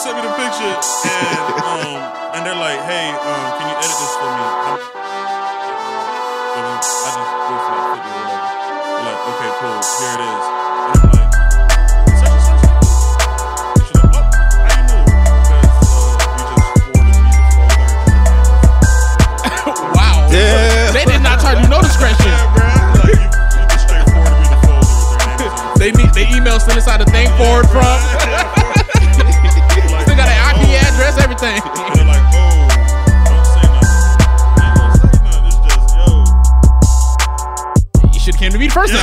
sent me the picture, and um, and they're like, "Hey, um, can you edit this for me?" I'm, and I just do for like fifty or whatever. They're like, "Okay, cool. Here it is." And I'm like, "Such and such." And she's like, "Oh, how you know?" Because just forwarded me the folder. Wow. Yeah. They did not charge you no discretion. yeah, bro. You, you just straight forwarded me the folder with their names on. it. They need email sent inside the thing forward from.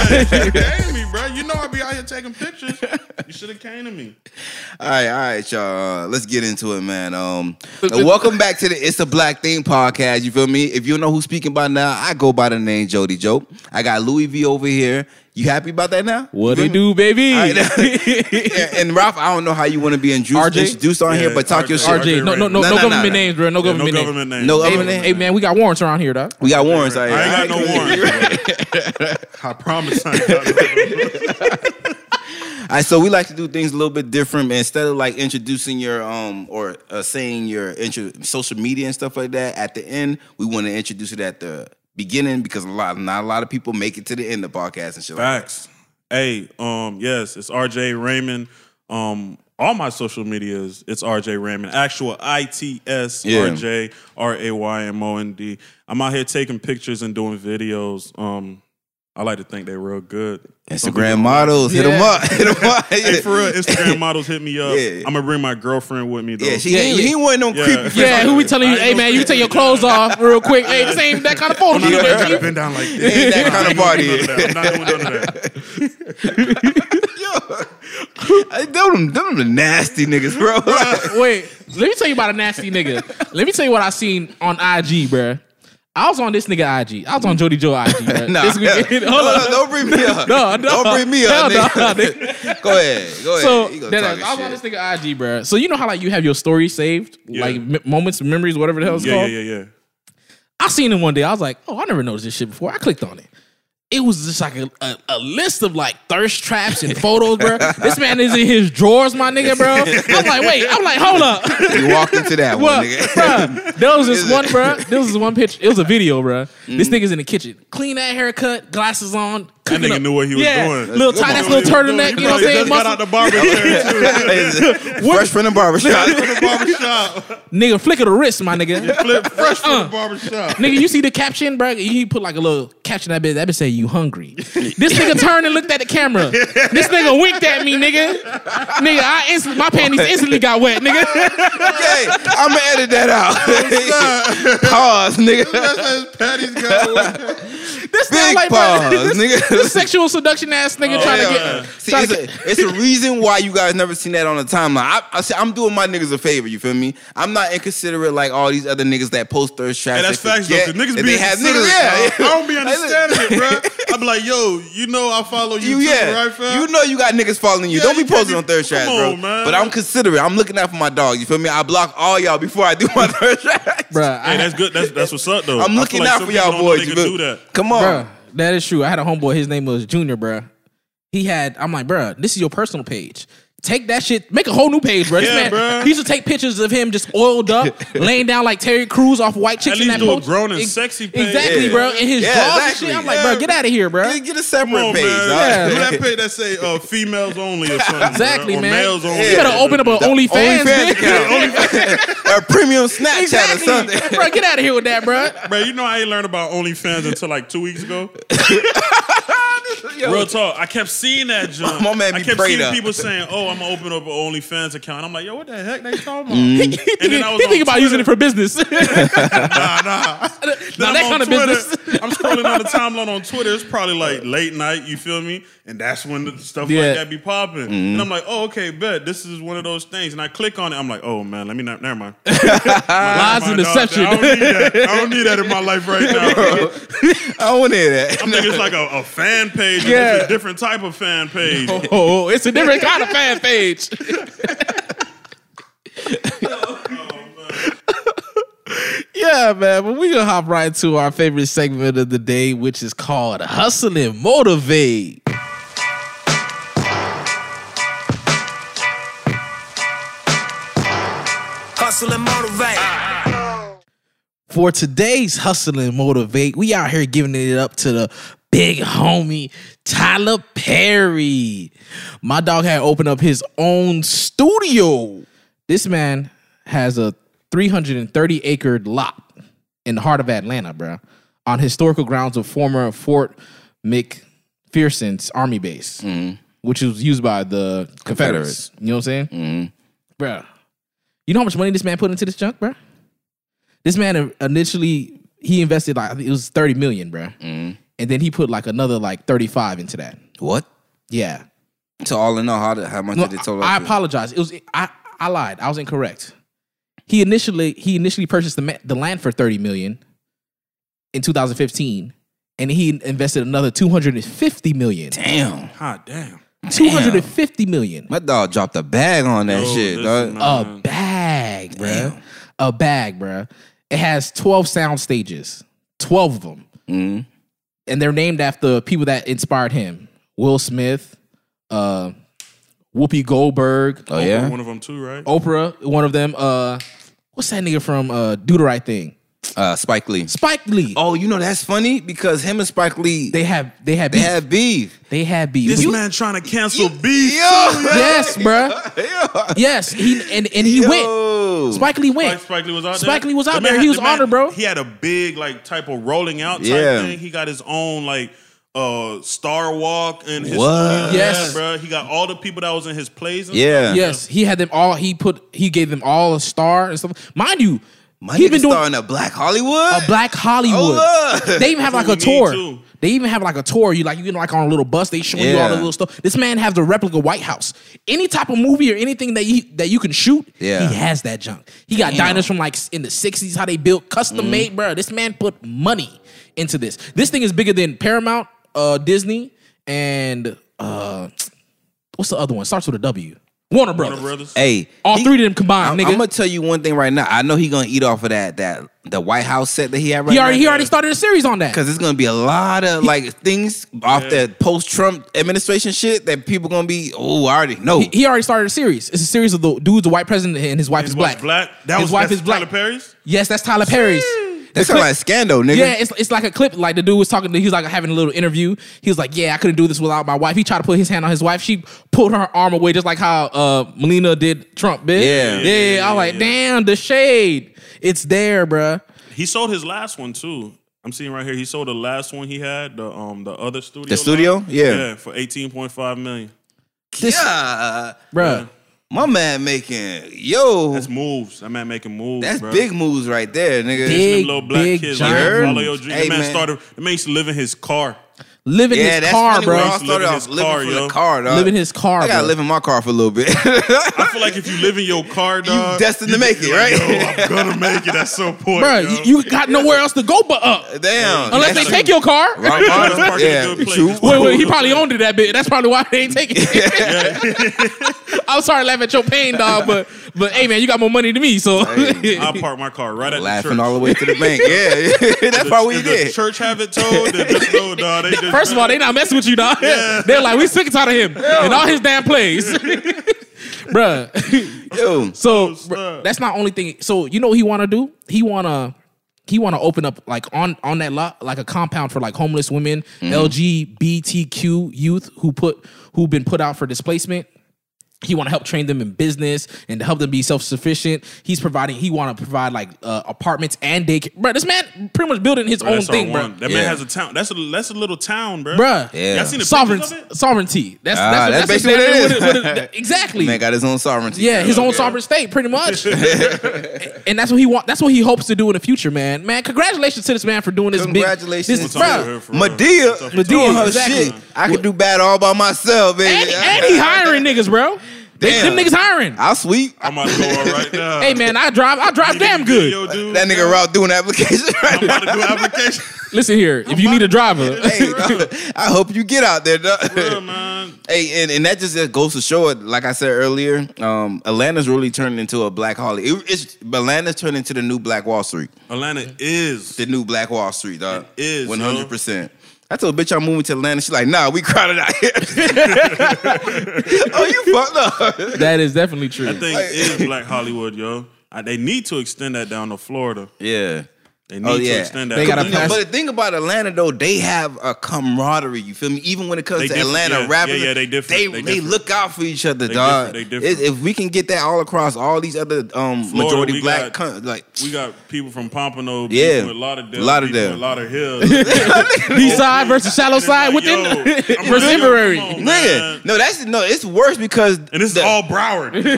You should have came to me, bro. You know I be out here taking pictures. You should have came to me. All right, all right, y'all. Uh, let's get into it, man. Um, welcome back to the It's a Black Thing podcast. You feel me? If you don't know who's speaking by now, I go by the name Jody Joe. I got Louis V over here. You happy about that now? what You they do, baby? All right. and, and Ralph, I don't know how you want to be introduced, RJ? introduced on here, but talk your RJ. shit. RJ, no, no, no, No, no, no, no, government no. names, bro. No Yeah, government no names. government name. No Hey, government name. hey, man, we got warrants around here, though. We got warrants out here. I ain't got no warrants. I promise I ain't got no All right, so we like to do things a little bit different. Instead of like introducing your um or uh, saying your intro, social media and stuff like that at the end, we want to introduce it at the beginning because a lot not a lot of people make it to the end of the podcast and shit. Like that. Facts. Hey, um, yes, it's RJ Raymond. Um, all my social medias, it's RJ Raymond. Actual I T S. R J R A Y M O N D. I'm out here taking pictures and doing videos. Um, I like to think they're real good. Some people Instagram don't models, hit 'em Yeah. up, hit 'em up. Hey, for real, Instagram models hit me up. Yeah. I'm gonna bring my girlfriend with me though. Yeah, she Yeah, he, yeah. he wasn't no Yeah. creepy. Yeah, who we telling you, hey, no man, you freak. take your clothes off real quick. Hey, this ain't that kind of photo I'm not there, gonna Chief. bend down like this. Ain't that kind of I party. ain't gonna do none of that. I'm not doing none of that. Hey, them, them the nasty niggas, bro. Wait, let me tell you about a nasty nigga. Let me tell you what I seen on IG, bruh. I was on this nigga IG. I was on mm. Jody Joe IG, bruh. nah, This weekend. Hold no, on. don't bring me up. No, no. don't bring me Hell up. no, nigga. nigga. go ahead, go ahead. So then uh, I was your on this nigga IG, bruh. So you know how like you have your story saved, Yeah. like m- moments, memories, whatever the hell it's Yeah, called. yeah, yeah, yeah. I seen him one day. I was like, oh, I never noticed this shit before. I clicked on it. It was just like a, a, a list of like thirst traps and photos, bro. this man is in his drawers, my nigga, bro. I'm like, wait, I'm like, hold up. You walked into that What, one, nigga. bruh? There was this one, bro. There was this one picture. It was a video, bro. Mm. This nigga's in the kitchen, clean that haircut, glasses on. That cooking nigga up. knew what he was yeah, doing. Little Come tight ass little turtleneck. You know what I'm saying? just got out the barber chair too. Fresh from the barbershop. the barbershop. Nigga, flick of the wrist, my nigga. Flip fresh from Uh. the barbershop. Nigga, you see the caption, bro? He put like a little caption that bit. That bit say you hungry. This nigga turned and looked at the camera. This nigga winked at me, nigga. Nigga, I instantly my panties instantly got wet, nigga. okay, I'm gonna edit that out. Pause, nigga. That's his patties got away. This Big nigga like, bro, pause, this, nigga. this sexual seduction ass nigga oh, trying to get. See, trying it's, to get a, it's a reason why you guys never seen that on the timeline. I, I say, I'm doing my niggas a favor. You feel me? I'm not inconsiderate like all these other niggas that post thirst traps. Hey, that's facts though, forget cause niggas be they have niggas. Yeah, dog. I don't be understanding it, bro. I'm like, yo, you know I follow you, You too, yeah, right, fam? you know you got niggas following you. Yeah, Don't be you can't posting be- on thirst come traps, bro. man. But I'm considerate. I'm looking out for my dog. You feel me? I block all y'all before I do my thirst traps. Bruh, Hey, I, that's good. That's that's what's up though. I'm looking out for y'all boys. You do that. Come on. Bruh, that is true. I had a homeboy. His name was Junior, bruh. He had. I'm like, bruh, this is your personal page. Take that shit, make a whole new page, bro. This Yeah, man, bruh. he used to take pictures of him just oiled up, laying down like Terry Crews off white chicks At in that do a grown and sexy page. Exactly, Yeah. bro. In his Yeah, drawers exactly. and shit. I'm like, Yeah. bro, get out of here, bro. Get, get a separate Come on, page. man. Yeah. Do that page that say uh, females only or something. Exactly, bro. Or man. males only. You better open up an OnlyFans, OnlyFans account. a premium Snapchat Exactly, or something. bro. Get out of here with that, bro. Bro, you know I ain't learned about OnlyFans until like two weeks ago. Real talk. I kept seeing that jump. My man I kept seeing up. people saying, "Oh, I'm gonna open up an OnlyFans account." I'm like, "Yo, what the heck they talking about?" Mm-hmm. And then I was think on about using it for business. Nah, nah. Now Then that kind of business. I'm scrolling on the timeline on Twitter. It's probably like late night. You feel me? And that's when the stuff Yeah. like that be popping. Mm-hmm. And I'm like, oh, okay, bet this is one of those things. And I click on it. I'm like, oh man, let me not. Never mind. Lies and deception. I don't need that. I don't need that in my life right now. I don't want to hear that. I'm thinking it's like a, a fan page. Yeah. It's a different type of fan page. Oh, it's a different kind of fan page. Yeah, man. But we gonna hop right into our favorite segment of the day, which is called Hustle and Motivate. hustle and motivate. For today's hustle and motivate, we out here giving it up to the big homie Tyler Perry. My dog had opened up his own studio. This man has a 330 acre lot in the heart of Atlanta, bro, on historical grounds of former Fort McPherson's army base, mm-hmm. which was used by the Confederates. Confederates. You know what I'm saying? Mm-hmm. Bruh. You know how much money this man put into this junk, bruh? This man initially he invested like it was 30 million, bruh. Mm-hmm. And then he put like another like 35 into that. What? Yeah. So all in all, how, did- how much No, did it total? I, I apologize. It was I I lied. I was incorrect. He initially he initially purchased the the land for 30 million in 2015 and he invested another 250 million. Damn, God damn. 250 million. my dog dropped a bag on that Yo, shit, listen, dog. A bag, bro. A bag, bro. It has 12 sound stages, 12 of them. Mhm. And they're named after people that inspired him Will Smith, uh, Whoopi Goldberg, Oh yeah. One of them too, right? Oprah, one of them. Uh, what's that nigga from uh, Do the Right Thing? Uh, Spike Lee. Spike Lee. Oh, you know that's funny because him and Spike Lee they, have They have they had beef. had beef. they had beef. This You- man trying to cancel beef. Yo, yes, bruh. Yes, he and and he went. Spike Lee went. Spike, Spike Lee was out there. Spike Lee was out man there. had- He was the man- honored, bro. He had a big like type of rolling out type Yeah. thing. He got his own like uh Star Walk and his What? Yes. bro. He got all the people that was in his plays. And Yeah. Yes, he had them all. He put he gave them all a star and stuff. Mind you, My he's nigga been doing starring a Black Hollywood. a Black Hollywood. Oh, look. They even have like That's a what we tour. need, too. They even have like a tour. You like you know like on a little bus. They show you all the Yeah. little stuff. This man has the replica White House. Any type of movie or anything that you that you can shoot, Yeah. he has that junk. He got Damn. diners from like in the sixties. How they built custom made, bro. This man put money into this. This thing is bigger than Paramount, uh, Disney, and uh, what's the other one? Starts with a W. Warner Brothers. Warner Brothers. Hey, All he- three of them combined, I'm, nigga. I'm gonna tell you one thing right now. I know he gonna eat off of that that the White House set that he had right he already now. he already started a series on that. Because it's gonna be a lot of like things off Yeah. that post Trump administration shit that people gonna be. Oh, I already know. He, he already started a series. It's a series of the dude's a white president and his wife His is black. black. That his was wife that's is black. Tyler Perry's. Yes, that's Tyler Perry's. The That's clip- like a scandal, nigga. yeah, it's it's like a clip. Like the dude was talking. To, he was like having a little interview. He was like, "Yeah, I couldn't do this without my wife." He tried to put his hand on his wife. She pulled her arm away, just like how uh, Melina did Trump. Bitch. Yeah. yeah. Yeah, I was like, yeah. "Damn, the shade. It's there, bruh. He sold his last one too. I'm seeing right here. He sold the last one he had, the um the other studio. The studio? line. Yeah. Yeah, for 18.5 million. yeah, bruh. My man making yo. That's That's, moves. That man making moves. bro. big moves right there, nigga. Big, Them little black big, kids giant like follow your dream. Hey, the man, man. started. The man used to live in his car. Living Yeah, his that's car, funny. bro. We all Used to started live in off his living car, for yo. the car, dog. Living his car, I gotta bro. live in my car for a little bit. I feel like if you live in your car, dog, you destined to make it, you're like, right? Yo, I'm gonna make it at some point, Bruh, yo. you, you got nowhere else to go but up. Damn. Unless they That's take your car. Wrong Let's car. park in a Yeah, good place. true. Wait, wait, he probably owned it that bit. That's probably why they ain't taking it. I'm sorry to laugh at your pain, dog, but but hey man, you got more money than me, so I'll park my car right at the Laughing church. all the way to the bank. Yeah, that's probably what if did. church have it towed, then just know, dog. They just, First of all, they not messing with you, dog. They're like, we sick and tired of him and all his damn plays. Bruh. Yo, So that's not only thing. So you know what he wanna do? He wanna he wanna open up like on on that lot like a compound for like homeless women, mm-hmm. LGBTQ youth who put who've been put out for displacement. He want to help train them in business and to help them be self sufficient. He's providing. He want to provide like uh, apartments and daycare. Bro, this man pretty much building his Bro, own thing, our bro. one. That Yeah. man has a town. That's a that's a little town, bro. Bruh. Yeah. Y'all seen the Sovereign, pictures of it? sovereignty. That's Ah, that's, that's that's, basically what it is. what it- what it- exactly. man got his own sovereignty. Yeah, his own Okay. sovereign state, pretty much. and that's what he want. That's what he hopes to do in the future, man. Man, congratulations to this man for doing this. Congratulations. big, this, What's up bruh, with her for? Madea, What's up with Madea, doing her exactly. shit. I can do bad all by myself, baby. And, and he hiring niggas, bro. They, Damn. them niggas hiring. I'll sweep. I'm about to go on right now. Hey man, I drive. I drive damn good. Yo, dude, That nigga route doing application right I'm now. about to do application. Listen here, if you need a driver, Hey, dog, I hope you get out there, dog. Yeah, man. Hey, and, and that just goes to show it. Like I said earlier, um, Atlanta's really turned into a black Holly. It, it's Atlanta's turned into the new Black Wall Street. Atlanta is. The new Black Wall Street, dog. It is, yo. one hundred percent. I told a bitch I'm moving to Atlanta. She's like, Nah, we crowded out here. oh, you fucked up. that is definitely true. That thing is Black Hollywood, yo. I, they need to extend that down to Florida. Yeah. They need Oh, to yeah. extend that. They gotta You know, pass- but the thing about Atlanta though, they have a camaraderie. You feel me? Even when it comes They to different, Atlanta yeah. rappers, Yeah, yeah, they different. They, They they look out for each other, They dog. different, they different. If- If we can get that all across all these other um Florida, majority black, got- con- like we got people from Pompano, Yeah. people with Lauderdale, a lot of Lauderdale. East side versus shallow side like, within yo, I'm versus like, yo, Inverary. come on, nigga, no, that's no, it's worse because And this the- is all Broward. It's all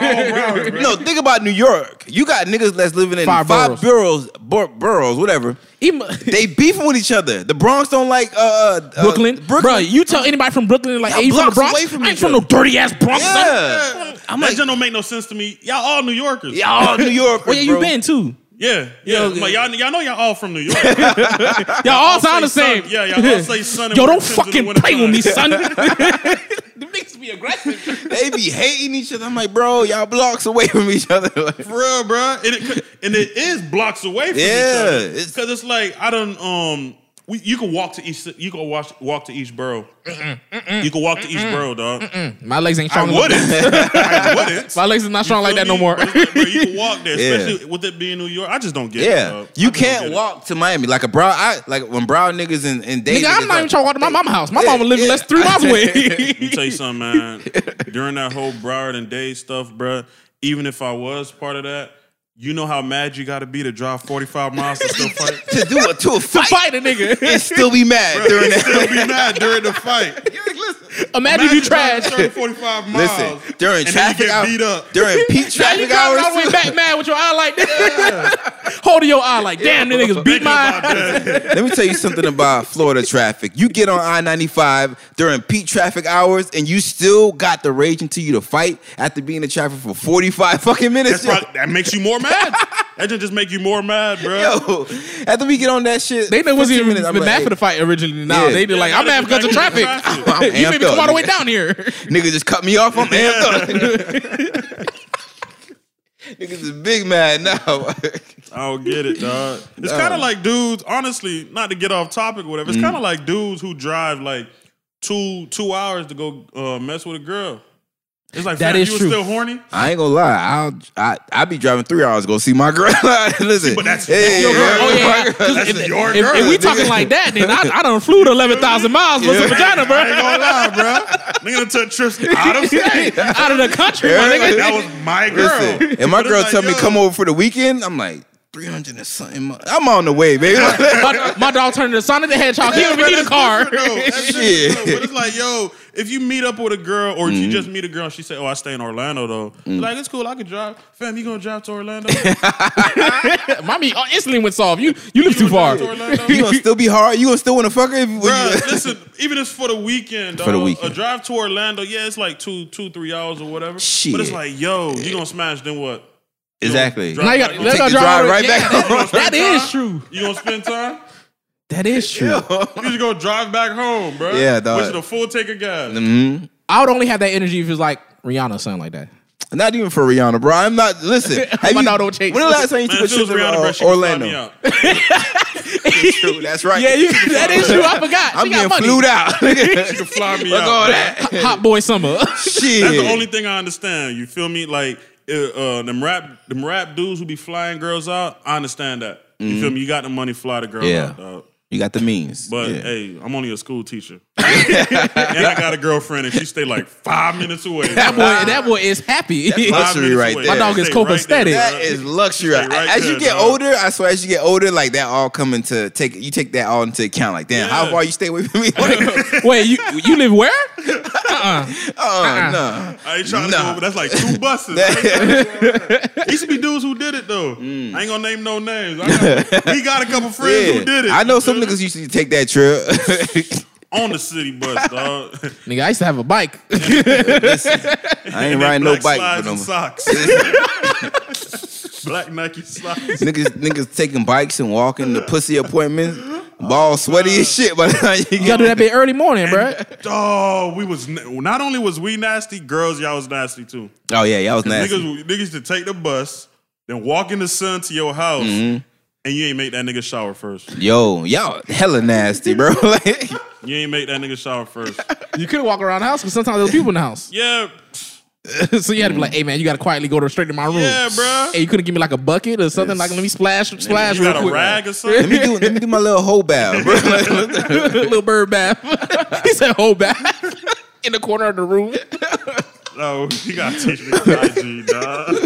Broward. No, think about New York. You got niggas that's living in Five five, boroughs. Boroughs, bor- boroughs, whatever. Even- They beefing with each other. The Bronx don't like uh, uh Brooklyn, Brooklyn. bro. You tell anybody from Brooklyn like, Y'all hey, you from the Bronx? away from I ain't each from no dirty ass Bronx. yeah. I'm like, that don't make no sense to me. Y'all all New Yorkers. Y'all all New Yorkers, Where you bro. been too? Yeah, yeah. Yo, I'm like, y'all, y'all know y'all all from New York. Y'all all sound the same. son. Yeah, y'all all say son. Yo, don't Timbs in the fucking play with me, son. Them be aggressive. They be hating each other. I'm like, bro, y'all blocks away from each other. For real, bro. And it, and it is blocks away from Yeah, each other. it's- Because it's like I don't um. We, you can walk to each. You can walk walk to each borough. You can walk to each borough, dog. My legs ain't strong. enough. wouldn't. I wouldn't. My legs is not strong like that no more. But it's like, bro, you can walk there, Yeah. especially with it being New York. I just don't get it. Yeah, dog. I you just don't can't get it. walk to Miami like a brow. I like when brown niggas and and David. Nigga, I'm is not even like- trying to walk to my mama house. My Yeah, mama lives yeah. less than three miles away. Let me tell you something, man. During that whole Broward and Dade stuff, bruh, even if I was part of that, you know how mad you got to be to drive 45 miles to still fight? to do it to a to fight fight a nigga. and still be mad during that. still be mad during the fight. Imagine you trash. driving 30, 45 miles. Listen, during and traffic you hours, beat up. during peak Now you traffic hours, all the way too. back mad with your eye like this. Holding your eye like, damn, them niggas beat Thinking about mine. that. Let me tell you something about Florida traffic. You get on I 95 during peak traffic hours and you still got the rage into you to fight after being in traffic for 45 fucking minutes. That's probably, that makes you more mad. That just just make you more mad, bro. Yo, after we get on that shit, They know wasn't even minutes, I'm mad like, for the fight originally. Now Yeah. they be like, I'm mad because of traffic. traffic. I'm you amped made me come up, all the way down here. Nigga just cut me off. I'm amped up. Niggas is big mad now. I don't get it, dog. It's kind of like dudes, honestly, not to get off topic or whatever. It's Mm. kind of like dudes who drive like two two hours to go uh, mess with a girl. It's like That fam, is you true. still horny. I ain't gonna lie. I'll I I be driving three hours to go see my girl. Listen, But that's- hey, that's your yeah, girl. Oh yeah, my That's if, your girl, if we talking like that, then I, I done flew to eleven thousand miles for some vagina, bro. I ain't gonna lie, bro. Nigga took trips out of state. Out of the country, my Yeah. nigga. That was my girl. Listen, and my girl like, tell me come over for the weekend. I'm like three hundred and something. mo- I'm on the way, baby. My, my dog turned into Sonic the Hedgehog. He don't even Bro, need a car. different, though. That's Shit. But it's like, yo, if you meet up with a girl or Mm-hmm. you just meet a girl and she say, Oh, I stay in Orlando though. Mm. Like, it's cool, I can drive. Fam, you gonna drive to Orlando? Mommy oh, instantly went soft. You you live too far. Drive to you gonna still be hard? You gonna still want to fuck her? If, when Bruh, you- listen, even if it's for the weekend, dog, For the weekend. a drive to Orlando, yeah, it's like two, two, three hours or whatever. Shit. But it's like, yo, you gonna smash, then what? You gonna exactly. drive Now you got home? they gotta drive drive all right back yeah, home. That is Time? true. You gonna spend time? That is true. You just go drive back home, bro. Yeah, dog. Which is a full take of gas. Mhm. I would only have that energy if it was like Rihanna or something like that. Not even for Rihanna, bro. I'm not. Listen, have My you- dog don't chase. When the last time you Man, took a if it was trip to Rihanna, bro, uh, she could me Orlando? out. True, that's right. Yeah, you, that is true. I forgot. I'm she getting got money. flued out. She could fly me Fuck out. all that. Hot boy summer. Shit. That's the only thing I understand. You feel me? Like uh, them rap, them rap dudes who be flying girls out. I understand that. You feel me? You got the money, fly the girl Mm-hmm. Yeah. out, dog. You got the means. But yeah. hey, I'm only a school teacher, and I got a girlfriend, and she stay like five minutes away. that boy, that boy is happy. That's luxury right away. there. My dog is Stay right copacetic. That is luxury. Right as you get dog. older, I swear, as you get older, like that all come into take. You take that all into account. Like, damn, how far you stay away from me? Wait, you you live where? Uh-uh. oh no. I ain't trying to Nah. go, but that's like two buses. There used to be dudes who did it though. Mm. I ain't gonna name no names. I got, we got a couple friends Yeah. who did it. I know You some feel me? niggas used to take that trip. on the city bus, dog. Nigga, I used to have a bike. I ain't riding no bike slides with and them. socks. Black Nike socks. niggas, niggas taking bikes and walking to pussy appointments, ball sweaty as shit. By the time you You gotta do that bit early morning, bro. Oh, we was not only was we nasty, girls y'all was nasty too. oh yeah, y'all was nasty. Niggas, niggas to take the bus, then walk in the sun to your house, Mm-hmm. And you ain't make that nigga shower first. Yo, y'all hella nasty, bro. like, You ain't make that nigga shower first. You couldn't walk around the house because sometimes there was people in the house. Yeah, so you had to be like, hey man, you gotta quietly go to straight to my room. Yeah, bro. Hey, you couldn't give me like a bucket or something like let me splash splash You real got a quick. rag or something? Let something? me do let me do my little whole bath, bro. little bird bath. he said whole bath in the corner of the room. No, you gotta teach me IG, dog.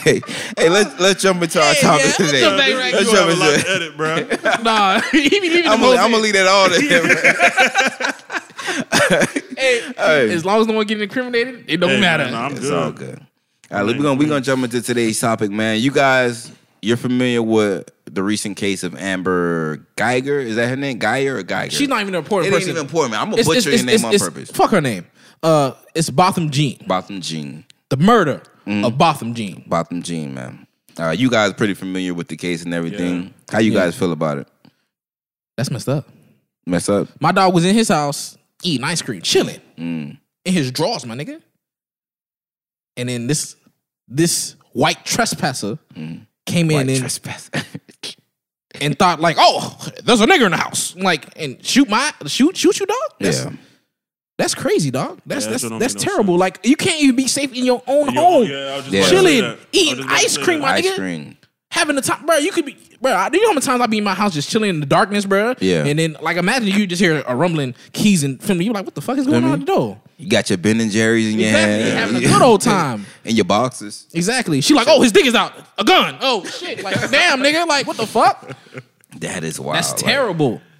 Hey, hey, let's let's jump into our Hey, topic yeah, today. let's jump back right Let's You jump have a lot into to edit, bro. nah, he be leaving I'm the gonna, most I'm gonna leave that all to him. Hey, Hey. As long as no one getting incriminated, it don't Hey, matter. man, nah, I'm It's good. all good. All right, we're gonna we're gonna jump into today's topic, man. You guys, you're familiar with the recent case of Amber Geiger? Is that her name? Geiger or Geiger? She's not even an important It ain't even important, man. I'm gonna It's- butcher it's- your name it's- on it's- purpose. Fuck her name. Uh, it's Botham Jean. Botham Jean. The murder Mm. of Botham Jean. Botham Jean, man. Uh, you guys pretty familiar with the case and everything. Yeah. How you Yeah. guys feel about it? That's messed up. Mess up? My dog was in his house eating ice cream, chilling Mm. in his drawers, my nigga. And then this this white trespasser came in and, trespass. and thought like, oh, there's a nigger in the house, like, and shoot my shoot shoot you, dog. That's, yeah. That's crazy, dog. That's Yeah, that that's that's no terrible. Like, you can't even be safe in your own Yo, home, yeah, just Yeah. about to say chilling, that. I was eating just ice cream, that. my Ice nigga. cream. having the time, bro. You could be, bro. Do you know how many times I be in my house just chilling in the darkness, bro? Yeah. And then, like, imagine you just hear a rumbling, keys and family. You like, what the fuck is going on at the door? You got your Ben and Jerry's in your hand. having a good old time. And your boxes. Exactly. She like, oh, his dick is out, a gun. Oh shit, like, damn, nigga, like, what the fuck? That is wild. That's like-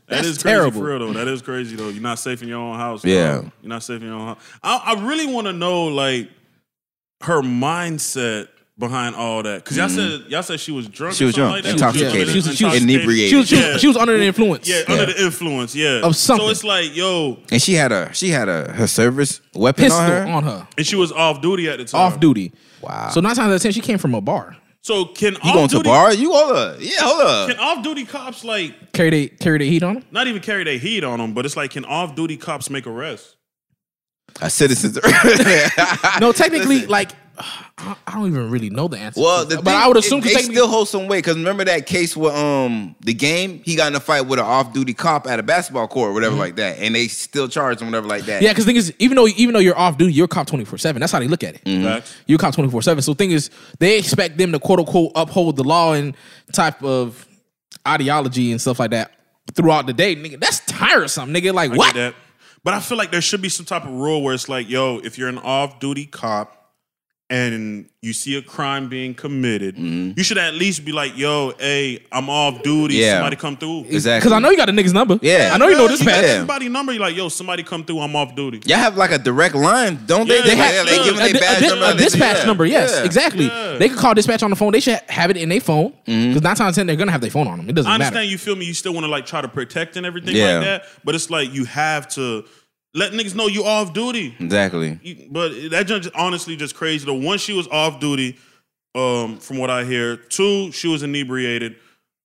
terrible. That That's is crazy terrible. for real though. That is crazy though. You're not safe in your own house. Yeah. bro. You're not safe in your own house. I, I really want to know like her mindset behind all that because y'all said y'all said she was drunk. Mm-hmm. She was drunk, like intoxicated. She was- she was- Inebriated. She was, she was, Yeah. she was under the influence. Yeah, Yeah. under the influence. Yeah, Of something. So it's like, yo, and she had a she had a her service weapon Pistol on her. on her, and she was off duty at the time. off duty. Wow. So nine times out of ten, she came from a bar. So can you off going to duty, bar? You hold up. Yeah, hold up. Can off duty cops like Carry they carry the heat on them. not even carry their heat on them, but it's like can off duty cops make arrests? A citizen. No, technically, like I I don't even really know the answer. Well, the that. thing, but I would assume it, because they technically, still hold some weight. Because remember that case with um the game, he got in a fight with an off-duty cop at a basketball court, or whatever like that, and they still charged him, whatever like that. Mm-hmm. yeah. Because thing is, even though even though you're off duty, you're cop twenty four seven. That's how they look at it. Mm-hmm. Facts. You're cop twenty four seven. So thing is, they expect them to quote unquote uphold the law and type of ideology and stuff like that throughout the day. Nigga, that's tiresome, nigga. Like I what? get that. But I feel like there should be some type of rule where it's like, yo, if you're an off duty cop and you see a crime being committed, you should at least be like, yo, hey, I'm off duty. Yeah. Somebody come through. exactly. Because I know you got a nigga's number. Yeah. I know you know this you got path. Yeah. everybody number. You're like, yo, somebody come through. I'm off duty. Y'all have like a direct line, don't they? Yeah, they, they have, have- they give them a, their badge a number. a and dispatch yeah. number, yes, Yeah. exactly. Yeah. They could call dispatch on the phone. They should have it in their phone Mm-hmm. because nine times ten they're gonna have their phone on them. It doesn't matter. I matter. understand you feel me. You still want to like try to protect and everything Yeah. like that. But it's like you have to let niggas know you off duty. Exactly. You- But that just honestly just crazy. The one she was off duty, um, from what I hear. Two, she was inebriated,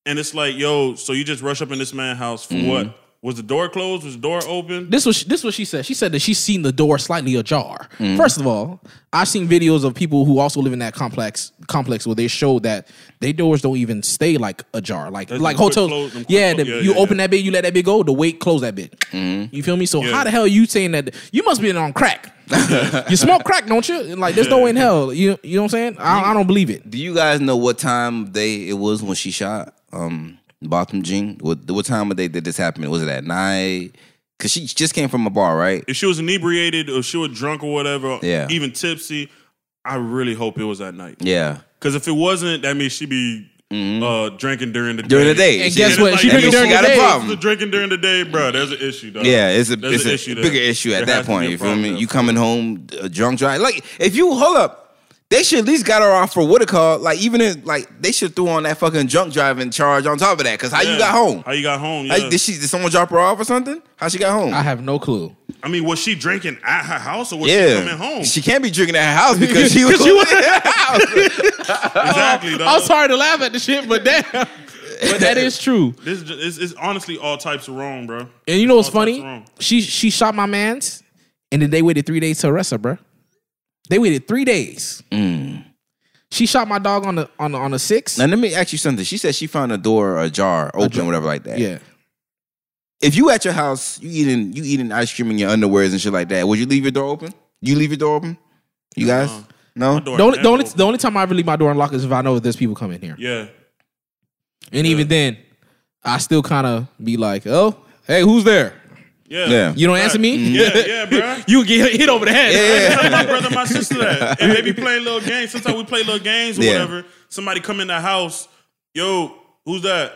and it's like, yo, so you just rush up in this man's house for what? Was the door closed? Was the door open? This was this what she said. She said that she's seen the door slightly ajar. Mm. First of all, I've seen videos of people who also live in that complex complex where they show that their doors don't even stay like ajar, like That's like hotels. close- yeah, close- the- yeah, you yeah, open yeah. that bit, you let that bit go. The weight close that bit. Mm-hmm. You feel me? So Yeah. how the hell are you saying that? You must be on crack. you smoke crack, don't you? Like there's no way in hell. You you know what I'm saying? I, I don't believe it. Do you guys know what time they it was when she shot um Botham Jean? What what time of day did this happen? Was it at night? Cause she just came from a bar, right? if she was inebriated or she was drunk or whatever, Yeah. even tipsy, I really hope it was at night. Yeah. Because if it wasn't, that means she'd be uh, drinking during the Mm-hmm. During day. the day. And She- guess what? it's She like, drinking during she the got a problem. drinking during the day, bro. There's an issue, dog. Yeah, it's a There's it's an a issue bigger issue at There that has to be point. You feel me? You coming home uh, drunk drive. Like if you hold up, they should at least got her off for what it called. Like even if like they should threw on that fucking drunk driving charge on top of that. Cause how you got home? How you got home? Yeah. Like, did she did someone drop her off or something? How she got home? I have no clue. I mean, was she drinking at her house or was she yeah, coming home? she can't be drinking at her house because she was. Drinking her house. Exactly, dog. I'm sorry to laugh at the shit, but damn. But that is true. This is just, it's, it's honestly all types of wrong, bro. And you know what's All funny? She she shot my man's, and then they waited three days to arrest her, bro. They waited three days. Mm. She shot my dog on the on the on the six. Now let me ask you something. She said she found a door ajar, open, Ajar. whatever like that. Yeah, If you at your house, you eating you eating ice cream in your underwears and shit like that, would you leave your door open? You leave your door open? You guys? No. My door The only, never the only the only time I ever leave my door unlocked is if I know there's people coming here. Yeah. And even then, I still kind of be like, "Oh, hey, who's there?" Yeah. Yeah. You don't answer me. Mm-hmm. Yeah, yeah, bro. you get hit over the head. Yeah. Tell my brother, my sister that. And they be playing little games. Sometimes we play little games or Yeah. whatever. Somebody come in the house. Yo, who's that?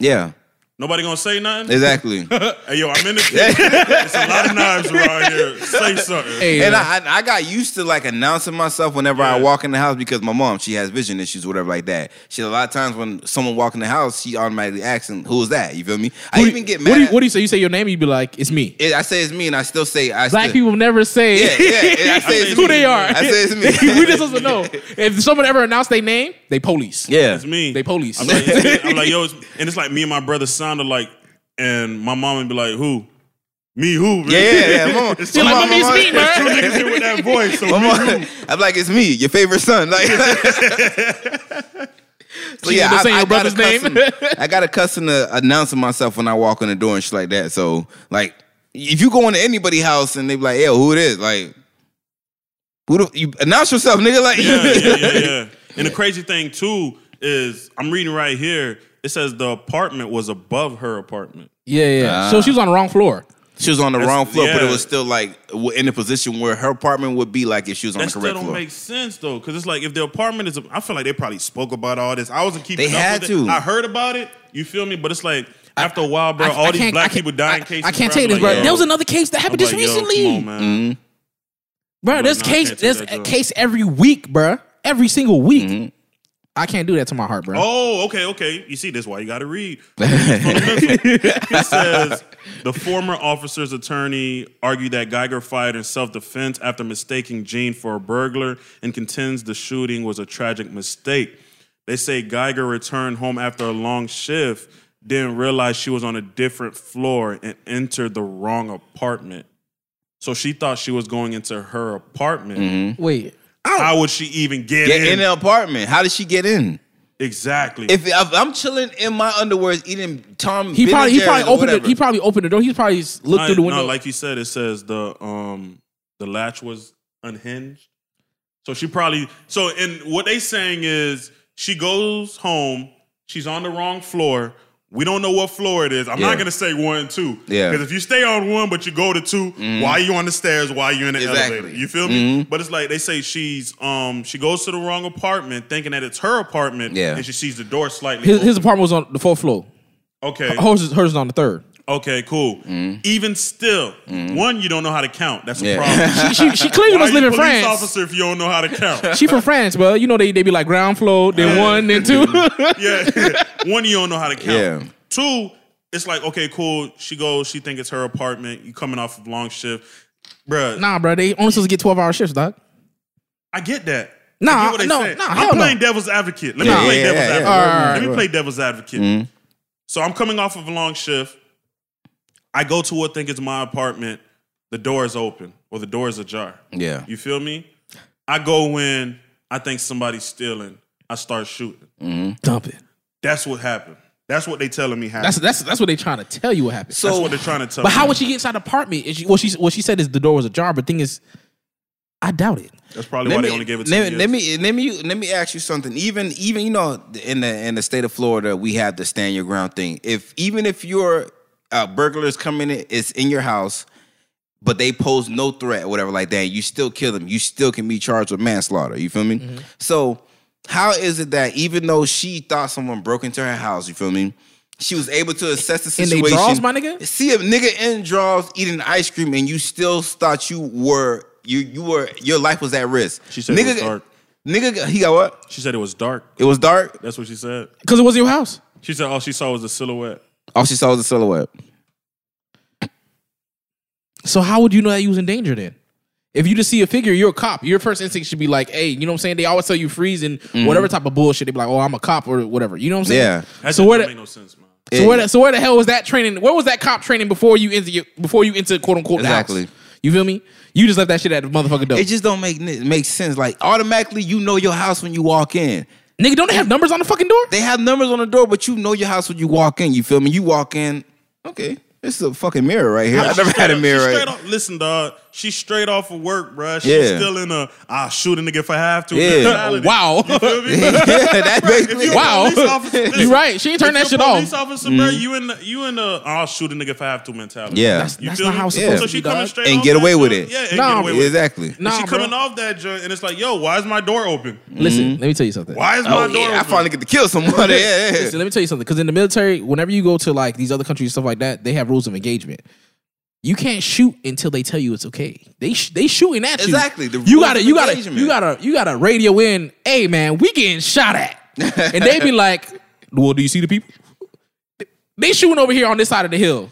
Yeah. Nobody gonna say nothing? Exactly. Hey, yo, I'm in the kitchen. There's a lot of knives around here. Say something. Hey, And uh, I, I I got used to like announcing myself whenever I walk in the house because my mom she has vision issues whatever like that. She a lot of times when someone walk in the house she automatically asks who's that? You feel me? I who do- even get mad. What do, you, what do you say? You say your name. You be like, "It's me." it- I say it's me and I still say I Black still, people never say Yeah, yeah, yeah, I say it's who me. they are. I say it's me. we just supposed to know. If someone ever announced their name, they police. Yeah. It's me. They police. I'm like. I'm like, yo, it's, and it's like me and my brother sounded like, and my mom would be like, who? Me who? man? Yeah, yeah, yeah. Mom, She like, "Mommy, it's me, man." Two niggas here with that voice. So My me mom- I'm like, it's me, your favorite son. Like, so She end up saying your got brother's accustomed- name. I got accustomed to announcing myself when I walk in the door and shit like that. So, like, if you go into anybody's house and they be like, "Yo, who it is?" Like, who the, you announce yourself, nigga? Like, yeah, yeah, yeah, yeah. And the crazy thing too is I'm reading right here. It says the apartment was above her apartment. Yeah, yeah. Ah. so she was on the wrong floor. she was on the That's- wrong floor, but it yeah. was still like w- in the position where her apartment would be like if she was on That the still correct don't floor. make sense though, because it's like if the apartment is, I feel like they probably spoke about all this. I wasn't keeping They up had with to. it. I heard about it. You feel me? But it's like after a while, bro, I- all I these can't- black can't- people dying I, cases. I can't bro, take I'm this, bro. like, yo. There was another case that I'm happened just like, yo, recently. Come on, man. Bro, there's nah, I case can't take there's that a joke. case every week, bro. Every single week. Mm-hmm. I can't do that to my heart, bro. Oh, okay, okay. You see, this why you got to read. it says the former officer's attorney argued that Geiger fired in self-defense after mistaking Jean for a burglar and contends the shooting was a tragic mistake. They say Geiger returned home after a long shift, didn't realize she was on a different floor and entered the wrong apartment. So she thought she was going into her apartment. Wait. How would she even get, Get in? in the apartment. How did she get in? exactly. If, if I'm chilling in my underwears eating Tom, He Ben probably he probably opened it. He probably opened the door. He probably looked I- through the window. No, like you said, it says the um the latch was unhinged. So she probably so and what they saying is she goes home, she's on the wrong floor. We don't know what floor it is. I'm Yeah. not gonna say one two. Yeah. Because if you stay on one but you go to 2 why are you on the stairs? Why are you in the Exactly. elevator? You feel me? But it's like they say she's um she goes to the wrong apartment thinking that it's her apartment Yeah. and she sees the door slightly his, open. his apartment was on the fourth floor. okay. Hers hers is on the third. Okay, cool. Mm-hmm. Even still, mm-hmm. one, you don't know how to count. That's a Yeah. problem. She, she, she clearly must live in police France. officer if you don't know how to count? She from France, bro. You know they, they be like ground floor, then one, then two. yeah. one, you don't know how to count. Yeah. Two, it's like, okay, cool. She goes, she think it's her apartment. You coming off of long shift. Bruh, nah, bro. They only supposed to get twelve hour shifts, dog. I get that. Nah, I get no, nah, I'm hell no. playing devil's advocate. Let Yeah, me play yeah, devil's yeah, yeah. advocate. Let me play devil's advocate. Mm-hmm. So I'm coming off of a long shift. I go to what I think is my apartment. The door is open or the door is ajar. Yeah. You feel me? I go in. I think somebody's stealing. I start shooting. Mm-hmm. Dump it. That's what happened. That's what they telling me happened. That's that's that's what they trying to tell you what happened. So- That's what they're trying to tell but me. how would she get inside the apartment? Is she, what she what she said is the door was ajar. But thing is, I doubt it. That's probably why they only gave it to let, me. let me let me let me ask you something. Even even you know in the in the state of Florida, we have the stand your ground thing. If even if your uh, burglars come in, it's in your house, but they pose no threat or whatever like that, you still kill them. You still can be charged with manslaughter. You feel me? Mm-hmm. So how is it that even though she thought someone broke into her house, you feel me? She was able to assess the situation. In they situation. drawers, my nigga? See a nigga in draws eating ice cream, and you still thought you were you you were your life was at risk. She said it nigga, was dark. Nigga, he got what? She said it was dark. It was dark. That's what she said. Because it wasn't your house. She said all she saw was a silhouette. All she saw was a silhouette. So how would you know that you was in danger then? If you just see a figure, you're a cop. Your first instinct should be like, hey, you know what I'm saying? They always tell you freeze and mm-hmm. whatever type of bullshit. They be like, oh, I'm a cop or whatever. You know what I'm saying? Yeah. That So just where the- make no sense, man. So where, the, so where the hell was that training? Where was that cop training before you enter your, before you enter quote unquote the house? Exactly. You feel me? You just left that shit at the motherfucking door. It just don't make make sense. Like automatically, you know your house when you walk in. Nigga, don't they have numbers on the fucking door? They have numbers on the door, but you know your house when you walk in. You feel me? You walk in. Okay, This is a fucking mirror right here. I She never had a mirror she right. straight off- listen, dog. She's straight off of work, bruh. She's Yeah. still in a I'll shoot a nigga if I have to. Yeah. mentality. Oh, wow. You feel me? yeah, that If basically. you a Wow. police officer, You right. She ain't turn if that you're shit a off. Police officer, bro, mm-hmm. you in the you in the I'll shoot a nigga if I have to mentality. Yeah. That's- you that's feel not me? how it's Yeah. supposed So to she be, coming dog. straight And off get that away with joint. it. Yeah, and Nah, get away with it. Exactly. And Nah, she bro. coming off that joint, and it's like, yo, why is my door open? Listen, let me mm-hmm. tell you something. Why is my Oh door yeah, I finally get to kill somebody. Yeah, yeah. Listen, let me tell you something. Because in the military, whenever you go to like these other countries and stuff like that, they have rules of engagement. You can't shoot until they tell you it's okay. They sh- they shooting at you. Exactly, the You gotta you gotta engagement. you gotta you gotta radio in. Hey man, we getting shot at, and they be like, "Well, do you see the people? They shooting over here on this side of the hill.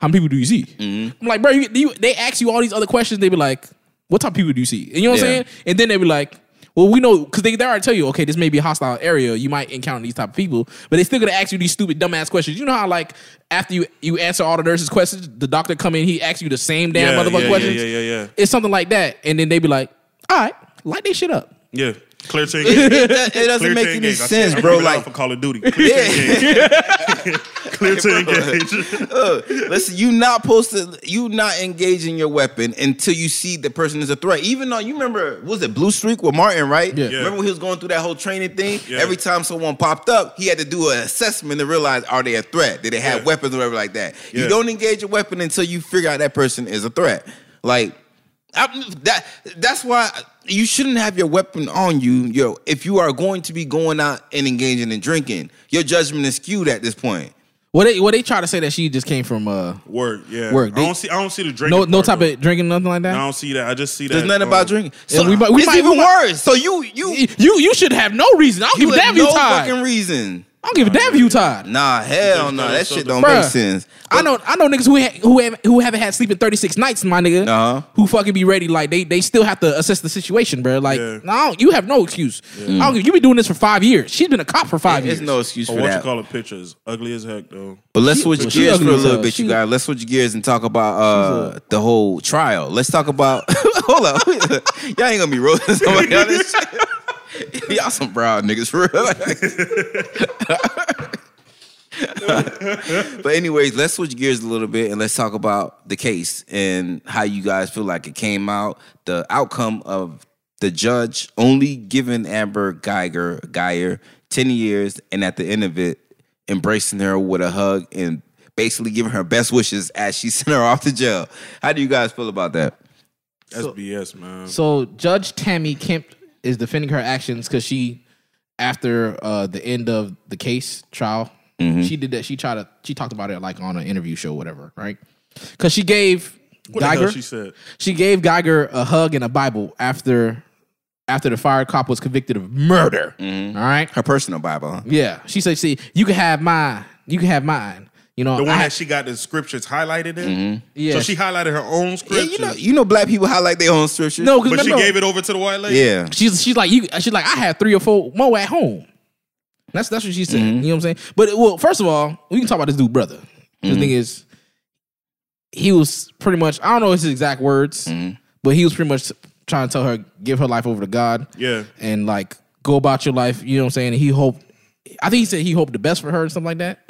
How many people do you see?" Mm-hmm. I'm like, bro, you, you, they ask you all these other questions. They be like, "What type of people do you see?" And you know what I'm saying? And then they be like, "Well, we know because they they already tell you, okay, this may be a hostile area. You might encounter these type of people, but they still gonna ask you these stupid dumbass questions. You know how like after you you answer all the nurses' questions, the doctor come in, he asks you the same damn Yeah, motherfucking yeah, questions. yeah, yeah, yeah, yeah. It's something like that, and then they be like, "All right, light this shit up." Yeah. Clear to It, engage. it, it doesn't Clear make to any. I sense, I bro. remember that Like, for Call of Duty. Clear to engage. Clear to engage. uh, listen, you not supposed to, you not engaging your weapon until you see the person is a threat. Even though you remember, was it Blue Streak with Martin, right? Yeah. Yeah. Remember when he was going through that whole training thing? Yeah. Every time someone popped up, he had to do an assessment to realize are they a threat? Did they have Yeah. weapons or whatever like that? You don't engage a weapon until you figure out that person is a threat. Like I, that that's why you shouldn't have your weapon on you. Yo, if you are going to be going out and engaging in drinking, your judgment is skewed at this point. Well, they well they try to say that she just came from uh Work, yeah. Work. I don't see. I don't see the drinking. no no type though. of drinking nothing like that. I don't see that. I just see that. There's nothing um, about drinking. So we might- we it's might- even we might- worse. So you you You you should have no reason. I don't give a you damn have you no tied. fucking reason. I don't give a damn if you tied. Nah, hell no. gotta That shit don't Bruh. make sense. I know I know niggas who ha- who have, who haven't had sleep in 36 nights, my nigga. Uh-huh. Who fucking be ready like they they still have to assess the situation, bro. Like Yeah. no, you have no excuse. I don't give, you been doing this for 5 years. She's been a cop for 5 There's years. no excuse Oh, for what you that. call it? Pictures ugly as heck though. But let's switch she gears ugly for a as little hell. bit, She- you guys. Let's switch gears and talk about uh, the whole trial. Let's talk about. hold up, y'all ain't gonna be rolling somebody on this shit. Y'all some brown niggas for real. but anyways, let's switch gears a little bit and let's talk about the case and how you guys feel like it came out, the outcome of the judge only giving Amber Geiger Geyer 10 years and at the end of it embracing her with a hug and basically giving her best wishes as she sent her off to jail. How do you guys feel about that? That's BS, man. So Judge Tammy Kemp is defending her actions cuz she after uh the end of the case trial, Mm-hmm. she did that she tried to she talked about it like on an interview show whatever, right? Cuz she gave What the Geiger she said? She gave Geiger a hug and a Bible after after the fired cop was convicted of murder. Mm-hmm. All right. Her personal Bible. Huh? Yeah. She said, "See, you can have mine. You can have mine. You know, The one I- that she got the scriptures highlighted in. yeah. So she highlighted her own Yeah, you know, you know, black people highlight their own scriptures. no, because but she gave it over to the white lady. yeah, She's she's like you. She's like I have three or four more at home. That's that's what she said. Mm-hmm. You know what I'm saying? But well, first of all, we can talk about this dude brother. The Mm-hmm. thing is, he was pretty much I don't know his exact words, Mm-hmm. but he was pretty much trying to tell her give her life over to God. Yeah. and like go about your life. You know what I'm saying? And he hoped. I think he said he hoped the best for her and something like that.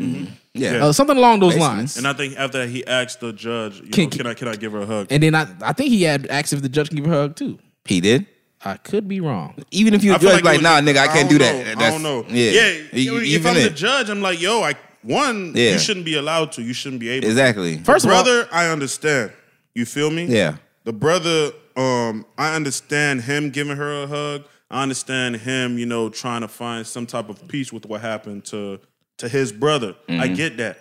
Yeah. Uh, something along those Basically. lines. And I think after that, he asked the judge, you Can- know, can I can I give her a hug? And then I, I think he had asked if the judge can give her a hug too. He did. I could be wrong. Even if you I a feel judge, like, it was nah, nigga, I can't do don't that. know. I That's- don't know. Yeah, Yeah. You- if even I'm the it. judge, I'm like, yo, I one, Yeah. you shouldn't be allowed to. You shouldn't be able. to. exactly. First of all, brother, I understand. You feel me? Yeah. The brother, um, I understand him giving her a hug. I understand him, you know, trying to find some type of peace with what happened to to his brother. Mm-hmm. I get that.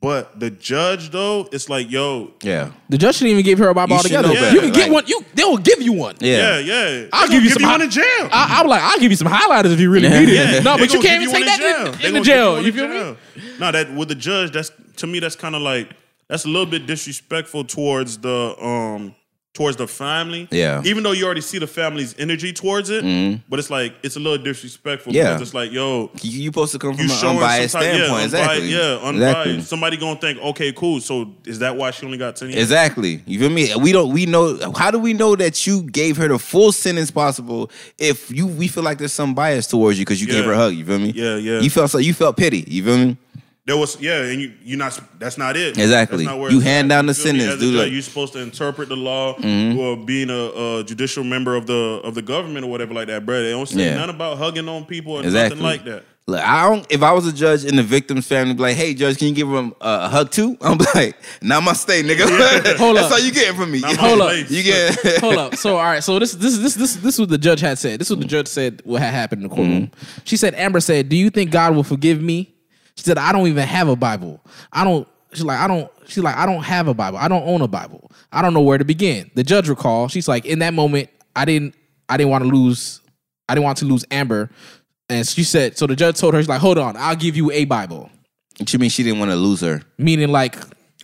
But the judge, though, it's like, yo, Yeah. the judge shouldn't even give her a Bible You altogether. know better. You can get Like- one. You they will give you one. Yeah. yeah, yeah. I'll They give you gonna some one hi- in jail. I, I'm like, I'll give you some highlighters if you really need it. Yeah, no, they but you can't even one take that jail. in, in the jail. one You in feel me? No, that with the judge, that's to me, that's kind of like that's a little bit disrespectful towards the um towards the family. Yeah. Mm-hmm. Even though you already see the family's energy towards it, but it's like it's a little disrespectful. Yeah. because it's like, yo, You, you supposed to come from an unbiased type, standpoint. yeah, exactly. unbiased, yeah, unbiased. Exactly. Somebody gonna think, okay, cool. So is that why she only got ten years? Exactly. You feel me? We don't. We know. How do we know that you gave her the full sentence possible? If you, we feel like there's some bias towards you because you gave her a hug. You feel me? Yeah, yeah. You felt so. You felt pity. You feel me? There was yeah, and you you not that's not it. Exactly. That's not where You hand at. down the feel sentence, dude, like- Mm-hmm. You're supposed to interpret the law or being a, a judicial member of the of the government or whatever like that, bro. They don't say Yeah. nothing about hugging on people or Exactly. nothing like that. Look, I don't. If I was a judge in the victim's family, be like, "Hey, judge, can you give him a, a hug too?" I'm like, "Not my stay, nigga. Hold That's up. all you getting from me. Not Hold up. place. You get. Hold up. So all right. So this this this this this is what the judge had said. This is what the judge said. What had happened in the courtroom. She said, Amber said, "Do you think God will forgive me?" She said, "I don't even have a Bible. I don't." She's like, "I don't." She's like, "I don't have a Bible. I don't own a Bible. I don't know where to begin." The judge recalled. She's like, "In that moment, I didn't. I didn't want to lose. I didn't want to lose Amber." And she said, so the judge told her, "She's like, hold on, I'll give you a Bible." What you mean she didn't want to lose her? Meaning, like,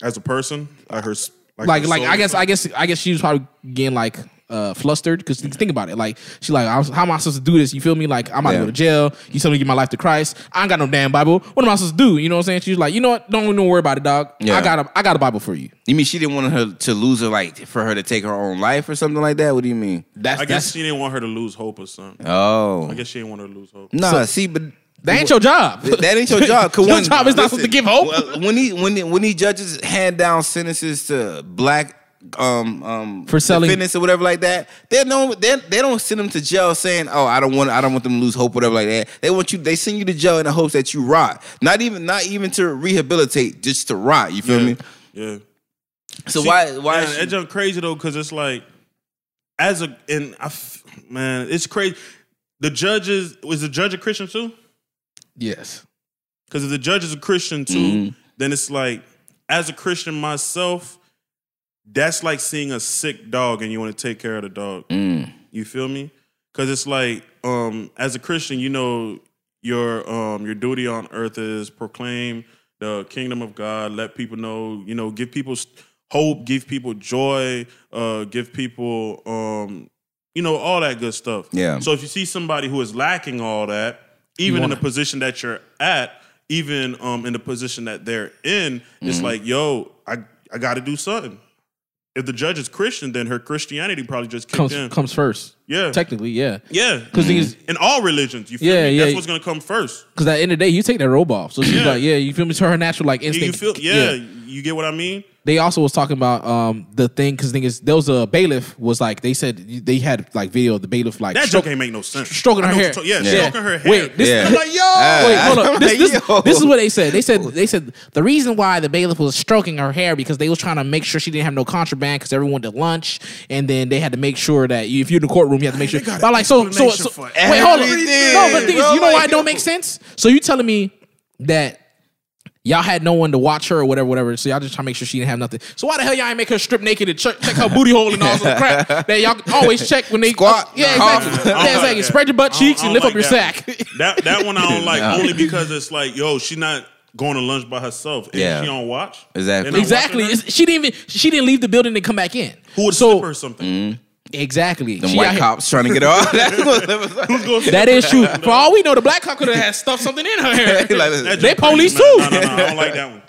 As a person, like her, s- like her like I guess I guess I guess she was probably getting like uh flustered because think about it like she's like how am I supposed to do this you feel me like I'm about to go to jail you tell me to give my life to Christ I ain't got no damn Bible what am I supposed to do you know what I'm saying she's like you know what don't even worry about it dog Yeah. I got a I got a Bible for you You mean she didn't want her to lose her, like for her to take her own life or something like that? What do you mean? that's I guess that's she didn't want her to lose hope or something. Oh, I guess she didn't want her to lose hope. nah. see, but that ain't your job that ain't your job. 'cause your when- job is not supposed to give hope when he when he, when he judges hand down sentences to black um um For selling- defendants or whatever like that, they don't they, they don't send them to jail saying, "Oh, I don't want I don't want them to lose hope, whatever like that." They want you they send you to jail in the hopes that you rot, not even not even to rehabilitate, just to rot. You feel yeah. me? Yeah. So See, why why man, is she- it's just crazy though because it's like as a and I f- man it's crazy. The judges was the judge a Christian too? yes Because if the judge is a Christian too, Mhm. then it's like as a Christian myself, that's like seeing a sick dog and you want to take care of the dog. Mm, You feel me? Because it's like, um, as a Christian, you know, your um your duty on earth is proclaim the kingdom of God, let people know, you know, give people hope, give people joy, uh, give people um, you know, all that good stuff. Yeah. So if you see somebody who is lacking all that, even in the position that you're at, even um in the position that they're in, it's like, yo, I I got to do something. If the judge is Christian, then her Christianity probably just comes in. comes first Yeah. technically yeah Yeah. because In all religions, you feel Yeah, me? yeah. That's what's gonna come first. because at the end of the day you take that robe off so she's Yeah. like yeah you feel me to her natural like instinct You feel yeah, you get what I mean? They also was talking about um the thing because thing is there was a bailiff was like they said they had like video of the bailiff like That stroke- joke ain't make no sense. stroking her hair what you're talking- Yeah, Yeah. stroking her hair. Wait, this- Yeah. I'm like, yo, Wait, hold I'm up. This, like, this, this is what they said. They said they said the reason why the bailiff was stroking her hair because they was trying to make sure she didn't have no contraband because everyone did lunch and then they had to make sure that you, if you're in the courtroom you have to make sure. But like so so, so wait hold on. No, but the thing is, you know why it don't make sense. So you telling me that. Y'all had no one to watch her or whatever, whatever. So y'all just trying to make sure she didn't have nothing. So why the hell y'all ain't make her strip naked and check, check her booty hole and all some crap that y'all always check when they Squat. Yeah, Nah, exactly. Yeah, exactly. that. Spread your butt cheeks and don't lift up your like sack. That that one I don't like Nah. only because it's like, yo, she not going to lunch by herself. Is Yeah. she on watch? Exactly. Exactly. watching her? It's- She didn't even she didn't leave the building and come back in. Who would so slip her or something? Mm-hmm. Exactly. The white out here- cops trying to get her off. That's Who's gonna slip That true. For all we know, the black cop could have had stuffed something in her hair. Like, That They police too. No, no, no, I don't like that one.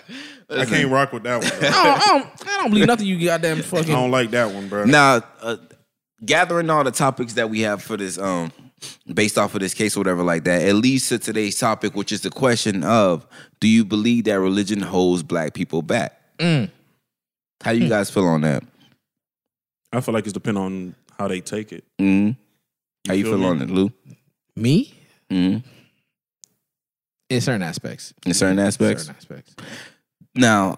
I can't rock with that one. Bro. I, don't, I, don't, I don't believe nothing you goddamn fucking. I fucking. don't like that one, bro. Now, uh, gathering all the topics that we have for this, um, based off of this case or whatever like that, it leads to today's topic, which is the question of: Do you believe that religion holds black people back? Mm. How you guys feel on that? I feel like it's depend on how they take it. mm How you feel feel on it, Lou? Me? mm In certain aspects. In certain aspects. Certain aspects. Now,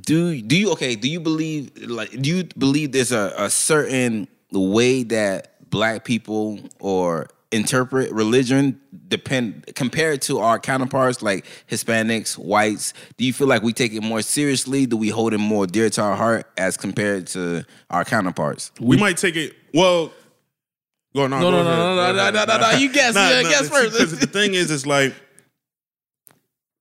do do you okay? Do you believe like do you believe there's a, a certain way that black people or interpret religion depend compared to our counterparts like Hispanics, whites? Do you feel like we take it more seriously? Do we hold it more dear to our heart as compared to our counterparts? We might take it. Well, go on. No, no, no, no, no, no, no, no, no. You guess. Yeah, guess first. Because the thing is, it's like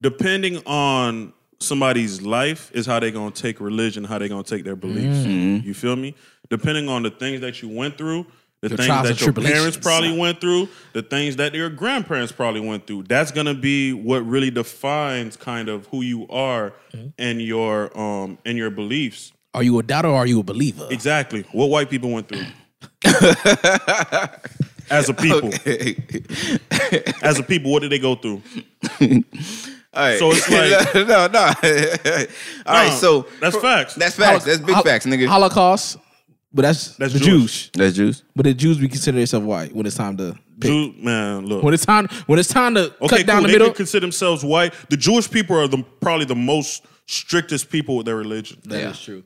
depending on somebody's life is how they gonna take religion, how they gonna take their beliefs. Mm-hmm. You feel me? Depending on the things that you went through, the things that your parents probably went through, the things that your grandparents probably went through. That's gonna be what really defines kind of who you are Mm-hmm. and your um and your beliefs. Are you a doubter or are you a believer? Exactly. What white people went through. As a people. As a people, what did they go through? All right. So it's like- no, no. All right, No, so that's facts. That's facts. That's big Hol- facts, nigga. Holocaust, but that's That's the Jewish. Jews. That's Jews. But the Jews, we consider themselves white when it's time to pick. Jew, man, look. When it's time, when it's time to Okay, cut down cool. the They middle. can consider themselves white. The Jewish people are the probably the most strictest people with their religion. That is Yeah. true.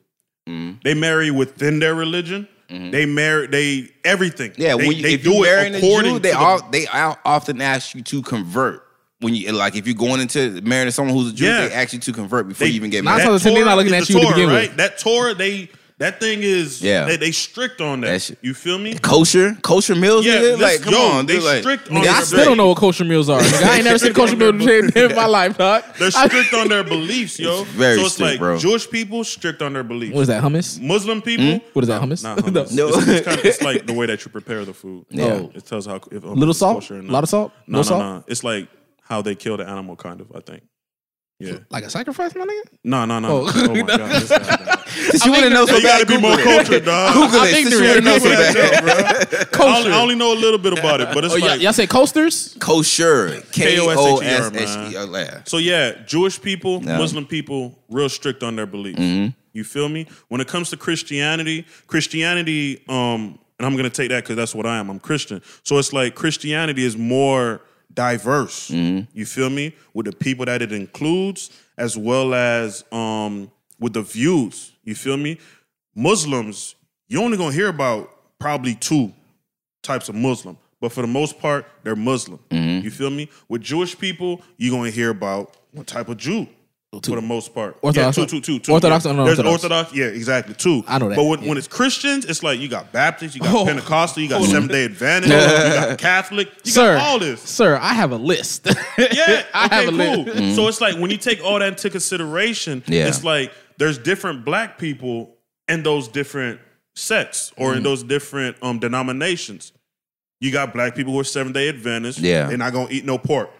They marry within their religion. They marry they everything. Mm-hmm. Yeah, they, when you, they if do you it marrying a according Jew, they to the- all they often ask you to convert. When you like, if you're going into marrying someone who's a Jew, Yeah. they ask you to convert before they, you even get Nine married. times out of ten, they're not looking at the you to Torah, begin with. That Torah, they that thing is Yeah. They, they strict on that. That shit- You feel me? kosher, kosher meals, Yeah, nigga. let's- Like, come yo, on, they dude. Like, strict on nigga, their I still don't know what kosher meals are. Nigga. I ain't never seen a kosher meal in in my life, dog. They're strict on their beliefs, yo. very so it's strict, like bro. Jewish people strict on their beliefs. What is that? Hummus? Muslim hmm? people, What is that? Hummus? Not hummus. No. No. It's, it's, kind of, it's like the way that you prepare the food. Yeah. Oh. It tells how if Little salt? A lot of salt? No, No no, salt? no. It's like how they kill the animal, kind of. I think. Yeah. Like a sacrifice, my nigga? No, no, no. Oh. Oh, my god. This guy, man. Since you want to know so you gotta bad, be more it. cultured, dog. Google I'm it. Since you ignorant. want to know so bad. out, bro. I only, I only know a little bit about it, but it's Oh, y'all, like y'all say coasters? Kosher. K O S K-O-S-H-E-R, H E R. So yeah, Jewish people, Yeah. Muslim people, real strict on their beliefs. Mm-hmm. You feel me? When it comes to Christianity, Christianity, um, and I'm gonna take that because that's what I am. I'm Christian. So it's like Christianity is more diverse. Mm-hmm. You feel me? With the people that it includes, as well as um with the views. You feel me? Muslims, you only gonna hear about probably two types of Muslim, but for the most part, they're Muslim. Mm-hmm. You feel me? With Jewish people, you're gonna hear about what type of Jew. For the most part, Orthodox- yeah, two, two, two, two. Orthodox yeah. There's. Orthodox, yeah, exactly, two. I know that, But when, yeah. when it's Christians, it's like you got Baptist, you got Oh. Pentecostal, you got Seventh Day Adventist, you got Catholic, you Sir, got all this. Sir, I have a list. Yeah, I okay, have a cool. list. So it's like when you take all that into consideration, Yeah. it's like there's different black people in those different sects or Mm. in those different um denominations. You got black people who are Seventh Day Adventists. Yeah. they're not gonna eat no pork.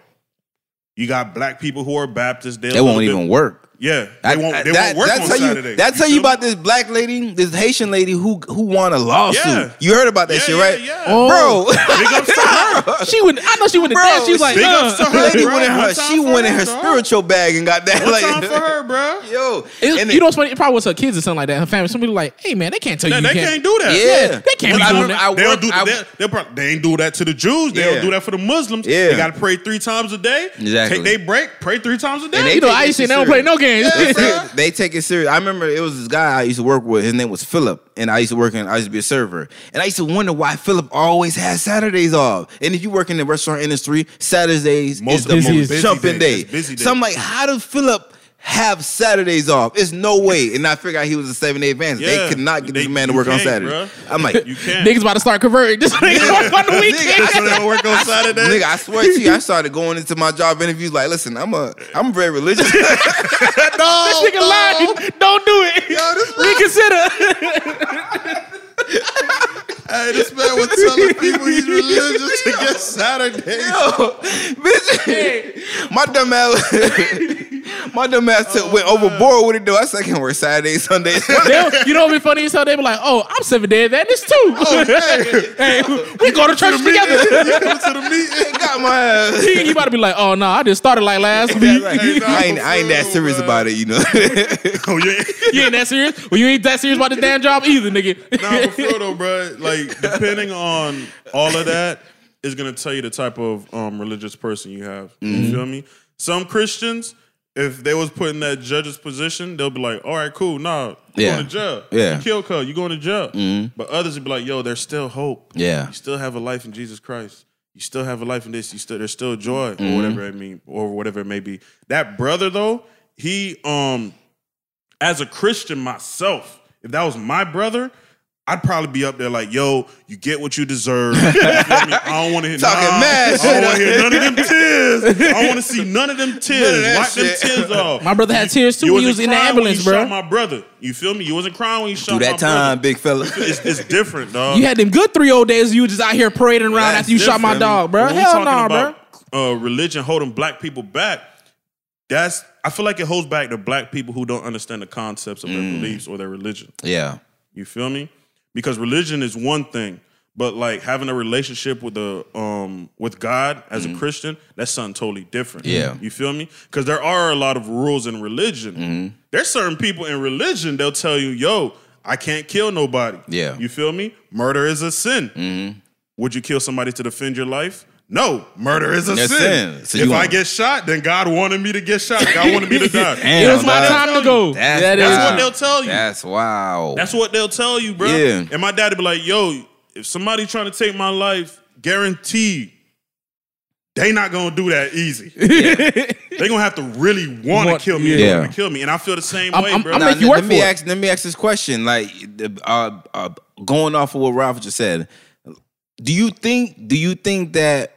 You got black people who are Baptists. They won't even work. Yeah, they won't. They that- won't work that's on how you, Saturday. That's how you feel about this black lady, this Haitian lady who who won a lawsuit. Yeah. You heard about that Yeah, shit, yeah, right? yeah. Oh. Bro, Big ups to her. she went. I know she went to Bro, dance. She was like, big uh, ups to her. lady bro. went in her, she for went in her, her spiritual bag and got that. One like, time for her, bro. Yo, It- and you know what's funny? It probably was her kids or something like that. Her family. Somebody like, hey man, they can't tell They, you. they you can't do that. Yeah. They can't Well, be I doing remember that. They don't do I- they, they'll they ain't do that to the Jews. They Yeah. don't do that for the Muslims. Yeah. They got to pray three times a day. Exactly. Take they break, pray three times a day. You know, I it ain't seen they don't play no games. They said they take it serious. I remember it was this guy I used to work with. His name was Philip, and I used to work in. I used to be a server, and I used to wonder why Philip always has Saturdays off. And if you work in the restaurant industry, Saturdays Most is the busy- most busy jumping day. day. Busy day. So I'm like, how does Philip have Saturdays off? It's no way. And I figured out he was a seven day advance. Yeah. They could not get this man to work on can't, Saturday. bruh. I'm like, you can't. Niggas about to start converting. This nigga work on the weekend. so they don't work on Saturday. Nigga, I swear to you, I started going into my job interviews like, listen, I'm a, I'm very religious. no, This nigga lying. Don't do it. Reconsider. Hey, this man was telling people he's religious to get Saturday. Yo, bitch, my dumb ass, my dumb ass took, went overboard with it though. I said I can work Saturdays, Sundays. They'll- you know what would be funny as hell? They be like, "Oh, I'm seven day Adventist too. hey, we go to church together." Come to the meeting. got my ass. he, he about to be like, "Oh no, I just started like last week. Like, Hey, nah, I ain't, I ain't that serious real, about it, you know. Oh yeah. You ain't that serious? Well, you ain't that serious about the damn job either, nigga." Nah, but for real though, bro. Like depending on all of that is gonna tell you the type of um, religious person you have. Mm-hmm. You feel me? Some Christians, if they was put in that judge's position, they'll be like, "All right, cool, nah, you Yeah. going to jail. Yeah. Mm-hmm. you kill cuz, you going to jail." But others would be like, "Yo, there's still hope. Yeah. you still have a life in Jesus Christ." You still have a life in this. You still there's still joy Mm-hmm. or whatever it mean or whatever it may be. That brother though, he um as a Christian myself, if that was my brother, I'd probably be up there like, yo, you get what you deserve. You feel me? I don't want to hear Talking nah, mad I don't want to hear none of them tears. I don't want to see none of them tears. that Wipe them tears off. My brother had tears too You when he wasn't in the crying when ambulance, you bro. Shot my brother. You feel me? You wasn't crying when you shot Do that my time, brother. big fella. It's, it's different, dog. You had them good three old days. You was just out here parading around That's after you shot my dog, bro. When Hell talking no, bro. Uh, religion holding black people back. That's I feel like it holds back to black people who don't understand the concepts of their Mm. beliefs or their religion. Yeah. You feel me? Because religion is one thing, But like having a relationship with the um with God as a Christian, that's something totally different. Mm-hmm. Yeah. You feel me? Because there are a lot of rules in religion. Mm-hmm. There's certain people in religion, they'll tell you, yo, I can't kill nobody. Yeah. Mm-hmm. You feel me? Murder is a sin. Would you kill somebody to defend your life? No, murder is a That's sin. sin. So if I want- get shot, then God wanted me to get shot. God wanted me to die. Damn, it was my dog. time to go. That's- That is- That's what they'll tell you. That's wow. That's what they'll tell you, bro. Yeah. And my daddy be like, yo, if somebody trying to take my life, guaranteed, they not gonna do that easy. they gonna have to really want to kill me yeah. in to kill me. And I feel the same I'm- way, I'm- bro. I'm Now, make you let work me for it. ask. Let me ask this question. Like, uh, uh, going off of what Ralph just said, do you think? Do you think that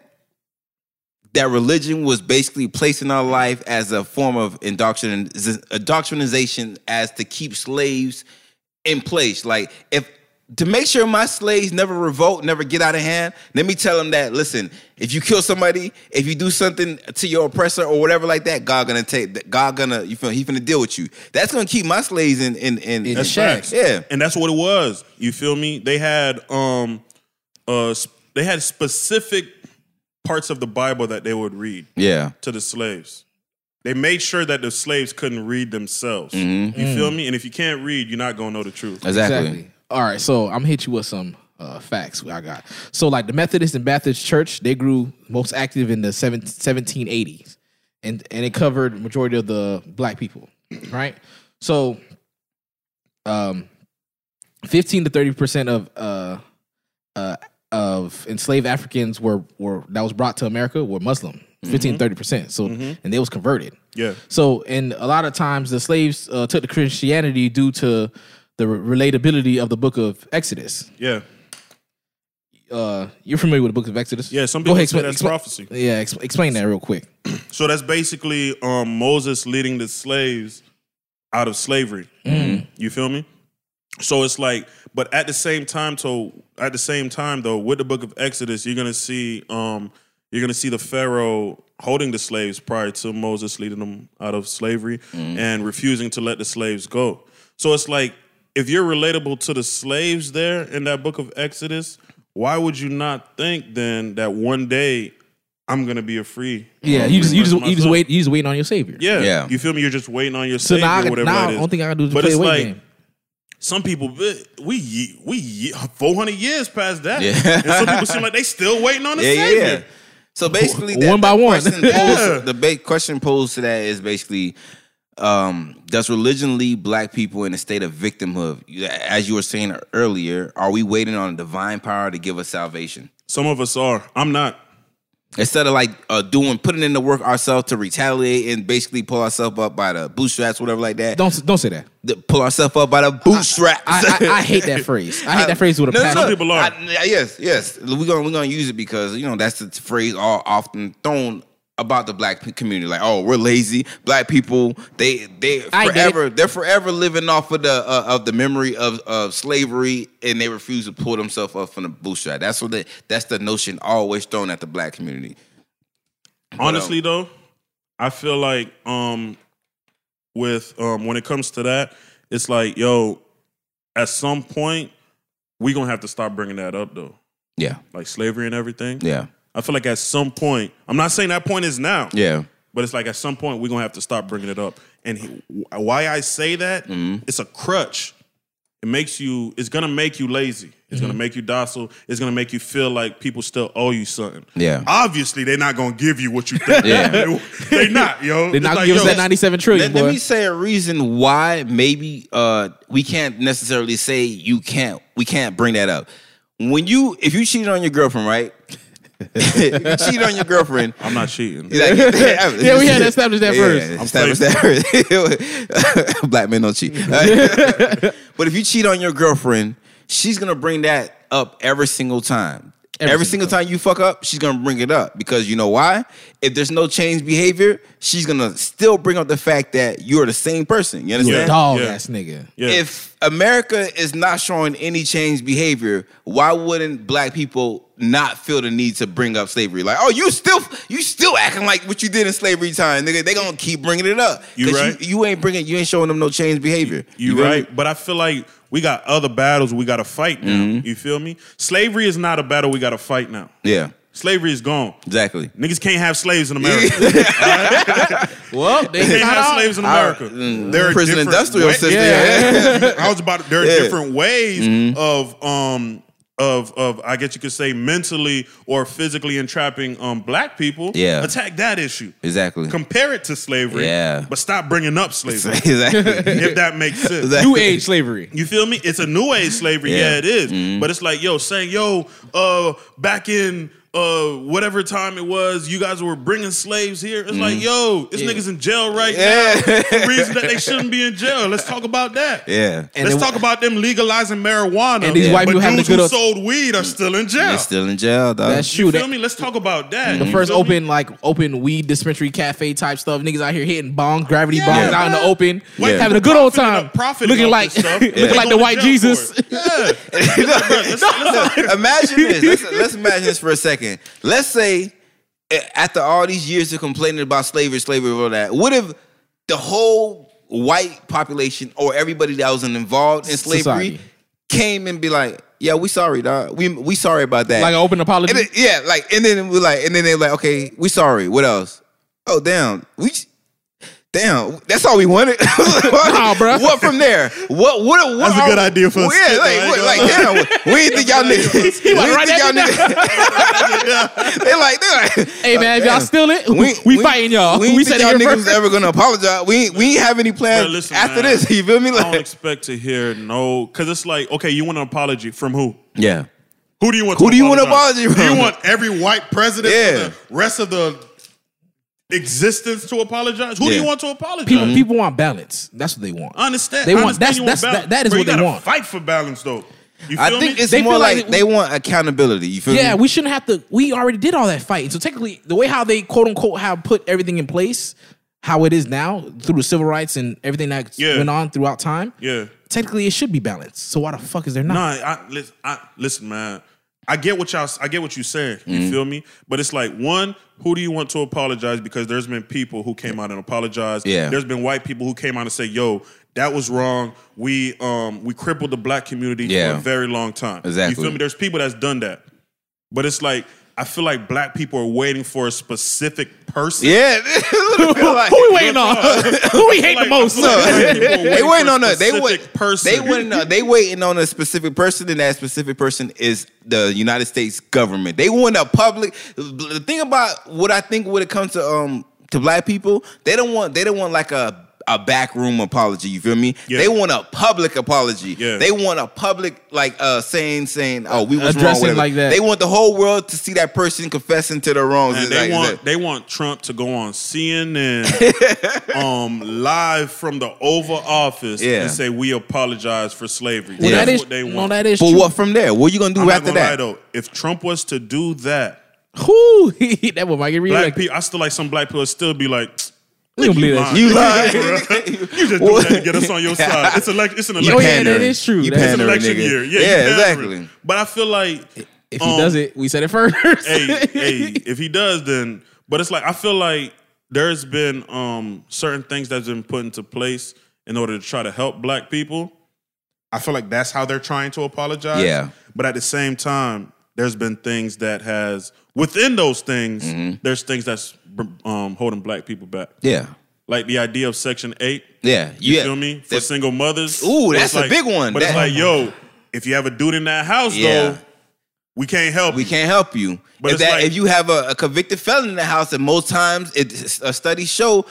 that religion was basically placed in our life as a form of indoctrin indoctrination, as to keep slaves in place? Like, if to make sure my slaves never revolt, never get out of hand, let me tell them that. Listen, if you kill somebody, if you do something to your oppressor or whatever like that, God gonna take. God gonna you feel He gonna deal with you. That's gonna keep my slaves in in in. In check. Yeah. And that's what it was. You feel me? They had um uh they had specific parts of the Bible that they would read yeah. to the slaves. They made sure that the slaves couldn't read themselves. Mm-hmm. You Mm. feel me? And if you can't read, you're not gonna know the truth. Exactly. All right, so I'm gonna hit you with some uh, facts I got. So, like the Methodist and Baptist Church, they grew most active in the seven, 1780s, and and it covered majority of the black people, right? So, um, 15 to 30 percent of uh, uh, of enslaved Africans were were that was brought to America were Muslim. 15 30 percent. So, and they was converted. Yeah. So, and a lot of times the slaves uh, took to Christianity due to the relatability of the book of Exodus. Yeah. Uh, you're familiar with the book of Exodus? Yeah, some people ahead, say explain- that's explain- prophecy. Yeah, ex- explain that real quick. So that's basically um, Moses leading the slaves out of slavery. You feel me? So it's like, but at the same time, so at the same time though, with the book of Exodus, you're gonna see um, you're gonna see the Pharaoh holding the slaves prior to Moses leading them out of slavery and refusing to let the slaves go. So it's like if you're relatable to the slaves there in that book of Exodus, why would you not think then that one day I'm gonna be a free? Yeah, um, you just you just person you just wait you just waiting on your savior. Yeah, Yeah. You feel me? You're just waiting on your So savior, now, I, whatever now that the is. only thing I can do is But play it's the weight like game. Some people we we ye- we ye- 400 years past that, Yeah. and some people seem like they still waiting on the Yeah, yeah, savior. yeah. So basically, One by the one. Question posed, the ba- question posed to that is basically, um, does religion leave black people in a state of victimhood? As you were saying earlier, are we waiting on a divine power to give us salvation? Some of us are. I'm not. Instead of like uh, doing putting in the work ourselves to retaliate and basically pull ourselves up by the bootstraps, whatever like that. Don't don't say that. The- pull ourselves up by the bootstraps. I, I, I hate that phrase. I hate that phrase with a No, no, passion. no. people are. I- yes, yes. We're gonna we're gonna use it because you know that's the phrase all often thrown about the black community. Like, oh, we're lazy. Black people, they they I forever they're forever living off of the uh, of the memory of of slavery, and they refuse to pull themselves up from the bootstrap. That's what they, that's the notion always thrown at the black community. Honestly, though, I feel like um, with um, when it comes to that, it's like yo, at some point we gonna have to stop bringing that up though, Yeah, like slavery and everything. yeah, I feel like at some point, I'm not saying that point is now. yeah. But it's like at some point we're gonna have to stop bringing it up. And he, why I say that, Mm-hmm. it's a crutch. It makes you. It's gonna make you lazy. It's gonna make you docile. It's gonna make you feel like people still owe you something. Yeah. Obviously, they're not gonna give you what you think. Yeah. they not, yo. They're not It's gonna like, give us that 97 trillion, Let, let me say a reason why maybe uh, we can't necessarily say you can't we can't bring that up. When you if you cheated on your girlfriend, right? If you cheated on your girlfriend. I'm not cheating. like- Yeah, we had to establish that first. Yeah, establish that first. Black men don't cheat. but if you cheat on your girlfriend, she's gonna bring that up every single time. Every Every, single single time you fuck up, she's gonna bring it up because you know why? If there's no change behavior, she's gonna still bring up the fact that you're the same person. You understand? Dog Yeah. ass nigga. Yeah. If America is not showing any change behavior, why wouldn't black people not feel the need to bring up slavery? Like, oh, you still you still acting like what you did in slavery time, nigga. They gonna keep bringing it up. You 'Cause right. You, you ain't bringing, you ain't showing them no change behavior. You feel me? right, but I feel like we got other battles we got to fight now. Mm-hmm. You feel me? Slavery is not a battle we got to fight now. Yeah, Slavery is gone. exactly. Niggas can't have slaves in America. Well, they They can't have out. slaves in Our- America. mm, There are prison different industrial wa- system. Yeah. I was about. There are Yeah. Mm-hmm. different ways of um of of I guess you could say mentally or physically entrapping um black people. Yeah. attack that issue. Exactly. Compare it to slavery. Yeah. but stop bringing up slavery. exactly. if that makes sense. Exactly. New age slavery. You feel me? It's a new age slavery. Yeah, Yeah. it is. But it's like, yo, saying, yo, uh, back in uh whatever time it was, you guys were bringing slaves here. It's like, yo, this Yeah. niggas in jail right Yeah. now for reasons that they shouldn't be in jail. Let's talk about that. Yeah. And Let's then- talk about them legalizing marijuana. And these white people having good who old- sold weed are still in jail. They're still in jail, dog. That's you true. feel That- me? Let's talk about that. The You first feel me? open like open weed dispensary cafe type stuff. Niggas out here hitting bongs, gravity Yeah, bongs out in the open, White having a good old time, profiting looking like looking like the white Jesus. Yeah. Let's- let's- imagine this. Let's, let's imagine this for a second. Let's say after all these years of complaining about slavery, slavery, all that, what if the whole white population or everybody that was involved in slavery Society. came and be like, "Yeah, we sorry, dog. We we sorry about that." Like an open apology. then, yeah, like, and then we like, and then they're like, "Okay, we sorry. What else? Oh, damn, we." Damn, that's all we wanted. Nah, bruh. What from there? What? What? what That's a are- good idea for us. Yeah, skit, like, though, what, like damn, we didn't think y'all niggas. We about to didn't think y'all niggas. They like, they like. hey man, if y'all damn. steal it, we, we, fighting y'all. We, We, said think y'all niggas first. ever gonna apologize. We ain't, we ain't have any plans Bro, listen, after man. this. You feel me? I don't expect to hear no, because it's like, okay, you want an apology from who? yeah, Who do you want? Who to do you want to apologize? apology Do you want every white president Yeah. for the rest of the existence to apologize? Who do you want to apologize? People, people want balance. That's what they want. I understand. They I want- understand that's- you that's- that- that is Bro, what you they want. Fight for balance, though. You feel I think me? it's They more feel like, like- they want accountability. You feel Yeah, me? we shouldn't have to. We already did all that fighting. So technically, the way how they quote unquote have put everything in place, how it is now through the civil rights and everything that Yeah. went on throughout time. yeah. Technically, it should be balanced. So why the fuck is there not? Nah, I, listen, I, listen, man. I get what y'all. I get what you're saying. You Mm-hmm. feel me? But it's like one. Who do you want to apologize? Because there's been people who came out and apologized. Yeah. There's been white people who came out and say, "Yo, that was wrong. We um we crippled the black community Yeah. for a very long time." Exactly. You feel me? There's people that's done that. But it's like I feel like black people are waiting for a specific person. Yeah, like, Who we waiting on? Who we hate Like, the most? I feel like black people are they waiting on a they specific wait person. They waiting on they waiting on a specific person, and that specific person is the United States government. They want a public. The thing about what I think when it comes to um to black people, they don't want they don't want like a a backroom apology. You feel me? Yeah. They want a public apology. Yeah. They want a public like uh saying saying oh we was wrong. Addressing whatever. like that. They want the whole world to see that person confessing to their wrongs. And they like- want it's they want Trump to go on CNN, um, live from the Oval Office Yeah. and say we apologize for slavery. Well, Yeah. that That's what they no, want. that is but true. what from there? What are you gonna do I'm after gonna lie that? though. If Trump was to do that, Who that one might get black people, I still like some black people would still be like, We don't believe that. You lying. you just do that to get us on your side. It's elect, it's an You Oh, election. yeah, that is true. You It's an election nigga. year. Yeah, yeah, exactly. But I feel like If he Um, does it, we said it first. hey, hey, if he does, then but it's like I feel like there's been um certain things that's been put into place in order to try to help black people. I feel like that's how they're trying to apologize. Yeah. But at the same time, there's been things that has within those things, Mm-hmm. there's things that's um holding black people back. Yeah. Like the idea of section eight. Yeah. You yeah. feel me? For That- single mothers. Ooh, that's a big one. But it's like, yo, if you have a dude in that house Yeah. though, we can't help We you. can't help you. But if that like- if you have a, a convicted felon in the house, and most times it a studies show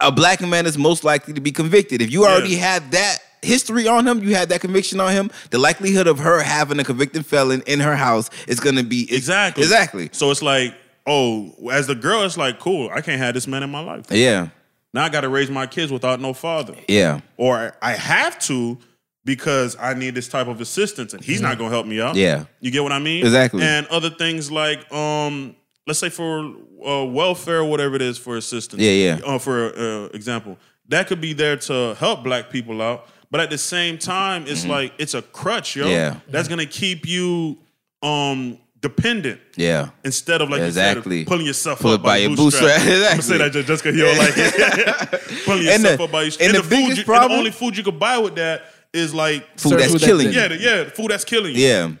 a black man is most likely to be convicted. If you already Yeah. have that history on him, you have that conviction on him, the likelihood of her having a convicted felon in her house is gonna be Exactly. Exactly. So it's like, oh, as the girl, it's like, cool, I can't have this man in my life. Yeah. Now I got to raise my kids without no father. Yeah. Or I have to because I need this type of assistance and he's not going to help me out. Mm-hmm. Yeah. You get what I mean? Exactly. And other things like, um, let's say for uh, welfare or whatever it is for assistance. Yeah, yeah. Uh, for uh, example, that could be there to help black people out. But at the same time, it's like, it's a crutch, yo. Mm-hmm. Yeah. That's to keep you um, dependent Yeah. instead of like Exactly. you said, pulling yourself Pull up by, by your bootstrap. bootstrap. I'm gonna Exactly. say that just, just cause you don't like it. pulling And yourself the- up by your and and, the the, food you, and the only food you could buy with that is like Food that's food that- killing you. yeah, the, yeah, the food that's killing you. Yeah.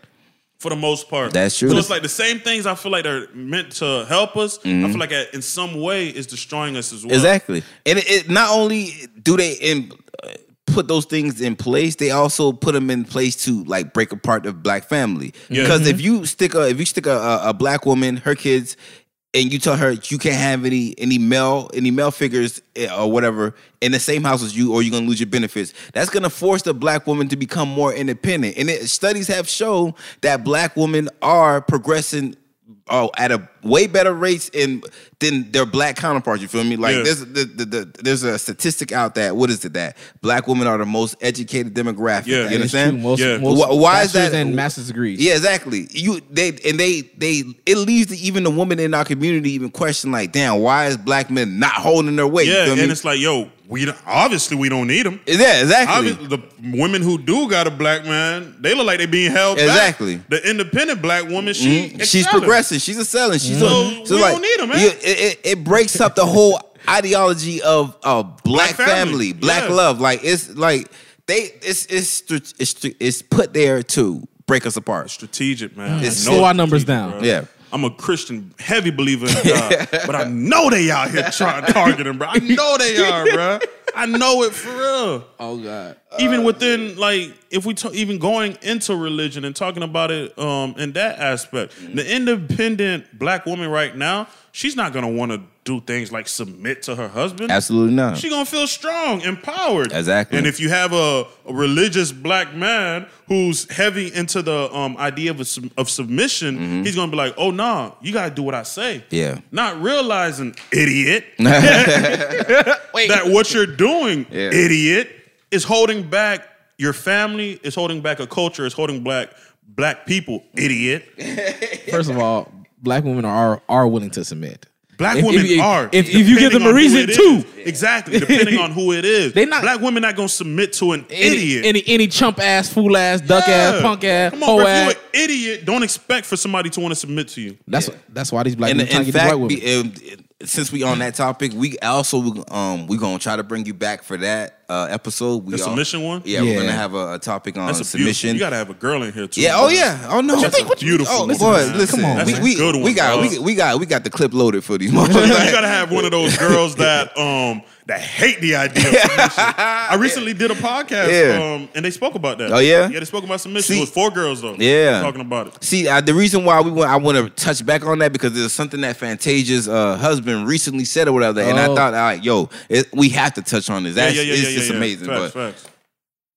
for the most part. That's true. So it's like the same things I feel like are meant to help us. I feel like in some way is destroying us as well. Exactly. And it, it not only do they in, put those things in place, they also put them in place to like break apart the black family. Yeah. Because if you stick a if you stick a, a, a black woman, her kids, and you tell her you can't have any any male any male figures eh, or whatever in the same house as you, or you're gonna lose your benefits. That's gonna force the black woman to become more independent. And it, studies have shown that black women are progressing. Oh, at a way better rates in than their black counterparts. You feel me? Like Yeah. there's the, the, the, there's a statistic out that what is it that black women are the most educated demographic. Yeah. you And It's true. understand? Most, Yeah. most Why- why is that- And master's degrees. Yeah, exactly. You they and they they it leaves the, even the women in our community even question like, damn, why is black men not holding their weight? You Yeah, and me? it's like, yo, we obviously we don't need them. yeah, exactly. Obvi- the women who do got a black man, they look like they being held back. Exactly. back. The independent black woman, she Mhm. She's excelling. progressing. She's excelling. She's So a, we don't need 'em, man. you- it, it, it breaks up the whole ideology of uh, black, Black family, family, black yeah. love. Like it's like they it's it's it's, it's put there to break us apart. Strategic, man. I It's- know our numbers down. bro. Yeah. I'm a Christian, heavy believer in God, but I know they out here trying to target him, bro. I know they are, bro. I know it for real. Oh God. even within like if we talk, even going into religion and talking about it um in that aspect the independent black woman right now she's not gonna want to do things like submit to her husband Absolutely not. she gonna feel strong empowered Exactly. and if you have a, a religious black man who's heavy into the um idea of, a, of submission he's gonna be like oh nah you gotta do what i say Mm-hmm. Yeah. not realizing idiot Wait. that what you're doing, Yeah. idiot, is holding back your family, is holding back a culture, is holding black black people, idiot. First of all, black women are are willing to submit. Black If- women if- if- are. if- if you give them a reason it to. is. Exactly. Depending on who it is. They not- black women not gonna submit to an Any, idiot. any any chump ass, fool ass, duck ass, punk ass, Come on, hoe bro. If ass. you're an idiot, don't expect for somebody to want to submit to you. That's that's why these black And women trying in to get these fact, white women. be, um, since we on that topic, we also um we gonna try to bring you back for that uh, episode. We The all- submission one? Yeah, we're gonna have a, a topic on That's a submission. You gotta have a girl in here too. yeah. bro. Oh yeah. Oh no. That's a beautiful Oh one, boy, man. listen. Come on, we, man. we, Good one, we got dog. we, we got we got the clip loaded for these you motherfuckers. gotta have one of those girls that um that hate the idea of submission. I recently did a podcast Yeah. um and they spoke about that. Oh, yeah? Yeah, they spoke about submission. See- it was four girls though. Yeah. Talking about it. See, uh, the reason why we want I want to touch back on that because there's something that Fantasia's uh, husband recently said or whatever, and I Oh. thought, all right, yo, it, we have to touch on this. That's yeah, yeah, it's yeah, just yeah, yeah. amazing. Facts, but facts.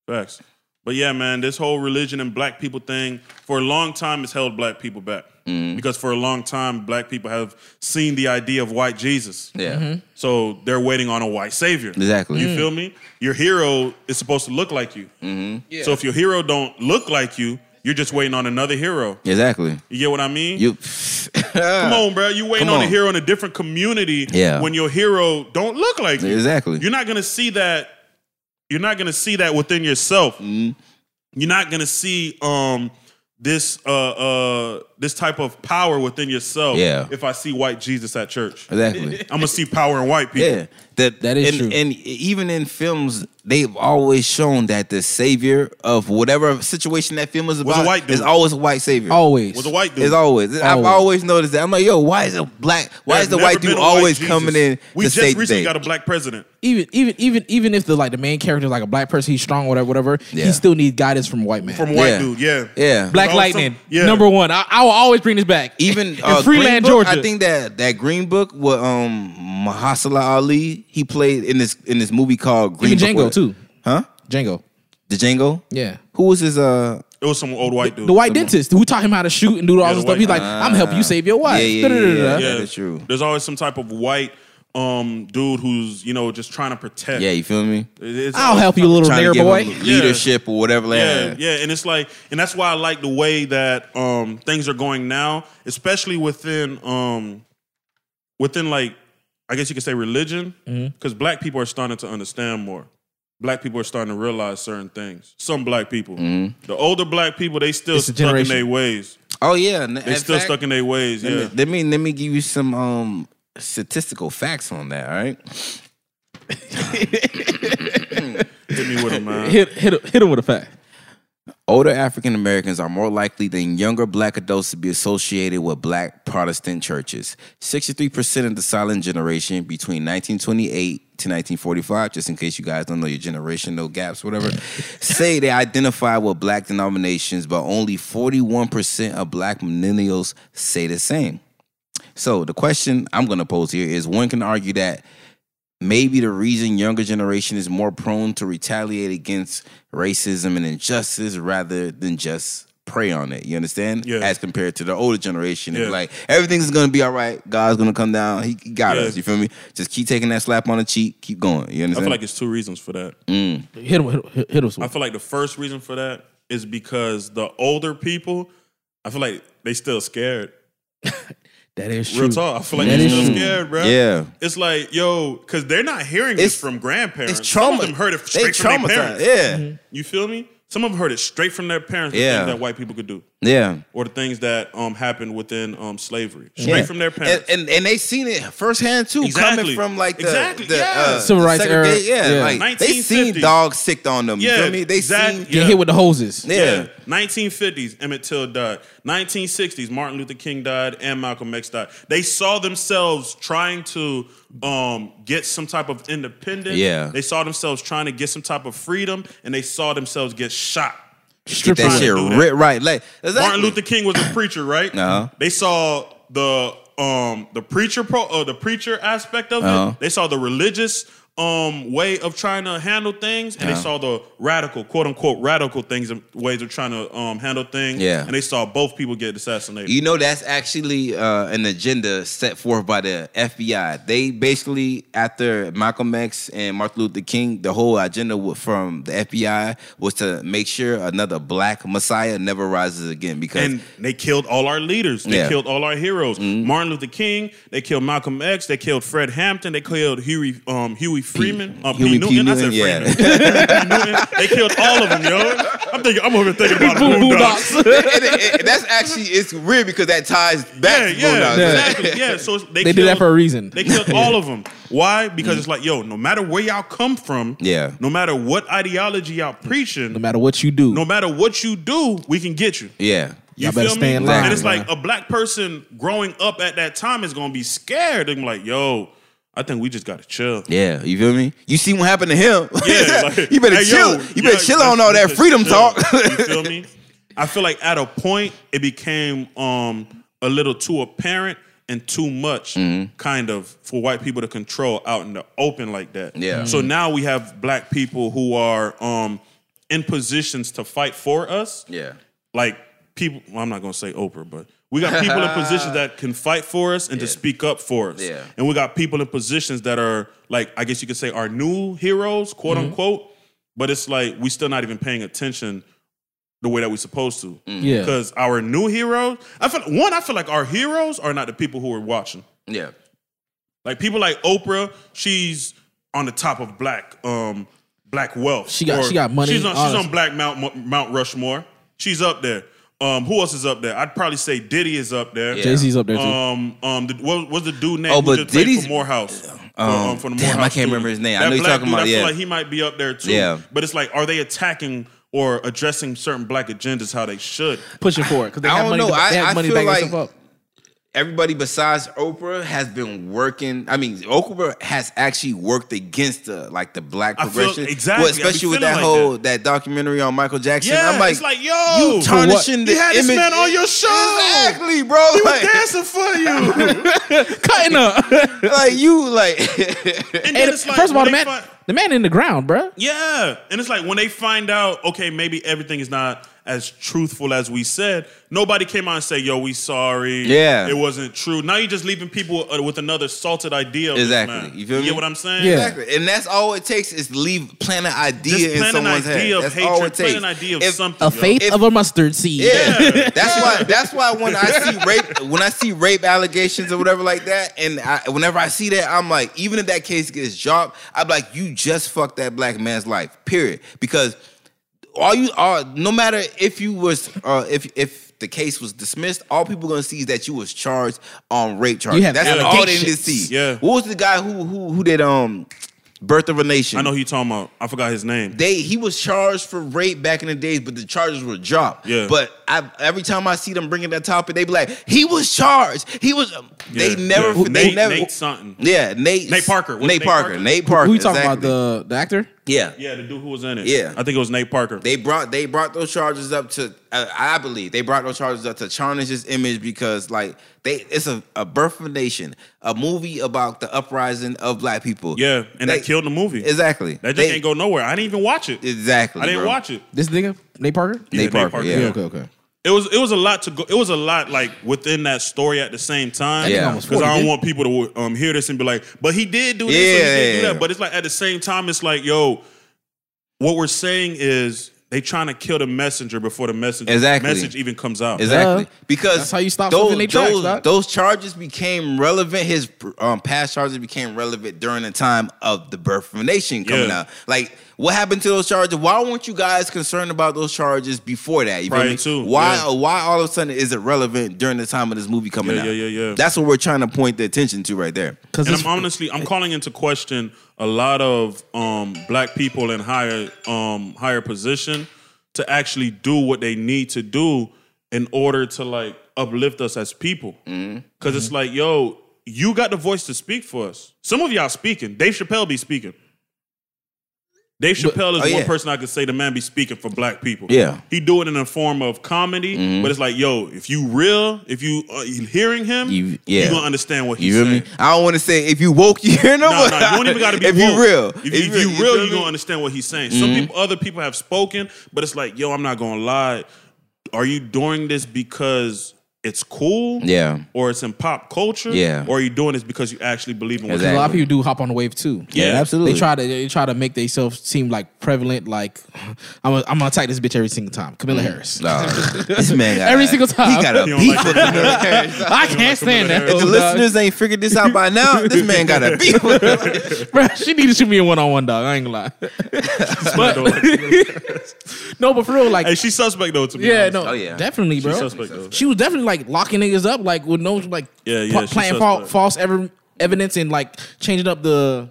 Facts. But yeah, man, this whole religion and black people thing for a long time has held black people back. Mm-hmm. Because for a long time, black people have seen the idea of white Jesus. yeah, So they're waiting on a white savior. exactly. You feel me? Your hero is supposed to look like you. Mm-hmm. So if your hero don't look like you, you're just waiting on another hero. Exactly. You get what I mean? You Come on, bro. You waiting Come on a hero in a different community Yeah. when your hero don't look like you. Exactly. You're not gonna see that. You're not gonna see that within yourself. Mm-hmm. You're not gonna see um this uh uh this type of power within yourself. Yeah. If I see white Jesus at church, Exactly. I'm gonna see power in white people. Yeah, that That is and, true. And even in films, they've always shown that the savior of whatever situation that film is a about white dude. is always a white savior. Always. Was a white dude. It's always. I've Always. always noticed that. I'm like, yo, why is a black? Why There's is the white dude been a white always coming in We to just save recently the day? got a black president. even even even even if the like the main character is like a black person, he's strong, whatever, whatever. Yeah. He still needs guidance from a white man. From a white Yeah. dude, yeah. Yeah. Black Also- Lightning, yeah. number one. I, I will always bring this back. Even in uh, Freeland, Green Book, Georgia. I think that that Green Book with um Mahershala Ali, he played in this in this movie called Green even Book Django with- too. Huh? Django. The Django. Yeah. Who was his uh? It was some old white dude. The white dentist who taught him how to shoot and do all Yeah, this the stuff. He's white- like, I'm help you save your wife. Yeah, yeah, yeah, yeah, That is true. There's always some type of white um dude who's you know just trying to protect. Yeah, you feel me? It's I'll always help you, little Trying nigger boy. him leadership or whatever. Like Yeah, that. yeah, and it's like, and that's why I like the way that um things are going now, especially within um within like I guess you could say religion, Mm-hmm. because black people are starting to understand more. Black people are starting to realize certain things. Some black people, Mm-hmm. the older black people, they still It's stuck in their ways. Oh yeah, They still stuck in their ways. Let Yeah, me, let me let me give you some um statistical facts on that. All right. Hit me with him, man. hit hit hit him with a fact. Older African Americans are more likely than younger black adults to be associated with black Protestant churches. 63% of the silent generation between 1928 to 1945, just in case you guys don't know your generation, no gaps, whatever, say they identify with black denominations, but only 41% of black millennials say the same. So the question I'm going to pose here is one can argue that maybe the reason younger generation is more prone to retaliate against racism and injustice rather than just pray on it. You understand? Yeah. As compared to the older generation, Yeah. like everything's gonna be all right. God's gonna come down. He, he got Yeah. us. You feel me? Just keep taking that slap on the cheek. Keep going. You understand? I feel like it's two reasons for that. Mm. Hit him hit, hit, hit him. I feel like the first reason for that is because the older people, I feel like they still scared. That is true. Real talk. I feel like That they're still true. scared, bro. Yeah. It's like, yo, because they're not hearing It's- this from grandparents. it's trauma. Some trauma. of them heard it They straight from their parents. Yeah. You feel me? Some of them heard it straight from their parents. The Yeah. things that white people could do, Yeah. or the things that um happened within um slavery, straight Yeah. from their parents. And, and and they seen it firsthand too, Exactly. coming from like the, Exactly, the yeah. uh, Civil rights era. Yeah, Yeah. like they seen dogs sicked on them. You Yeah, feel me? They exact- seen Get hit with the hoses. yeah. 1950s, Emmett Till died. 1960s, Martin Luther King died and Malcolm X died. They saw themselves trying to um, get some type of independence. Yeah. They saw themselves trying to get some type of freedom, and they saw themselves get shot. Get that shit ri- right. Like exactly. Martin Luther King was a preacher, right? Uh-huh. They saw the um the preacher pro uh, the preacher aspect of Uh-huh. it. They saw the religious um way of trying to handle things, and they Uh-huh. saw the radical, quote unquote, radical things and ways of trying to um handle things. Yeah. and they saw both people get assassinated. You know that's actually uh, an agenda set forth by the FBI. They basically, after Malcolm X and Martin Luther King, the whole agenda from the FBI was to make sure another black messiah never rises again. Because and they killed all our leaders. They Yeah. Mm-hmm. killed all our heroes. Martin Luther King. They killed Malcolm X. They killed Fred Hampton. They killed Huey um, Huey Freeman. Um, Huey P. P. Newton. I said Newton, Freeman. P. Newton. They killed all of them, yo. I'm thinking. I'm over thinking about Boom, Boondocks. boondocks. and it- it- that's actually it's weird because that ties back Yeah, to yeah, Boondocks. Yeah. exactly. Yeah, so they, They killed, did that for a reason. They killed all of them. Why? Because it's like, yo, no matter where y'all come from, Yeah. no matter what ideology y'all preaching, No matter what you do, no matter what you do, we can get you. Yeah. You Y'all better feel stay me? in line, and it's like a black person growing up at that time is gonna be scared. They're be like, yo, I think we just gotta chill. Yeah, you feel me? You see what happened to him? Yeah, like, you better hey, chill. yo, you yeah, better chill on all that freedom chill. talk. you feel me? I feel like at a point it became um a little too apparent and too much Mm-hmm. kind of for white people to control out in the open like that. Yeah. So now we have black people who are um in positions to fight for us yeah. like people well, I'm not gonna say Oprah, but we got people in positions that can fight for us and to speak up for us. Yeah. And we got people in positions that are like I guess you could say our new heroes, quote Mm-hmm. unquote. But it's like we still not even paying attention the way that we're supposed to. yeah, Because our new heroes, I feel one, I feel like our heroes are not the people who are watching. Yeah. Like people like Oprah, she's on the top of black um black wealth. She got- she got money, She's on, she's on Black Mount Mount Rushmore. She's up there. Um, who else is up there? I'd probably say Diddy is up there. Yeah. Jay Z's up there too. Um, um, the, what was the dude name? Oh, who but just Diddy's- for Morehouse? Um, For- for the damn, I can't dude. remember his name. I know you're talking dude, about- I feel yeah. like he might be up there too. Yeah. But it's like, are they attacking or addressing certain black agendas how they should? pushing for it because they I have money. know. To, I- have I money feel to back like- up. Everybody besides Oprah has been working. I mean, Oprah has actually worked against the like the black I feel- progression. exactly. Well, I especially with that like whole that. documentary on Michael Jackson. Yeah, I'm like, it's like, yo, you tarnishing the You had this man on your show. Exactly, bro. He was Like, dancing for you. Cutting up. like you, like And And it's like, first of all, the man, find- the man in the ground, bro. yeah, and it's like when they find out, okay, maybe everything is not as truthful as we said. Nobody came out and say, "Yo, we sorry." Yeah. it wasn't true. Now you're just leaving people with another salted idea. Of this Exactly. man. You feel me? get what I'm saying? Yeah. exactly, and that's all it takes is leave plant an idea Just in plant an someone's idea head. of That's hatred. all it Plant takes. an idea of If- something. A yo. faith of a mustard seed. Yeah, that's why. That's why when I see rape, when I see rape allegations or whatever like that, and I, whenever I see that, I'm like, even if that case gets dropped, I'm like, you just fucked that black man's life. Period. Because all you are, no matter if you was, uh, if if the case was dismissed, all people gonna see is that you was charged on rape charges. You have That's all they need to allegations. see. Yeah. What was the guy who who who did um Birth of a Nation. I know who you talking about. I forgot his name. they he was charged for rape back in the days, but the charges were dropped. Yeah. But I, every time I see them bringing that topic, they be like, "He was charged. He was." They Yeah, never. yeah. They Nate, never. Nate something. yeah, Nate. Nate Parker. Nate, Nate Parker. Parker? Nate Parker. Who you talking exactly. about? The the actor? Yeah. Yeah, the dude who was in it. Yeah. I think it was Nate Parker. They brought they brought those charges up to uh, I believe they brought those charges up to tarnish his image because like they it's a, a birth of a nation, a movie about the uprising of black people. yeah, and They- that killed the movie. exactly. That just They- ain't go nowhere. I didn't even watch it. exactly. I didn't bro. watch it. This nigga, Nate Parker. Yeah, Nate Parker, yeah. Yeah, okay, okay. It was it was a lot to go. It was a lot like within that story at the same time. Yeah. because I don't didn't want people to um, hear this and be like, "But he did do this, or he Yeah, did do yeah, that." yeah. But it's like at the same time, it's like, yo, what we're saying is they trying to kill the messenger before the messenger Exactly. message even comes out. Exactly. Yeah. Because That's how you stop those, something in they tracks, those, those charges became relevant. His um, past charges became relevant during the time of the birth of a nation coming Yeah. out. Like, what happened to those charges? Why weren't you guys concerned about those charges before that? You feel Prior me? to, why? yeah. Why all of a sudden is it relevant during the time of this movie coming Yeah, out? yeah, yeah, yeah. That's what we're trying to point the attention to right there. Because And I'm honestly, I'm calling into question a lot of um, black people in higher um, higher position to actually do what they need to do in order to like uplift us as people. Mm-hmm. Because it's like, yo, you got the voice to speak for us. Some of y'all speaking. Dave Chappelle be speaking. Dave Chappelle is oh, one yeah. person I could say the man be speaking for black people. Yeah. Mm-hmm. he do it in a form of comedy, but it's like, yo, if you real, if you uh, hearing him, You- yeah. you gonna understand what he's You saying. me? I don't want to say if you woke, you hear no. No, you don't even got to be if woke. you real. If, you, if you real, me? you gonna understand what he's saying. Some people, other people have spoken, but it's like, yo, I'm not gonna lie. Are you doing this because it's cool? Yeah. Or it's in pop culture? Yeah. Or are you doing this because you actually believe in what Exactly. a lot of people do hop on the wave too. Yeah, absolutely. They try to they try to make themselves seem like prevalent. Like I'm gonna, I'm gonna attack this bitch every single time. Camilla mm-hmm. Harris. Nah, this man got Every single time. He got a You beef like with Camilla Camilla Harris. I can't stand that. If the dog. listeners ain't figured this out by now, this man got a beef with her. Bruh, she needed to shoot me a one on one dog. I ain't gonna lie. But, No, but for real, like hey, she's suspect though. To be yeah, honest. no, Oh, yeah. definitely, bro. suspect, though. She was definitely like locking niggas up, like with no like Yeah, yeah, pl- she's planting fal- false ever- evidence and like changing up the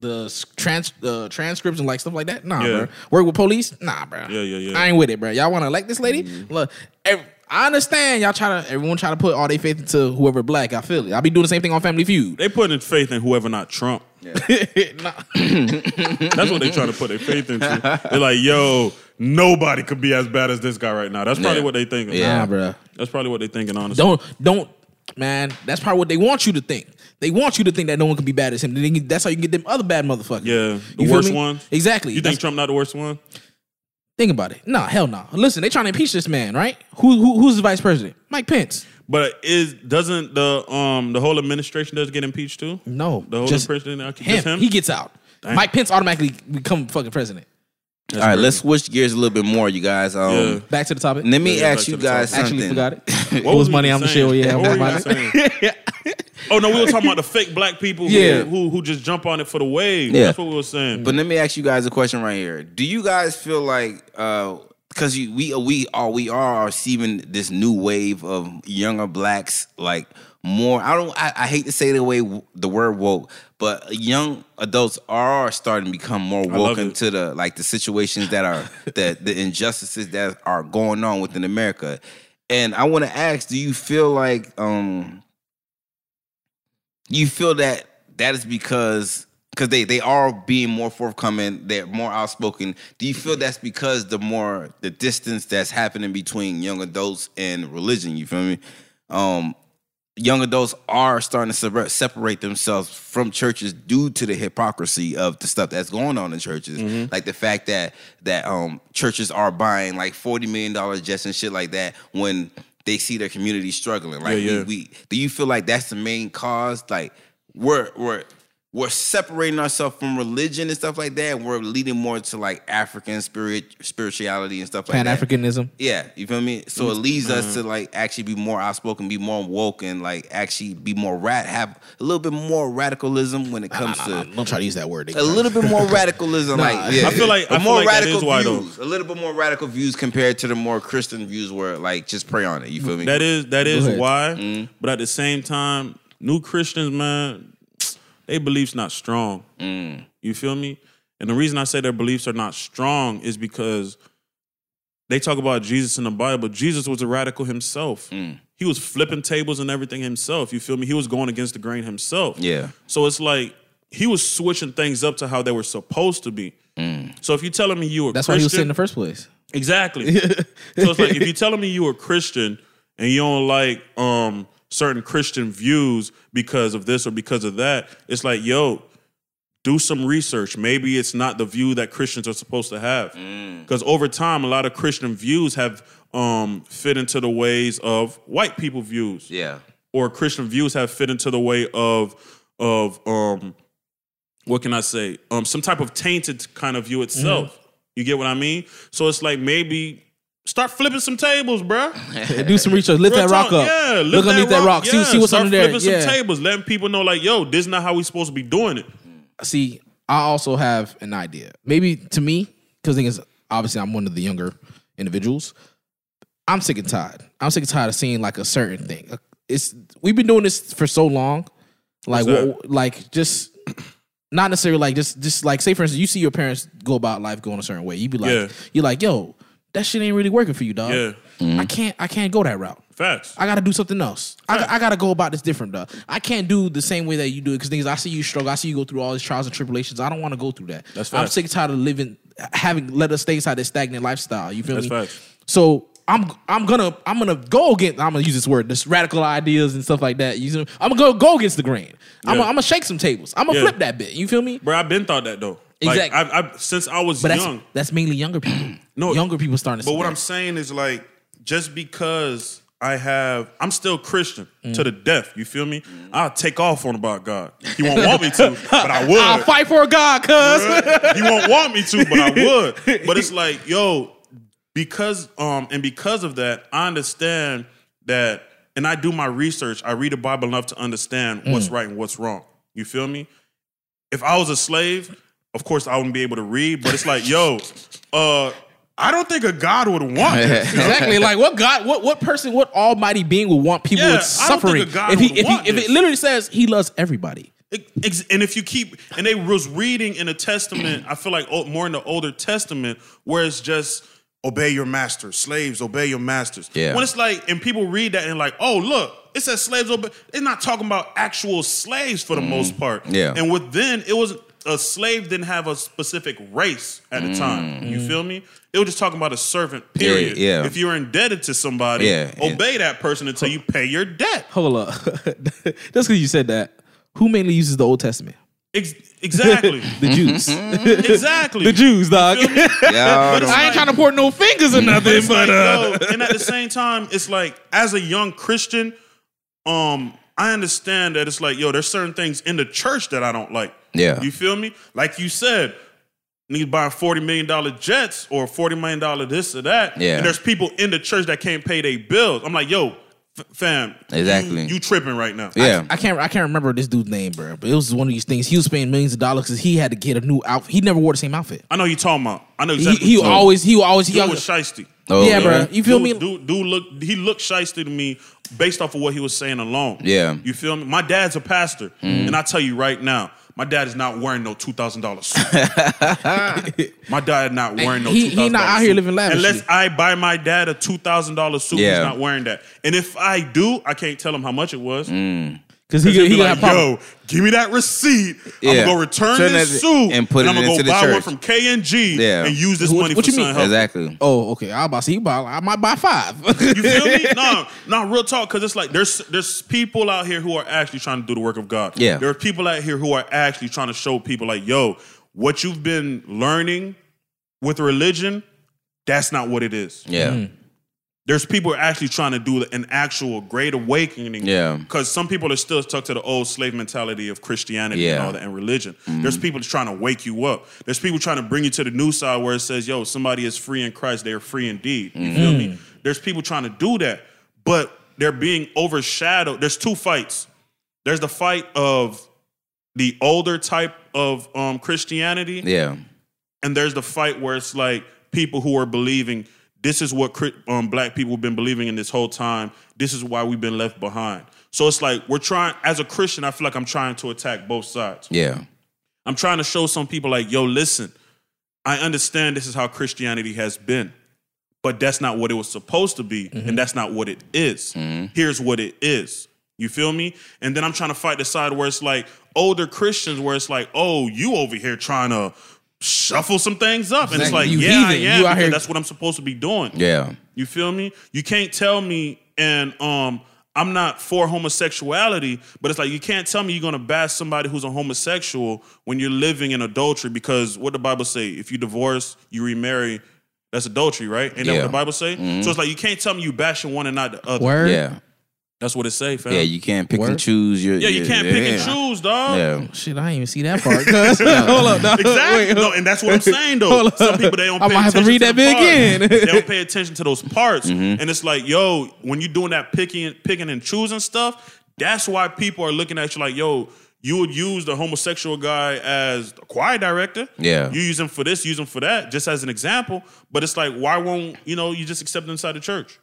the trans the transcripts and like stuff like that. Nah, Yeah. bro. Work with police? Nah, bro. Yeah, yeah, yeah. I ain't with it, bro. Y'all want to elect this lady? Mm-hmm. Look, ev- I understand y'all try to everyone try to put all their faith into whoever black. I feel it. I'll be doing the same thing on Family Feud. They putting faith in whoever not Trump. Nah. That's what they trying to put their faith into. They're like, yo, nobody could be as bad as this guy right now. That's probably Yeah. what they thinking. Yeah. Nah, bro. That's probably what they thinking, honestly. Don't don't man. That's probably what they want you to think. They want you to think that no one can be bad as him. That's how you get them other bad motherfuckers. Yeah, the You feel worst me? ones? Exactly. You That's- think Trump not the worst one? Think about it. Nah, hell no. Listen, they trying to impeach this man, right? Who, who who's the vice president? Mike Pence. But is doesn't the um the whole administration does get impeached too? No, The whole just president, him. just him. He gets out. Mike Pence automatically become fucking president. All right, let's switch gears a little bit more, you guys. Um, Yeah. Back to the topic. Let me Yeah, ask you guys topic. something. Actually forgot it. What What was we money on the show? saying? Yeah, What what were was we money? saying? oh no, we were talking about the fake black people who, Yeah. who who just jump on it for the wave. Yeah. That's what we were saying. But let me ask you guys a question right here. Do you guys feel like because you we we are we are receiving this new wave of younger blacks like more. I don't I, I hate to say the way the word woke, but young adults are starting to become more woke into the like the situations that are the the injustices that are going on within America. And I want to ask, do you feel like um you feel that that is because because they they are being more forthcoming they're more outspoken. Do you feel that's because the more the distance that's happening between young adults and religion you feel me? Um young adults are starting to separate, themselves from churches due to the hypocrisy of the stuff that's going on in churches Mm-hmm. like the fact that that um churches are buying like 40 million dollar jets and shit like that when they see their community struggling like Yeah, yeah. We, we do you feel like that's the main cause like we're we're we're separating ourselves from religion and stuff like that we're leading more to like african spirit spirituality and stuff like Pan that Africanism. yeah, you feel me? So it leads us Mm-hmm. to like actually be more outspoken, be more woke, and like actually be more rat, have a little bit more radicalism when it comes to Don't try to use that word. a little bit more radicalism. like yeah, I feel like- I a feel more like radical is why, though. views, a little bit more radical views compared to the more Christian views where like just pray on it. You feel me? That is that is why. Mm-hmm. But at the same time, new Christians, man, they beliefs not strong. Mm. You feel me? And the reason I say their beliefs are not strong is because they talk about Jesus in the Bible. Jesus was a radical himself. Mm. He was flipping tables and everything himself. You feel me? He was going against the grain himself. Yeah. So it's like he was switching things up to how they were supposed to be. Mm. So if you're telling me you were That's why Christian, he was sitting in the first place. Exactly. so it's like if you're telling me you a Christian and you don't like um certain Christian views because of this or because of that, it's like, yo, do some research. Maybe it's not the view that Christians are supposed to have. Because over time, a lot of Christian views have um fit into the ways of white people views Yeah. or Christian views have fit into the way of of um what can I say? Um some type of tainted kind of view itself. You get what I mean? So it's like maybe start flipping some tables, bruh. Do some research. Lift Real that rock talk, up. Yeah, lift Look underneath that rock. See, yeah. see what's start under there. Flipping Yeah. some tables, letting people know like, yo, this is not how we supposed to be doing it. see, I also have an idea. Maybe to me, because thing is, obviously, I'm one of the younger individuals. I'm sick and tired. I'm sick and tired of seeing like a certain thing. Uh, it's we've been doing this for so long, like what, like just not necessarily like just just like say for instance, you see your parents go about life going a certain way. You be like, Yeah. you're like, yo, that shit ain't really working for you, dog. Yeah. I can't I can't go that route. Facts. I gotta do something else. I, I gotta go about this different, though. I can't do the same way that you do it because things. I see you struggle. I see you go through all these trials and tribulations. I don't want to go through that. That's facts. I'm sick and tired of living, having let us stay inside this stagnant lifestyle. You feel That's me? facts. So I'm I'm gonna I'm gonna go against. I'm gonna use this word, this radical ideas and stuff like that. You know, I'm gonna go go against the grain. I'm gonna, I'm gonna shake some tables. I'm gonna Yeah. flip that bit. You feel me? Bro, I've been thought that though. Exactly. Like, I, I, since I was But that's young. that's mainly younger people. No, younger people starting to. But what that. I'm saying is like, just because I have, I'm still Christian Mm. to the death. You feel me? I'll take off on about God. He won't want me to, but I would. I'll fight for God, cuz. he won't want me to, but I would. But it's like, yo, because um, and because of that, I understand that, and I do my research. I read the Bible enough to understand what's right and what's wrong. You feel me? If I was a slave, of course I wouldn't be able to read. But it's like, yo, uh, I don't think a God would want this. exactly. Like what God, what what person, what Almighty being would want people Yeah, with I don't think suffering? a God if he, would if, want he, if this. it literally says He loves everybody, Ex- And if you keep, and they was reading in the Testament, I feel like more in the Older Testament, where it's just obey your masters, slaves obey your masters. Yeah. When it's like, and people read that and like, oh look, it says slaves obey. They're not talking about actual slaves for the most part. Yeah. And with then, it was a slave didn't have a specific race at the time. You feel me? They were just talking about a servant. Period. yeah. If you're indebted to somebody, Yeah. obey that person until you pay your debt. hold up. Just because you said that, who mainly uses the Old Testament? Ex- exactly. The Jews. exactly. the Jews, dog. Feel me? Y'all But don't- it's I ain't trying to point no fingers or nothing, It's but like, uh, yo, and at the same time, it's like as a young Christian, um, I understand that it's like, yo, there's certain things in the church that I don't like. Yeah. You feel me? Like you said, niggas buying $40 million jets or $40 million this or that. Yeah. And there's people in the church that can't pay their bills. I'm like, yo, f- fam, Exactly. You, tripping right now. yeah. I can't I can't remember this dude's name, bro. But it was one of these things. He was paying millions of dollars because he had to get a new outfit. He never wore the same outfit. I know you talking about. I know He, exactly. he what you're always he always he about. Dude always was shisty. Oh, yeah, bro. You feel dude, me? Dude, dude look, he looked shisty to me based off of what he was saying alone. Yeah. You feel me? My dad's a pastor, mm. and I tell you right now, my dad is not wearing no two thousand dollars suit. my dad not wearing no. He- he $2,000 not out here living lavishly. Unless I buy my dad a two thousand dollars suit, Yeah. he's not wearing that. And if I do, I can't tell him how much it was. Mm. Because he, He'll he be like, yo, give me that receipt. I'm gonna go return Turn this that- suit and put it I'm gonna go the buy one from K and G Yeah. and use this What- money what for you mean? something. Exactly. Oh, okay. I about to see, he buy, I might buy five. You feel me? No, no, real talk. Because it's like there's there's people out here who are actually trying to do the work of God. Yeah. there are people out here who are actually trying to show people like, yo, what you've been learning with religion, that's not what it is. Yeah. Mm. There's people actually trying to do an actual great awakening. Yeah. Because some people are still stuck to the old slave mentality of Christianity and all that and religion. There's people trying to wake you up. There's people trying to bring you to the new side where it says, yo, somebody is free in Christ, they are free indeed. You feel me? There's people trying to do that, but they're being overshadowed. There's two fights. There's the fight of the older type of um, Christianity, Yeah. and there's the fight where it's like people who are believing this is what um, black people have been believing in this whole time. This is why we've been left behind. So it's like we're trying, as a Christian, I feel like I'm trying to attack both sides. Yeah. I'm trying to show some people like, yo, listen, I understand this is how Christianity has been, but that's not what it was supposed to be, and that's not what it is. Here's what it is. You feel me? And then I'm trying to fight the side where it's like older Christians, where it's like, oh, you over here trying to shuffle some things up, and it's like, You yeah, I heathen. am. You because here- that's what I'm supposed to be doing. Yeah. You feel me? You can't tell me, and um, I'm not for homosexuality, but it's like you can't tell me you're gonna bash somebody who's a homosexual when you're living in adultery because what the Bible say? If you divorce, you remarry, that's adultery, right? Ain't that what the Bible say? So it's like you can't tell me you bashing one and not the other. Word. Yeah. That's what it say, fam. Yeah. You can't pick and choose your. Yeah, you your- can't pick and choose, dog. Yeah. Shit, I didn't even see that part. cuz. Hold up, dog. Exactly. Wait, no, and that's what I'm saying though. Hold. Some people they don't. I Pay might have to attention read that bit again. they don't pay attention to those parts, Mm-hmm. and it's like, yo, when you're doing that picking, picking and choosing stuff, that's why people are looking at you like, yo, you would use the homosexual guy as a choir director. Yeah. you use him for this, use him for that, just as an example. But it's like, why won't you know you just accept him inside the church?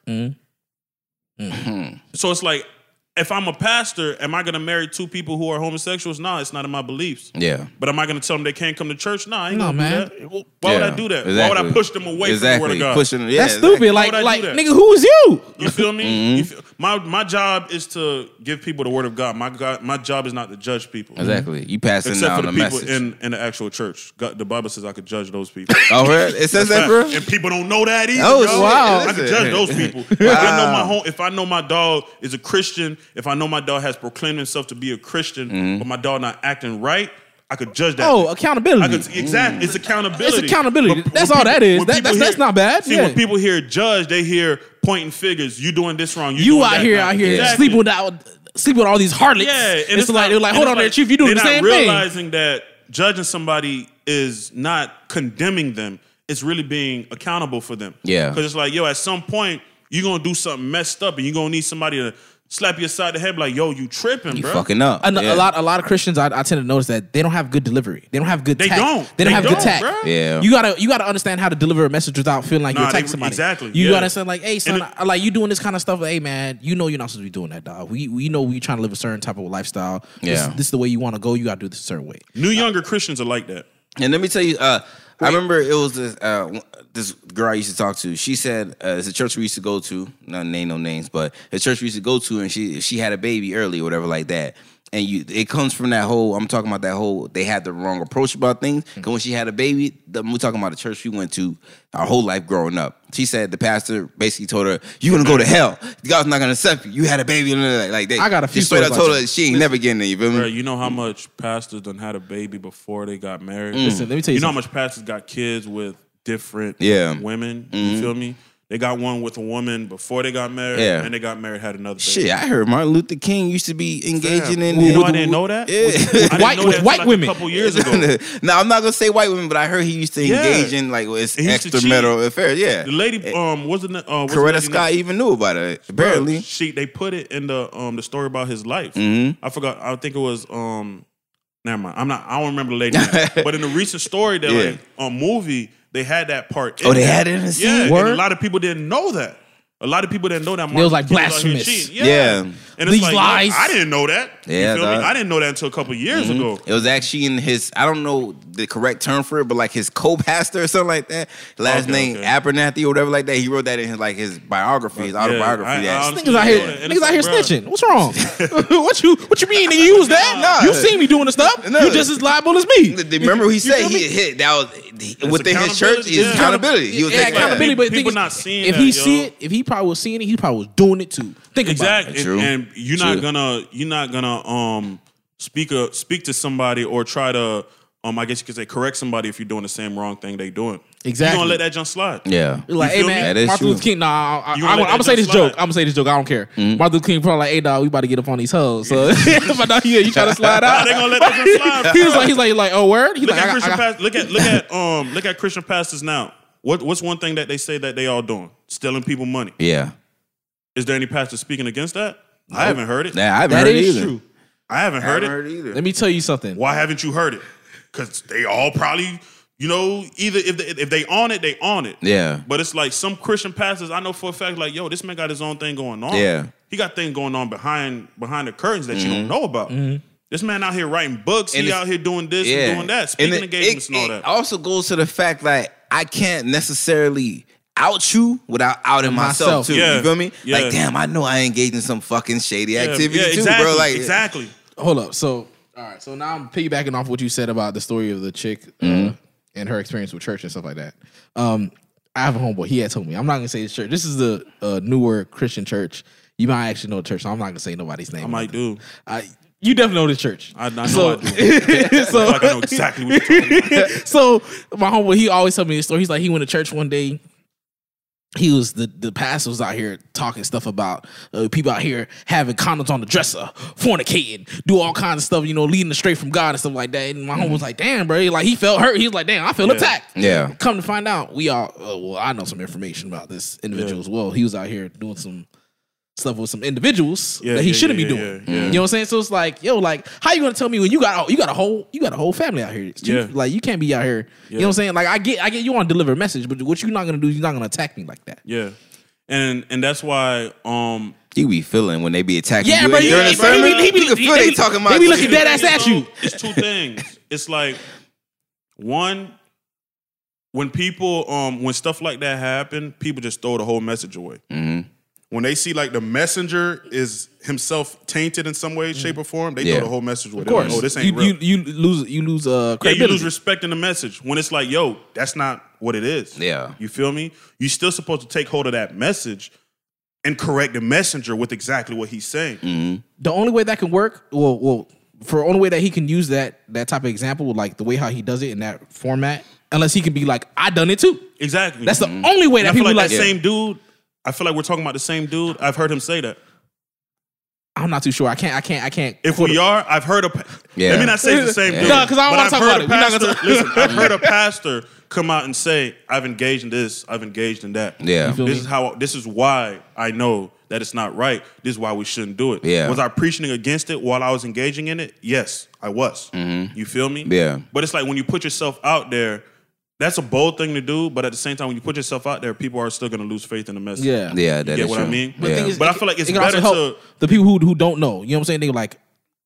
Mm. So it's like. If I'm a pastor, am I going to marry two people who are homosexuals? No, it's not in my beliefs. Yeah. But am I going to tell them they can't come to church? No, I ain't No, gonna man. do that. Well, Why would I do that? Why would I push them away exactly. from the word of God? Pushing. Yeah. That's exactly. stupid. Like, would like, that? nigga, who is you? You feel me? Mm-hmm. You feel, my my job is to give people the word of God. My God, my job is not to judge people. Exactly. You passing Except for down the the people message. in, in the actual church. God, the Bible says I could judge those people. oh, really? it says that, bro. And people don't know that either. Oh, Wow. I can Listen. judge those people. If I know my home, if I know my dog is a Christian, if I know my dog has proclaimed himself to be a Christian, Mm-hmm. but my dog not acting right, I could judge that. Oh, I accountability. could, exactly. It's accountability. It's accountability. But That's when all that is. That- people that's- that's not bad. See, Yeah. when people hear judge, they hear pointing figures. You doing this wrong. You, you doing out that here, wrong. out here Exactly. sleeping without sleeping with all these harlots. Yeah, and it's, like not- they're like, hold it's on there, like, chief. You doing the they're same not thing. realizing that judging somebody is not condemning them. It's really being accountable for them. Yeah. because it's like, yo, at some point you're gonna do something messed up, and you're gonna need somebody to slap you aside the head, be like, yo, you tripping, You bro. fucking up. And yeah. a lot, a lot of Christians, I, I tend to notice that they don't have good delivery. They don't have good. They tact. don't. They don't have don't, good tact. bruh. Yeah. You gotta, you gotta understand how to deliver a message without feeling like Nah, you're attacking somebody. exactly, You yeah. gotta understand, like, hey, son, And I, like you doing this kind of stuff. Hey, man, you know you're not supposed to be doing that, dog. We, we know we trying to live a certain type of lifestyle. This, Yeah. this is the way you want to go. You gotta do this a certain way. New younger Christians are like that. And let me tell you, uh, I remember it was this uh, this girl I used to talk to. She said uh, it's a church we used to go to. Not name no names, but a church we used to go to, and she she had a baby early or whatever like that. And you, it comes from that whole. I'm talking about that whole. They had the wrong approach about things. Hmm. Because when she had a baby, the, we're talking about the church we went to our whole life growing up. She said the pastor basically told her, "You're gonna go to hell. God's not gonna accept you. You had a baby." Like they, I got a few Just straight up stories told like her she ain't never getting there. You feel me? Bro, you know how much pastors done had a baby before they got married? Mm. Listen, let me tell you You know how much pastors got kids with different Yeah. women? You mm-hmm. feel me? They got one with a woman before they got married, Yeah. and they got married, had another baby. Shit, I heard Martin Luther King used to be engaging in. You know with- I didn't know that? Yeah. Didn't White- know with that white like women. A couple years ago. no, I'm not gonna say white women, but I heard he used to Yeah. engage in like He extramarital affairs. Yeah, The lady, um, wasn't? Uh, Coretta Scott name? even knew about it. Bro, Apparently, she they put it in the um the story about his life. Mm-hmm. I forgot. I think it was um. Never mind. I'm not. I don't remember the lady. but in the recent story, that Yeah. like um movie, they had that part. Oh, in they there. had it in the Yeah, scene? and Word? a lot of people didn't know that. A lot of people didn't know that. It was like Martin Luther King out here blasphemous. cheating. Yeah. And it's These like, lies. I didn't know that. Yeah, you feel me? Mm-hmm. I didn't know that until a couple years ago. it was actually in his. I don't know the correct term for it, but like his co-pastor or something like that. Last Okay, name okay. Abernathy or whatever like that. He wrote that in his like his biography, his Yeah, autobiography. I- I that honestly- Niggas out here, Yeah, niggas out here like, bruh. snitching. What's wrong? what you, what you mean? Nigga, you was that? Nah. You see me doing the stuff? No. You just as liable as me. Remember he said he hit that was he- within his church accountability, is yeah. accountability. He was yeah, accountability. But People not seeing it. if he see it, if he probably was seeing it, he probably was doing it too. Think Exactly. about it. And, True. you're not gonna you're not gonna um speak a, speak to somebody or try to um I guess you could say correct somebody if you're doing the same wrong thing they doing. Exactly. You gonna let that jump slide. Yeah. You're like, You hey feel me? man, That is Martin true. Luther King. Nah, I, I, You am gonna let gonna say this just slide. joke. I'm gonna say this joke. I don't care. Mm-hmm. Martin Luther King probably like, hey dog, we about to get up on these hoes. So, but now yeah, you try to slide out. They gonna let that jump slide. he was like, he's like, like, oh word. He's look like, at I got, Christian I got, pastors. Look at look at um look at Christian pastors now. What what's one thing that they say that they all doing? Stealing people money. Yeah. Is there any pastor speaking against that? I haven't heard it. Nah, I haven't that heard it is either. true. I haven't I heard haven't it. heard it either. Let me tell you something. Why haven't you heard it? Because they all probably You know, either if they, if they on it, they on it. Yeah. But it's like some Christian pastors I know for a fact, like, yo, this man got his own thing going on. Yeah. He got things going on behind behind the curtains that you don't mm-hmm. know about. Mm-hmm. This man out here writing books. And he it's- out here doing this and doing that, speaking it- engagements it- and all that. it that. also goes to the fact that I can't necessarily out you without outing myself, Myself. too. Yeah. You feel me? Yeah. Like, damn, I know I engaged in some fucking shady yeah, activity yeah, too, exactly, bro. Like, exactly. Hold up. So, all right. So now I'm piggybacking off what you said about the story of the chick uh, and her experience with church and stuff like that. Um, I have a homeboy. He had told me. I'm not gonna say his church. This is the uh, newer Christian church. You might actually know the church. So I'm not gonna say nobody's name. I might do. I, you definitely know the church. I, I know So- I do. so, like I know exactly what you're talking about. so my homeboy, he always tell me this story. He's like, he went to church one day. He was the the pastor was out here talking stuff about uh, people out here having condoms on the dresser, fornicating, do all kinds of stuff, you know, leading astray from God and stuff like that. And my homie was like, "Damn, bro!" Like he felt hurt. He was like, "Damn, I feel Yeah. attacked." Yeah. Come to find out, we all uh, well, I know some information about this individual Yeah. as well. He was out here doing some stuff with some individuals Yeah, that he yeah, shouldn't yeah, be doing. yeah, yeah. You know what I'm saying? So it's like, yo, like, how you gonna tell me when you got you got a whole you got a whole family out here? You- Yeah. Like you can't be out here. You know what I'm saying? Like I get I get you want to deliver a message, but what you're not gonna do, you're not gonna attack me like that. Yeah, and and that's why um you be feeling when they be attacking Yeah, you bro, during yeah, the bro, he sermon. be- he be- you can feel they they be- talking they about be looking dead ass at you. It's two things. It's like one when people um when stuff like that happen, people just throw the whole message away. Mm-hmm. When they see like the messenger is himself tainted in some way, shape, or form, they Yeah. throw the whole message with Of course, Like, oh, this ain't you, real. you you lose you lose uh yeah, you lose respect in the message when it's like, yo, that's not what it is. Yeah. you feel me? You still supposed to take hold of that message and correct the messenger with exactly what he's saying. Mm-hmm. the only way that can work, well, well, for only way that he can use that that type of example, like the way how he does it in that format, unless he can be like, I done it too. Exactly. That's the only way that people like like. that same dude. I feel like we're talking about the same dude. I've heard him say that. I'm not too sure. I can't. I can't. I can't. If we are, I've heard a. pa- Yeah. Let me not say it's the same Yeah. dude. No, 'cause I don't wanna talk about a it. We're not gonna pastor- talk- Listen, I've heard a pastor come out and say, "I've engaged in this. I've engaged in that. Yeah. This me? is how. This is why I know that it's not right. This is why we shouldn't do it. Yeah. Was I preaching against it while I was engaging in it? Yes, I was. You feel me? Mm-hmm. Yeah. But it's like when you put yourself out there. That's a bold thing to do, but at the same time, when you put yourself out there, people are still going to lose faith in the message. Yeah. Yeah, You get is what true. I mean? But Yeah. is, But I feel like it's it can better help to- the people who who don't know. You know what I'm saying? They're like,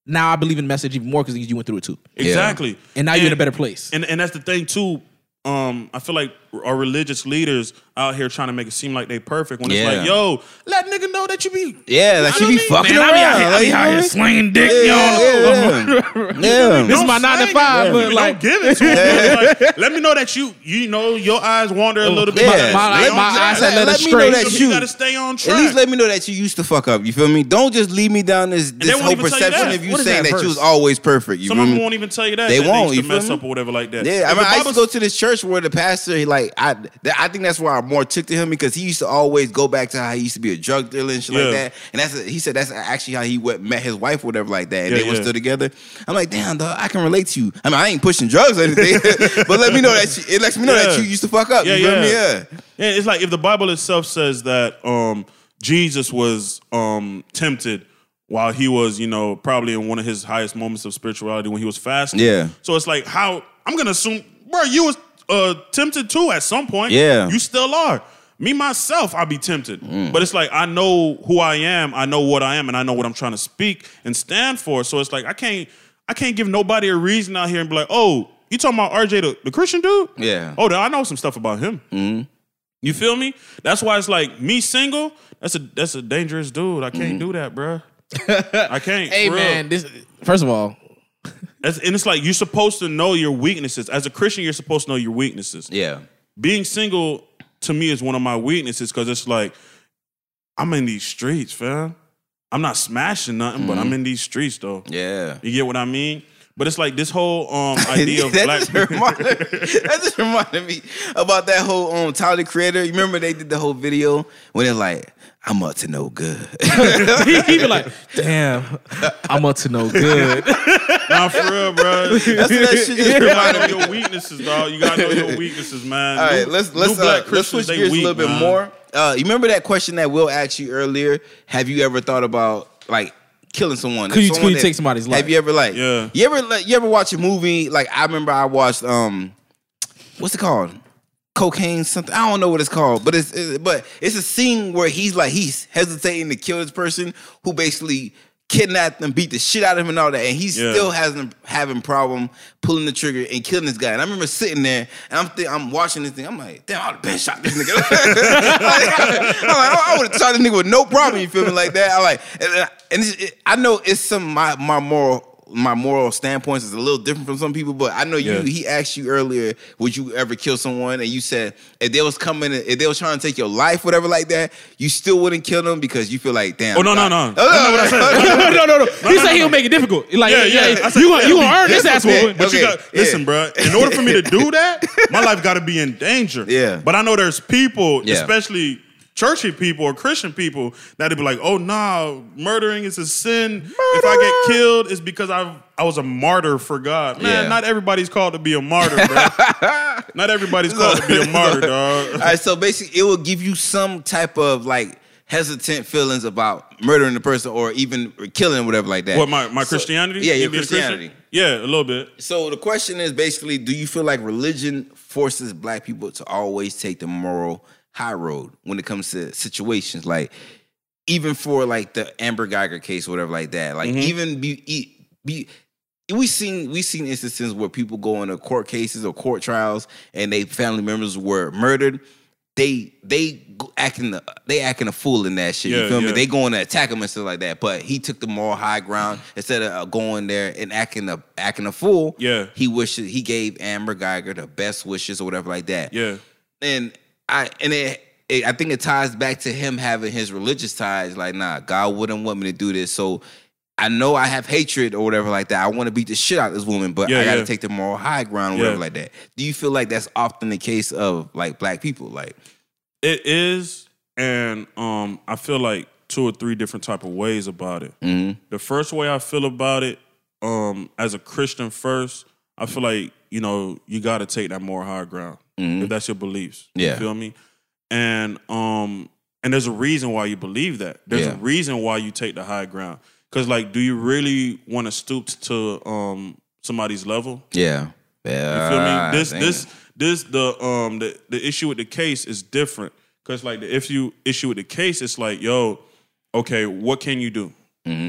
now I believe in the message even more because you went through it too, Exactly. and now you're in a better place. And and that's the thing too. Um, I feel like our religious leaders out here trying to make it seem like they perfect when it's like, yo, let nigga know that you be Yeah, like I you be me. fucking Man, I around. be out here, I like, be you out here what I mean? slinging dick, Yeah, y'all. yeah, yeah. This is my Don't nine to five, it. but Don't like, give it to him. Like, let me know that you you know your eyes wander a little bit. Yeah. My- Stay my eyes had let let it me know straight. that You you gotta stay on track. At least let me know that you used to fuck up. You feel me? Don't just lead me down this this whole even tell you perception of you saying that that, you was always perfect. You Some of them won't even tell you that. They won't, you mess up or whatever like that. Yeah, I If mean, I used to go to this church where the pastor, he like, I, I think that's why I'm more took to him because he used to always go back to how he used to be a drug dealer and shit Yeah. like that. And that's he said that's actually how he went, met his wife or whatever like that, and Yeah, they were still together. I'm like, damn, dog, I can relate to you. I mean, I ain't pushing drugs or anything, but let me know that you, it lets me know that you used to fuck up. Yeah, yeah. me? Yeah. Yeah, it's like if the Bible itself says that um, Jesus was um, tempted while he was, you know, probably in one of his highest moments of spirituality when he was fasting. Yeah. So it's like how I'm gonna assume, bro, you was uh, tempted too at some point. Yeah. You still are. Me myself, I'll be tempted. Mm. But it's like I know who I am, I know what I am, and I know what I'm trying to speak and stand for. So it's like I can't I can't give nobody a reason out here and be like, oh, you talking about RJ the, the Christian dude? Yeah. Oh, I know some stuff about him. You feel me? That's why it's like me single. That's a that's a dangerous dude. I can't do that, bruh. I can't. hey for real. man, this first of all, That's- and it's like you're supposed to know your weaknesses. As a Christian, you're supposed to know your weaknesses. Yeah. Being single to me is one of my weaknesses because it's like I'm in these streets, fam. I'm not smashing nothing, but I'm mm-hmm. in these streets though. Yeah. You get what I mean? But it's like this whole um idea of that, black just reminded, that just reminded me about that whole um Tyler the Creator. You remember they did the whole video when they're like, "I'm up to no good." he, he be like, damn, I'm up to no good. Nah, for real, bro. That's what that shit just You gotta reminded know me. your weaknesses, dog. You gotta know your weaknesses, man. All right, New- let's let's black uh, let's switch gears weak, a little bit man. more. Uh, you remember that question that Will asked you earlier? Have you ever thought about like killing someone? Could you- Someone could you that- take somebody's life? Have you ever like? Yeah. You ever like, you ever watch a movie? Like I remember I watched um what's it called? Cocaine something. I don't know what it's called, but it's, it- but it's a scene where he's like he's hesitating to kill this person who basically kidnapped them, beat the shit out of him, and all that, and he Yeah. still hasn't having problem pulling the trigger and killing this guy. And I remember sitting there and I'm th- I'm watching this thing. I'm like, damn, I'd have been shot this nigga. I'm like, I would have shot this nigga with no problem. You feel me like that? I like, and, and it, I know it's some my my moral. My moral standpoints is a little different from some people, but I know you. Yeah. He asked you earlier, would you ever kill someone? And you said if they was coming, if they was trying to take your life, whatever like that, you still wouldn't kill them because you feel like, damn. Oh, no, no, God- no. That's not what I said. no, no, no, no. He said he'll make it difficult. Like, Yeah, yeah, yeah. Said you gonna, you it'll gonna earn this ass difficult. whooping. But you Okay, got listen, bro. In order for me to do that, my life got to be in danger. Yeah. But I know there's people, Yeah. especially churchy people or Christian people, that'd be like, "Oh, nah, murdering is a sin. If I get killed, it's because I I was a martyr for God." Man, Yeah. not everybody's called to be a martyr, bro. not everybody's called to be a martyr, dog. All right, so basically, it will give you some type of like hesitant feelings about murdering the person or even killing, whatever like that. What my my So- Christianity? Yeah, your being Christian? Christianity. Yeah, a little bit. So the question is basically, do you feel like religion forces black people to always take the moral high road when it comes to situations like even for like the Amber Geiger case or whatever like that? Like Mhm. even be, be we seen we seen instances where people go into court cases or court trials and they family members were murdered. They they acting the, they acting a fool in that shit. Yeah, you feel me? yeah. They going to attack him and stuff like that. But he took the moral high ground instead of uh, going there and acting a acting a fool. Yeah. he wishes he gave Amber Geiger the best wishes or whatever like that. Yeah. and I and it, it I think it ties back to him having his religious ties. Like, nah, God wouldn't want me to do this. So I know I have hatred or whatever like that. I want to beat the shit out of this woman, but Yeah, I got to yeah. take the moral high ground or Yeah. whatever like that. Do you feel like that's often the case of like black people? Like, It is, and um, I feel like two or three different type of ways about it. mhm. The first way I feel about it, um, as a Christian first, I feel like you know you got to take that moral high ground Mhm. if that's your beliefs. Yeah. you feel me? And um, and there's a reason why you believe that. There's Yeah. a reason why you take the high ground. Because like, do you really want to stoop to um somebody's level? yeah, yeah. You feel me? This this this the um the the issue with the case is different because like the if you issue with the case, it's like yo, okay, what can you do?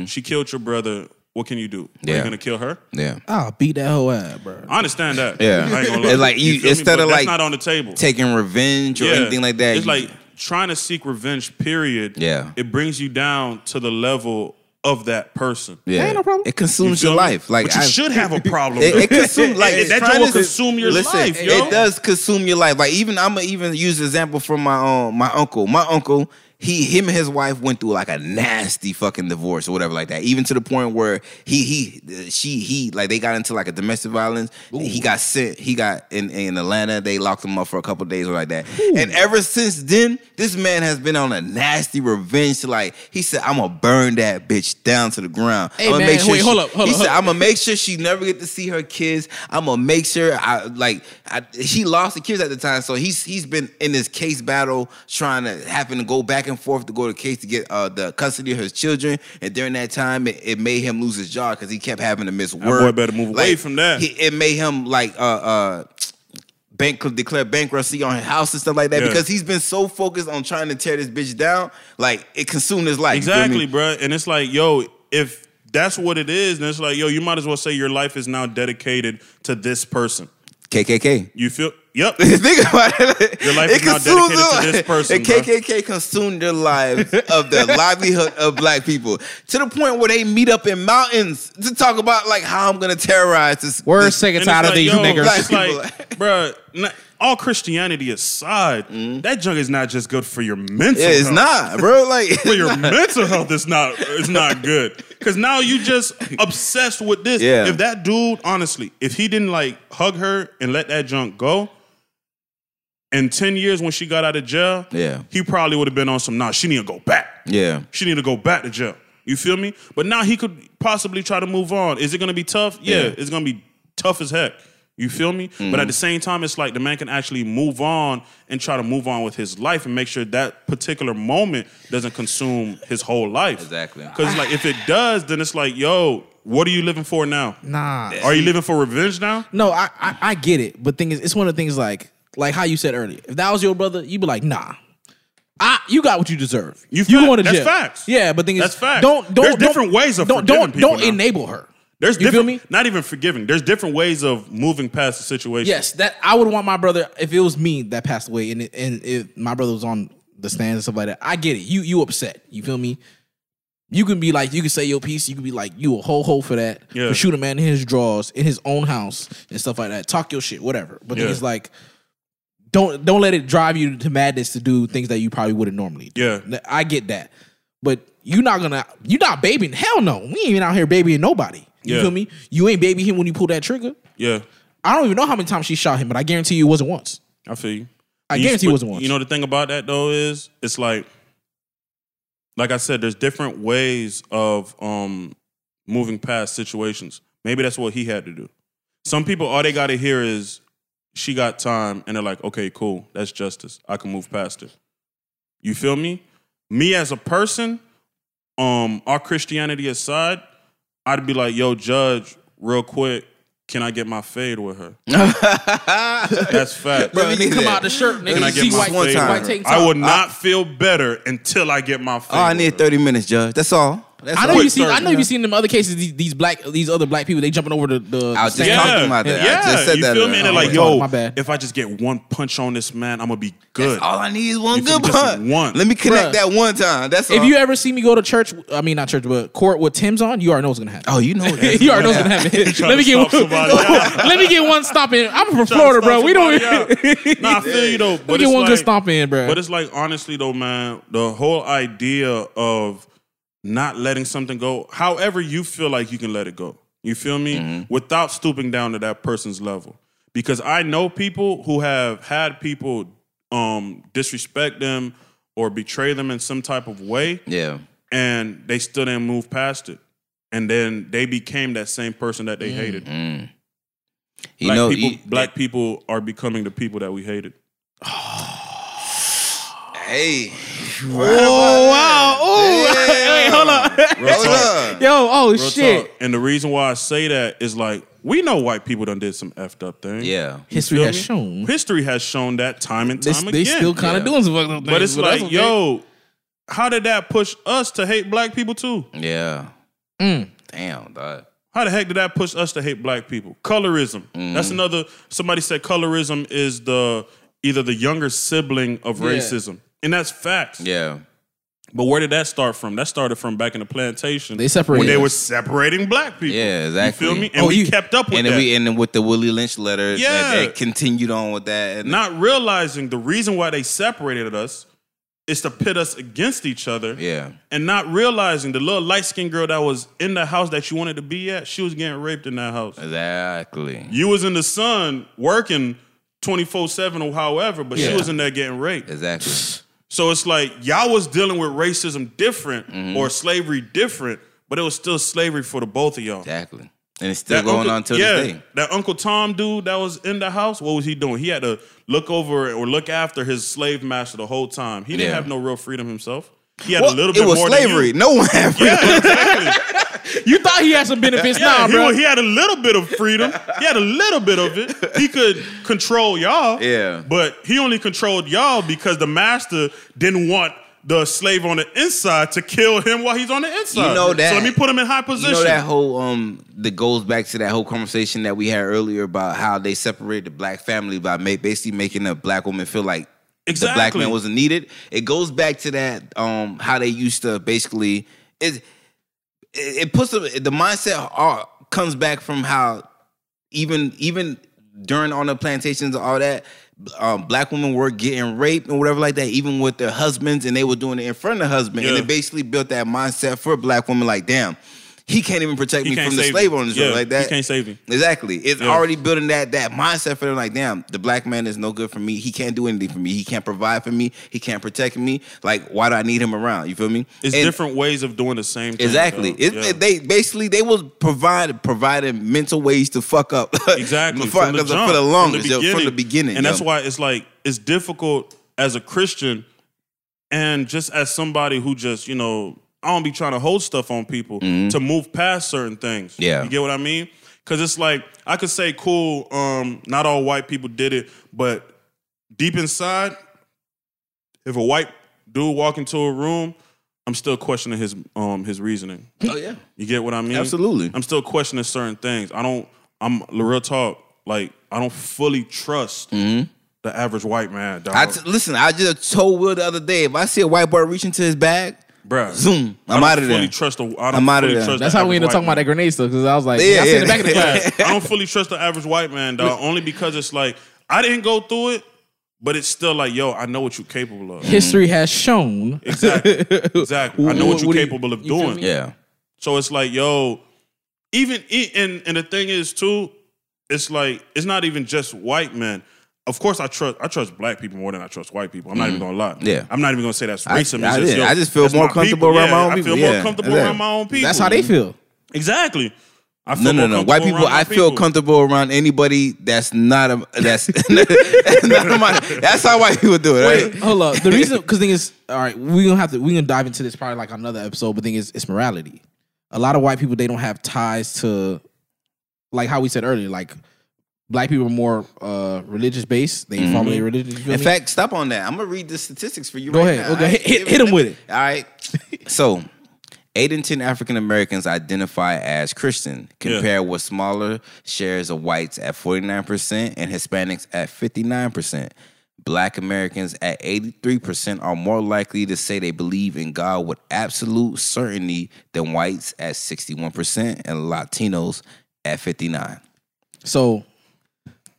She killed your brother. What can you do? Are Mm-hmm. You gonna kill her? yeah. I'll beat that whole ass, bro. I understand that. Yeah. I ain't gonna. It's like you- feel me? instead But of, that's like, not on the table. Taking revenge or anything like that. It's you- like trying to seek revenge. Period. Yeah. It brings you down to the level of that person. yeah, Ain't no problem. It consumes You your life. Like but you I- should have a problem. It, it consume like That it's joint trying will to- consume your listen, life, yo. It does consume your life. Like even I'm gonna even use an example from my um my uncle. My uncle, he him and his wife went through like a nasty fucking divorce or whatever like that. Even to the point where he he she he like they got into like a domestic violence. He got sent. He got in in Atlanta. They locked him up for a couple days or like that. And ever since then, this man has been on a nasty revenge. To like he said, I'm gonna burn that bitch down to the ground. Hey, I'm gonna man, make sure wait, she- hold up, hold he up, said, hold I'm gonna make sure she never get to see her kids. I'm gonna make sure I like I, he lost the kids at the time, so he's he's been in this case battle trying to having to go back and forth to go to case to get uh, the custody of his children. And during that time, it, it made him lose his job because he kept having to miss work. boy better move away from that. He, it made him like uh uh. Bank declare bankruptcy on his house and stuff like that Yeah. because he's been so focused on trying to tear this bitch down, like it consumed his life. you feel me? Exactly, bro. And it's like, yo, if that's what it is, then it's like, yo, you might as well say your life is now dedicated to this person. KKK. You feel? Yep. Think about it. Your life it is now consumes dedicated to this person, The KKK consumed the lives of the livelihood of black people to the point where they meet up in mountains to talk about like how I'm gonna terrorize this. Word this- sick and And tired of like, these yo, niggas. It's like, bro, not, all Christianity aside, mm-hmm. that junk is not just good for your mental. Yeah, it's health. not, bro. Like For your mental health, it's not. It's not good. Because now you just obsessed with this. Yeah. If that dude, honestly, if he didn't like hug her and let that junk go, in ten years when she got out of jail, Yeah. he probably would have been on some. Nah, she need to go back. yeah, She need to go back to jail. You feel me? But now he could possibly try to move on. Is it gonna be tough? Yeah, Yeah. it's gonna be tough as heck. You feel me? But Mm-hmm. at the same time, it's like the man can actually move on and try to move on with his life and make sure that particular moment doesn't consume his whole life. Exactly. Because like if it does, then it's like, yo, What are you living for now? Nah. Are you living for revenge now? No, I, I I get it, but thing is, it's one of the things like like how you said earlier. If that was your brother, you'd be like, nah. I, you got what you deserve. You you fact- going to that's jail. facts. Yeah, but thing is, That's facts. Don't don't There's don't- different ways of don't don't people don't enable her. There's you feel me? not even forgiving. There's different ways of moving past the situation. Yes, that I would want my brother if it was me that passed away and it, and if my brother was on the stands and stuff like that. I get it. You you upset. You feel me? You can be like you can say your piece. You can be like you a whole hoe for that. Yeah. For shoot a man in his drawers in his own house and stuff like that. Talk your shit, whatever. But then it's like don't don't let it drive you to madness to do things that you probably wouldn't normally do. Yeah. I get that. But you're not gonna you're not babying. Hell no. We ain't even out here babying nobody. You Yeah. feel me? You ain't baby him when you pull that trigger. Yeah, I don't even know how many times she shot him, but I guarantee you it wasn't once. I feel you. I You guarantee it wasn't once. You know the thing about that though is it's like, like I said, there's different ways of um moving past situations. Maybe that's what he had to do. Some people, all they got to hear is she got time, and they're like, okay, cool, that's justice. I can move past it. You feel me? Me as a person, um, our Christianity aside, I'd be like, yo, judge, real quick, can I get my fade with her? That's fact. Bro, Let me come that. out the shirt, nigga. Can I get see my white, one fade time. white with her? I top. would not feel better until I get my fade. Oh, I with need her. 30 minutes, Judge. That's all. That's I know you see. I know you seen them other cases. These, these black, these other black people, they jumping over the. the I was just stand. talking about that. I Yeah, just said you that feel me? And they're like, yo, My bad. if I just get one punch on this man, I'm gonna be good. That's all I need is one You feel good me? Just punch. one. Let me connect Bruh. that one time. That's If all. you ever see me go to church, I mean not church, but court with Tim's on, you already know what's gonna happen. oh, you know that. you already know what's gonna happen. Trying Let me to get stop one. somebody. Let me get one stop in. I'm from Florida, bro. We don't. somebody. Nah, I feel you though. Let me get it's one good like- stomp in, bro. But it's like honestly though, man, the whole idea of not letting something go, however you feel like you can let it go. You feel me? Mm-hmm. Without stooping down to that person's level. Because I know people who have had people um disrespect them or betray them in some type of way Yeah. and they still didn't move past it. And then they became that same person that they hated. Mm. You Black know, people, you- black people are becoming the people that we hated. Hey. oh wow! Oh, wait, hold on. Real talk. Yo, oh Real shit! talk. And the reason why I say that is like we know white people done did some effed up things. Yeah. History feel has me? shown History has shown that time and they, time they again. still kind of doing some fucked up things. but it's that's like, okay. yo, how did that push us to hate black people too? Yeah. Mm. Damn, dog. How the heck did that push us to hate black people? Colorism. Mm. That's another. Somebody said colorism is the either the younger sibling of racism, and that's facts. Yeah. But where did that start from? That started from back in the plantation. They separated when they were separating black people. Yeah, exactly. You feel me? And Oh, we you- kept up with And that. then we and then with the Willie Lynch letter Yeah. that, that continued on with that. And not realizing the reason why they separated us is to pit us against each other. yeah. And not realizing the little light skinned girl that was in the house that you wanted to be at, she was getting raped in that house. Exactly. You was in the sun working 24-7 or however, but she was in there getting raped. Exactly. So it's like y'all was dealing with racism different Mm-hmm. or slavery different, but it was still slavery for the both of y'all. Exactly. And it's still That going Uncle- on till yeah, this day. That Uncle Tom dude that was in the house, what was he doing? He had to look over or look after his slave master the whole time. He didn't Yeah. have no real freedom himself. He had Well, a little bit it was more slavery. Than No one had freedom. Yeah, exactly. You thought he had some benefits Yeah, now, he, bro. he had a little bit of freedom. He had a little bit of it. He could control y'all. Yeah. But he only controlled y'all because the master didn't want the slave on the inside to kill him while he's on the inside. You know that- So let me put him in high position. You know that whole um that goes back to that whole conversation that we had earlier about how they separated the black family by basically making a black woman feel like the black man wasn't needed. It goes back to that um how they used to basically it it, puts the, the mindset uh, comes back from how even even during on the plantations and all that um, black women were getting raped and whatever like that, even with their husbands, and they were doing it in front of the husband, and Yeah. it basically built that mindset for black women. Like, damn, he can't even protect He me from the slave owners Yeah, like that. he can't save me. Exactly, it's Yeah. already building that that mindset for them. Like, damn, the black man is no good for me. He can't do anything for me. He can't provide for me. He can't protect me. Like, why do I need him around? You feel me? It's And- different ways of doing the same thing. Exactly. It, Yeah. they basically they was provide providing mental ways to fuck up. Exactly. for, from the, for jump, the longest, yo, from the beginning. And yo. that's why it's like it's difficult as a Christian and just as somebody who just, you know, I don't be trying to hold stuff on people to move past certain things. Yeah. you get what I mean? Because it's like I could say, cool. Um, not all white people did it, but deep inside, if a white dude walk into a room, I'm still questioning his um his reasoning. Oh yeah. You get what I mean? Absolutely. I'm still questioning certain things. I don't. I'm real talk. Like I don't fully trust the average white man. Dog. Mm-hmm. I t- listen. I just told Will the other day if I see a white boy reaching to his bag, Bruh, zoom, I I'm don't out of fully there. Trust the, I don't I'm outta fully there. That's the how we average ended up talking white about that man. grenade stuff because I was like, Yeah, yeah, I seen yeah. the back of the class. I don't fully trust the average white man, dog. Only because it's like I didn't go through it, but it's still like, yo, I know what you're capable of. History has shown. Exactly, exactly. I know what What- you're what do you- capable of doing. me? Yeah. So it's like, yo, even and and the thing is too, it's like it's not even just white men. Of course, I trust I trust black people more than I trust white people. I'm not even gonna lie. Mm-hmm. Yeah. I'm not even gonna say that's I- racism. I It's just, yo, I just feel more comfortable people. around my own people. I people. feel more Yeah, comfortable exactly. around my own people. That's how they feel. Exactly. I feel No, no, no. White people, around I feel comfortable around anybody that's not a that's, that's not my, that's how white people do it. Wait, hold up. The reason, because thing is, all right, we gonna have to We're gonna dive into this probably like another episode. But thing is, it's morality. A lot of white people they don't have ties to, like how we said earlier, like black people are more uh religious based. They follow their religion. you In me? fact, stop on that. I'm gonna read the statistics for you. Go right ahead. now, Okay, all hit- hit- hit 'em with it. All right. So, eight in ten African Americans identify as Christian, compared with smaller shares of whites at 49 percent and Hispanics at 59 percent. Black Americans at 83% are more likely to say they believe in God with absolute certainty than whites at 61% and Latinos at 59. so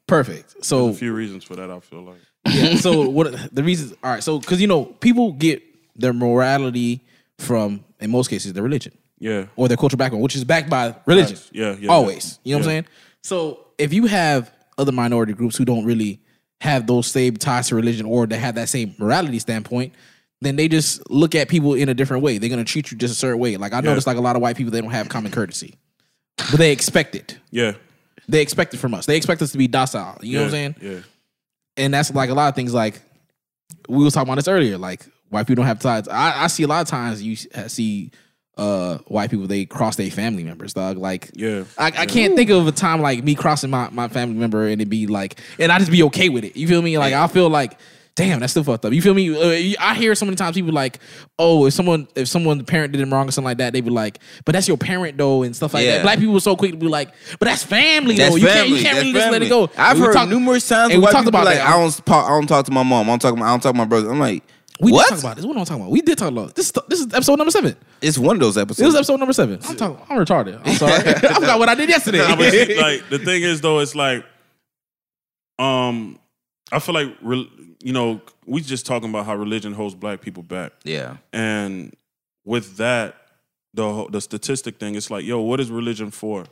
perfect. So There's a few reasons for that. I feel like. yeah. So what the reasons? All right. So because you know people get their morality from in most cases their religion Yeah. or their cultural background, which is backed by religion. Yeah, yeah, Always. yeah. You know what I'm saying? So if you have other minority groups who don't really have those same ties to religion or they have that same morality standpoint, then they just look at people in a different way. They're gonna treat you just a certain way. Like I noticed like a lot of white people they don't have common courtesy. But they expect it. Yeah. They expect it from us. They expect us to be docile. You know what I'm saying? Yeah. and that's like a lot of things like we was talking about this earlier like white people don't have ties i, I see a lot of times you see uh white people they cross their family members dog like Yeah. I, I can't think of a time like me crossing my, my family member and it be like and I just be okay with it you feel me like I feel like damn that's still fucked up you feel me uh, I hear so many times people like oh if someone if someone parent did them wrong or something like that they be like but that's your parent though and stuff like Yeah. that black people are so quick to be like but that's family That's though you can't you can't That's really just let it go I've And heard talked- numerous times and we talked about like that. I don't talk, I don't talk to my mom. I don't talk. to my, I don't talk to my brother. I'm like, We what? did talk about this. What am I talking about? We did talk about this. This is episode number seven. It's one of those episodes. This is episode number seven. I'm talking. I'm retarded. I'm sorry. I forgot what I did yesterday. Nah, but see, like the thing is though, it's like, um, I feel like re- you know we just talking about how religion holds black people back, yeah, and with that, the the statistic thing, it's like, yo, what is religion for?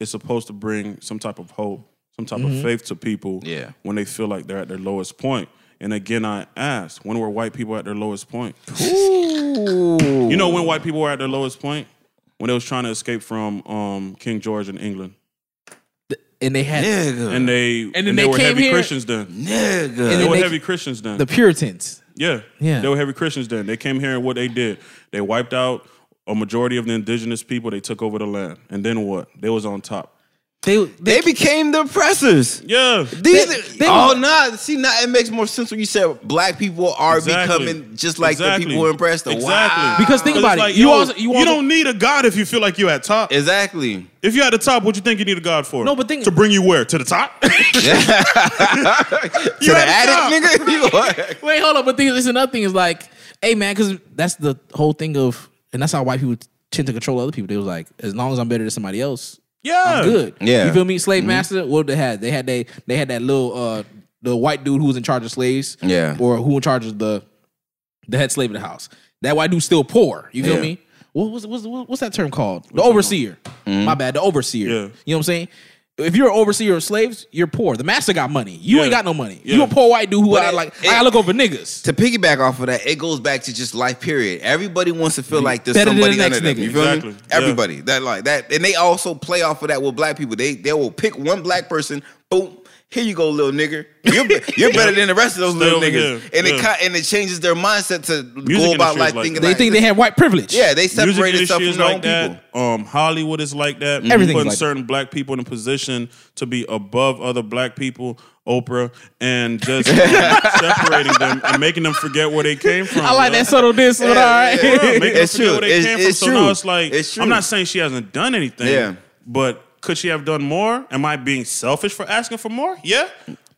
It's supposed to bring some type of hope, some type of faith to people Yeah. when they feel like they're at their lowest point. And again, I asked, when were white people at their lowest point? Ooh. You know when white people were at their lowest point? When they was trying to escape from um, King George in England. And they had nigga, and they And and, then they, they were came heavy here- Christians then. nigga. And They were they- heavy Christians then. the Puritans. yeah, Yeah. They were heavy Christians then. They came here and what they did, they wiped out a majority of the indigenous people. They took over the land, and then what? They was on top. They they became the oppressors. Yeah, These, They- they oh, was- nah. See, now it makes more sense when you said black people are Exactly. becoming just like Exactly. the people who oppressed. Exactly. Wow. Because think about it. like, you yo, also you, also, don't need a God if you feel like you're at top. exactly. If you're at the top, what you think you need a God for? No, but think- to bring you where to the top. to You the at the top. attic, nigga. Wait, hold up. But thing, this another thing is like, hey man, because that's the whole thing of, and that's how white people tend to control other people. They was like, as long as I'm better than somebody else, yeah, I'm good. Yeah. You feel me? Slave master. What they had? They had they they had that little uh the white dude who was in charge of slaves. Yeah. Or who in charge of the the head slave of the house. That white dude's still poor. You feel Yeah. me? What was what's, what's that term called? The overseer. My bad. The overseer. Yeah. You know what I'm saying? If you're an overseer of slaves, you're poor. The master got money. You Yeah. ain't got no money. Yeah. You a poor white dude who But I like. it- I gotta look over niggas. to piggyback off of that, it goes back to just life. Period. Everybody wants to feel like there's Better than the somebody next under them. nigga. You feel Exactly. me? Yeah. Everybody that like that, and they also play off of that with black people. They they will pick one black person, boom. Here you go, little nigger. You're, you're better than the rest of those Stay little niggas, here. and it Yeah. ki- and it changes their mindset to go about life like like thinking that. They like think they have white privilege. yeah, they Music separate industry itself from is their own like people. that. Um, Hollywood is like that. Everything's putting like that. certain black people in a position to be above other black people, Oprah, and just separating them and making them forget where they came from. I like yo. that subtle diss, but all right. yeah. Bro, making It's them forget true. where they It's- came from. it's So true. now it's like It's true. I'm not saying she hasn't done anything. Yeah. But could she have done more? Am I being selfish for asking for more? Yeah.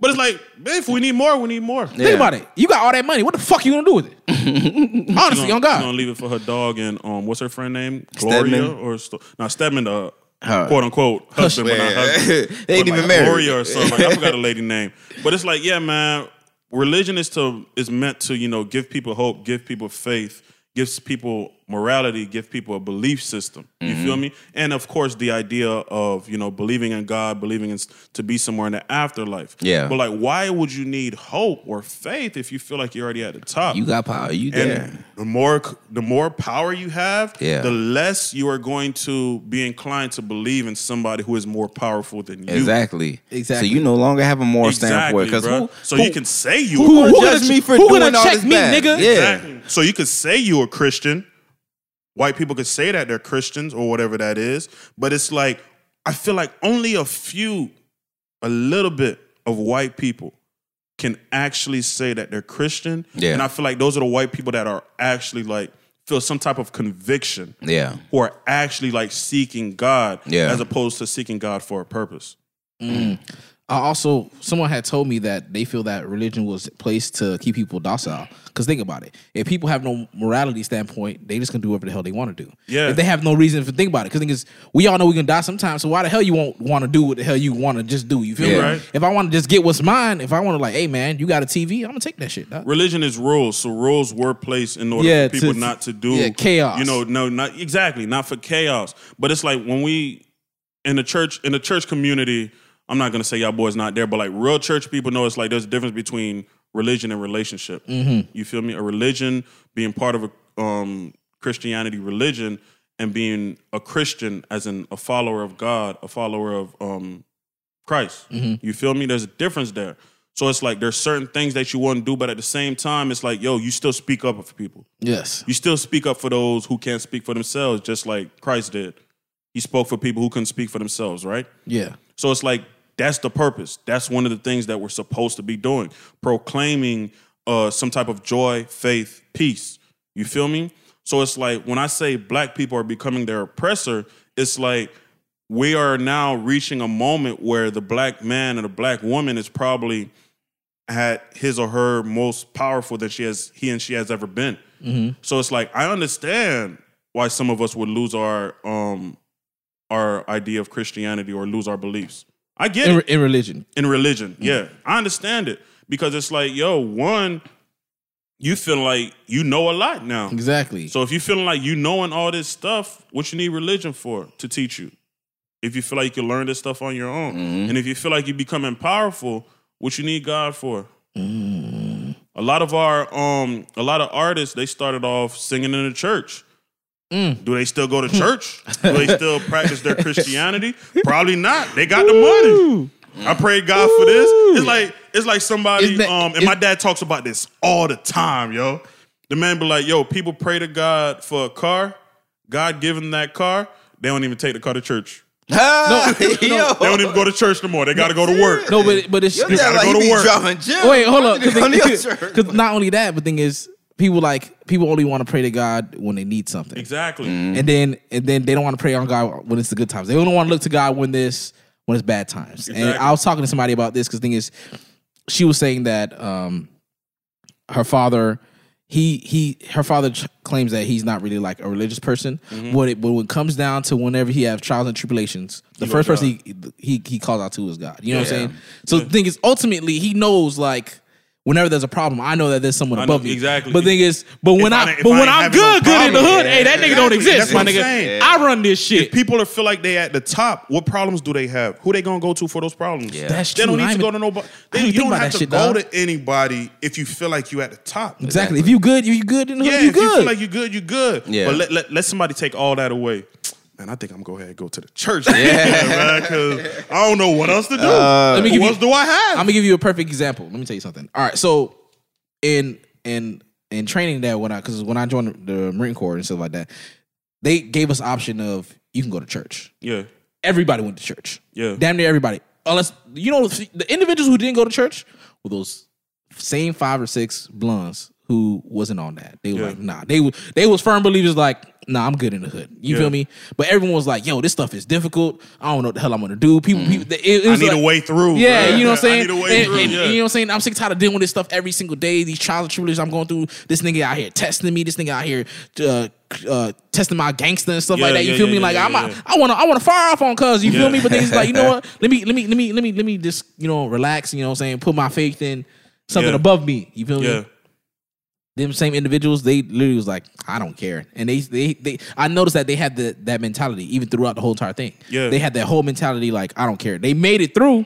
But it's like, if we need more, we need more. Yeah. Think about it. You got all that money. What the fuck you gonna do with it? Honestly, on She's gonna God. leave it for her dog and um, what's her friend name? Gloria Stedman? or Sto- no Stedman, uh, Her. quote unquote husband, but not husband. they ain't But even like married. Gloria or something. Like, I forgot the lady name. But it's like, yeah, man. Religion is to is meant to you know give people hope, give people faith, gives people morality, give people a belief system. You Mm-hmm. feel me? And of course, the idea of you know believing in God, believing in to be somewhere in the afterlife. Yeah. But like, why would you need hope or faith if you feel like you're already at the top? You got power. You and there. the more the more power you have, Yeah. the less you are going to be inclined to believe in somebody who is more powerful than you. Exactly. Exactly. So you no longer have a moral Exactly, standpoint because bro. who, so who, you can say you who, Who- gonna who judge gonna- me for who doing gonna all check this me, bad? nigga? Yeah. Exactly. So you could say you're a Christian. White people could say that they're Christians or whatever that is, but it's like I feel like only a few, a little bit of white people can actually say that they're Christian. Yeah. And I feel like those are the white people that are actually like feel some type of conviction. Yeah. Who are actually like seeking God Yeah. as opposed to seeking God for a purpose. Mm. Uh, also, someone had told me that they feel that religion was placed to keep people docile. Because think about it: if people have no morality standpoint, they just gonna do whatever the hell they want to do. Yeah. If they have no reason to think about it, because we all know we gonna die sometime. So why the hell you won't want to do what the hell you want to just do? You feel Yeah. me? Right. If I want to just get what's mine, if I want to like, hey man, you got a TV, I'm gonna take that shit. dog. religion is rules, so rules were placed in order Yeah, for people to- not to do yeah, chaos. You know, no, not exactly, not for chaos. But it's like when we in the church in the church community. I'm not gonna say y'all boys not there, but like real church people know it's like there's a difference between religion and relationship. You feel me? A religion being part of a um, Christianity religion and being a Christian as in a follower of God, a follower of um, Christ. You feel me? There's a difference there. So it's like there's certain things that you want to do, but at the same time, it's like, yo, you still speak up for people. Yes. You still speak up for those who can't speak for themselves, just like Christ did. He spoke for people who couldn't speak for themselves, right? Yeah. So it's like that's the purpose. That's one of the things that we're supposed to be doing, proclaiming uh, some type of joy, faith, peace. You feel me? So it's like when I say black people are becoming their oppressor, it's like we are now reaching a moment where the black man and the black woman is probably at his or her most powerful that she has he and she has ever been. So it's like I understand why some of us would lose our um our idea of Christianity or lose our beliefs. I get In, it in religion. in religion. Yeah, mm-hmm. I understand it because it's like, yo, one, you feel like you know a lot now. Exactly. So if you feeling like you knowing all this stuff, what you need religion for to teach you? If you feel like you can learn this stuff on your own, mm-hmm. and if you feel like you're becoming powerful, what you need God for? Mm-hmm. A lot of our um, a lot of artists they started off singing in the church. Do they still go to church? Do they still practice their Christianity? Probably not. They got the money. I pray God for this. It's like it's like somebody that- um and my dad talks about this all the time, yo. The man be like, yo, people pray to God for a car. God give them that car. They don't even take the car to church. Ah, yo. They don't even go to church no more. They got to go to work. no, but but it's, Your it's- dad gotta like go to work. Wait, hold up. On your church. Because not only that, but thing is, people like people only want to pray to God when they need something, Exactly. and then and then they don't want to pray on God when it's the good times. They don't want to look to God when this when it's bad times. And I was talking to somebody about this because the thing is, she was saying that um, her father. He he her father ch- claims that he's not really like a religious person. Mm-hmm. When it but when it comes down to whenever he has trials and tribulations, the He first person he, he he calls out to is God. You know what I'm Yeah. saying? So the thing is, ultimately, he knows like whenever there's a problem, I know that there's someone I know, above me. exactly. But the thing is, but when I I, but I when I'm good, no good in the hood, yeah, hey, that nigga don't exist, That's my I'm nigga. saying. I run this shit. People are feel like they at the top. What problems do they have? Who they gonna go to for those problems? Yeah. That's They true. don't need to ain't go to nobody. They, you don't have to shit, go dog. to anybody if you feel like you at the top. Exactly. If you good, you good in the hood, Yeah, you if you good. feel like you good, you good. Yeah. But let, let, let somebody take all that away. Man, I think I'm gonna go ahead and go to the church. Yeah, man, because I don't know what else to do. Uh, Let me Who give you- else do I have? I'm gonna give you a perfect example. Let me tell you something. All right, so in in in training that when I because when I joined the Marine Corps and stuff like that, they gave us option of you can go to church. yeah, Everybody went to church. Yeah. damn near everybody. Unless you know the individuals who didn't go to church were those same five or six blondes who wasn't on that. They were Yeah. like, nah. They were they was firm believers like, nah, I'm good in the hood. You Yeah. feel me? But everyone was like, yo, this stuff is difficult. I don't know what the hell I'm gonna do. People, people it, it. I need like- a way through. yeah, bro. you know what I'm saying? I need a way and, through, and, yeah. You know what I'm saying? I'm sick and tired of dealing with this stuff every single day. These trials and tribulations I'm going through. This nigga out here testing me. This nigga out here uh, uh, testing my gangster and stuff Yeah, like that. You yeah, feel me? like I'm, yeah. I want to, I want to fire off on cuz. You feel me? But then he's like, you know what? Let me, let me, let me, let me, let me just, you know, relax. You know what I'm saying? Put my faith in something above me. You feel yeah, me? Them same individuals, they literally was like, I don't care, and they, they, they. I noticed that they had the, that mentality even throughout the whole entire thing. Yeah. they had that whole mentality like, I don't care. They made it through,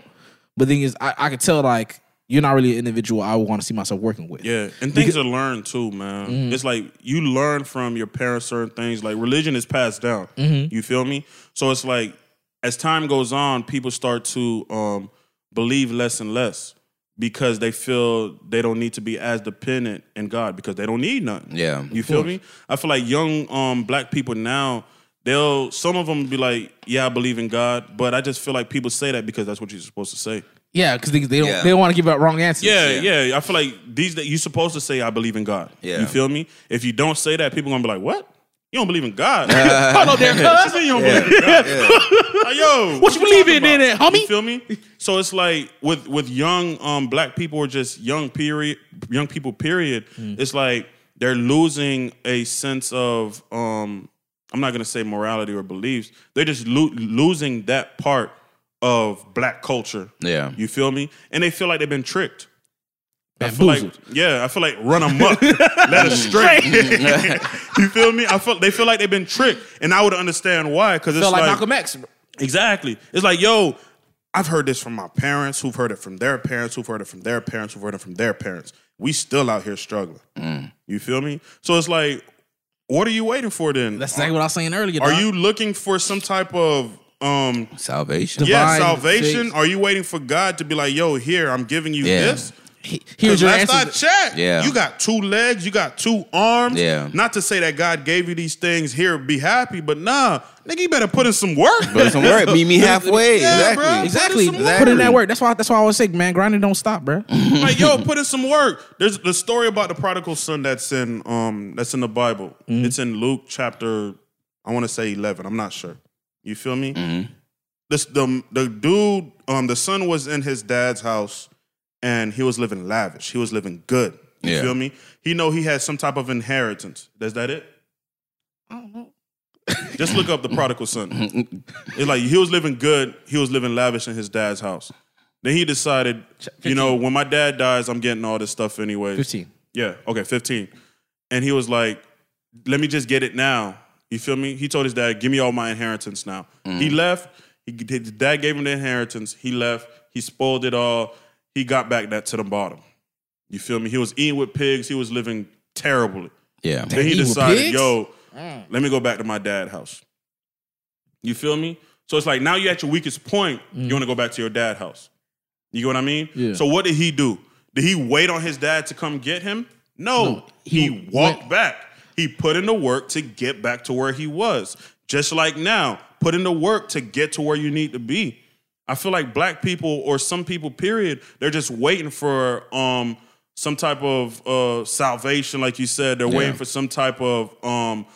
but the thing is, I, I could tell like you're not really an individual I would want to see myself working with. yeah. And things are learned too, man. Mm-hmm. It's like you learn from your parents certain things. Like religion is passed down. Mm-hmm. You feel me? So it's like as time goes on, people start to um, believe less and less because they feel they don't need to be as dependent in God because they don't need nothing. Yeah. You feel me? I feel like young um black people now, they'll some of them be like, Yeah, I believe in God, but I just feel like people say that because that's what you're supposed to say. yeah, because they, they don't Yeah. they don't want to give out wrong answers. Yeah, yeah. I feel like these that you're supposed to say I believe in God. Yeah. You feel me? If you don't say that, people gonna be like, What? You don't believe in God? Hold on there, cuz. you don't believe in God. Like, yo, What you believe in, then, homie? You feel me? So it's like with with young um black people or just young period young people period, Mm. it's like they're losing a sense of um I'm not gonna say morality or beliefs. They're just lo- losing that part of black culture. Yeah. You feel me? And they feel like they've been tricked. I feel like yeah, I feel like run amok, let us straight. you feel me? I feel they feel like they've been tricked, and I would understand why because it's Felt like, like Malcolm X. Exactly. It's like, yo, I've heard this from my parents, who've heard it from their parents, who've heard it from their parents, who've heard it from their parents. We still out here struggling. Mm. You feel me? So it's like, what are you waiting for then? That's exactly what I was saying earlier. are dog. you looking for some type of um Salvation. yeah, Divine salvation? fix. Are you waiting for God to be like, yo, here, I'm giving you Yeah. this? He- Here's Because your last I answer. checked, Yeah. you got two legs, you got two arms. Yeah. Not to say that God gave you these things here, be happy, but nah, nigga, you better put in some work. Put in some work. Meet me halfway. Yeah, exactly. bro. Exactly. Put in some Put in that work. work. That's why. That's why I always say, man, grinding don't stop, bro. like, yo, put in some work. There's the story about the prodigal son that's in um that's in the Bible. It's in Luke chapter, I want to say eleven. I'm not sure. You feel me? This the the dude, um, the son was in his dad's house and he was living lavish. He was living good. You Yeah. feel me? He know he had some type of inheritance. Is that it? I don't know. Just look up the prodigal son. It's like he was living good. He was living lavish in his dad's house. Then he decided, you know, when my dad dies, I'm getting all this stuff anyway. Fifteen. Yeah, okay, 15. And he was like, let me just get it now. You feel me? He told his dad, give me all my inheritance now. He mm. left. He, his dad gave him the inheritance. He left. He spoiled it all. He got back that to the bottom. You feel me? He was eating with pigs. He was living terribly. Yeah. Then he decided, pigs? yo, mm. let me go back to my dad's house. You feel me? So it's like now you're at your weakest point. You mm. want to go back to your dad's house. You get what I mean? Yeah. So what did he do? Did he wait on his dad to come get him? No. No, he, he walked went- back. He put in the work to get back to where he was. Just like now, put in the work to get to where you need to be. I feel like black people or some people, period, they're just waiting for um some type of uh salvation, like you said. They're waiting for some type of um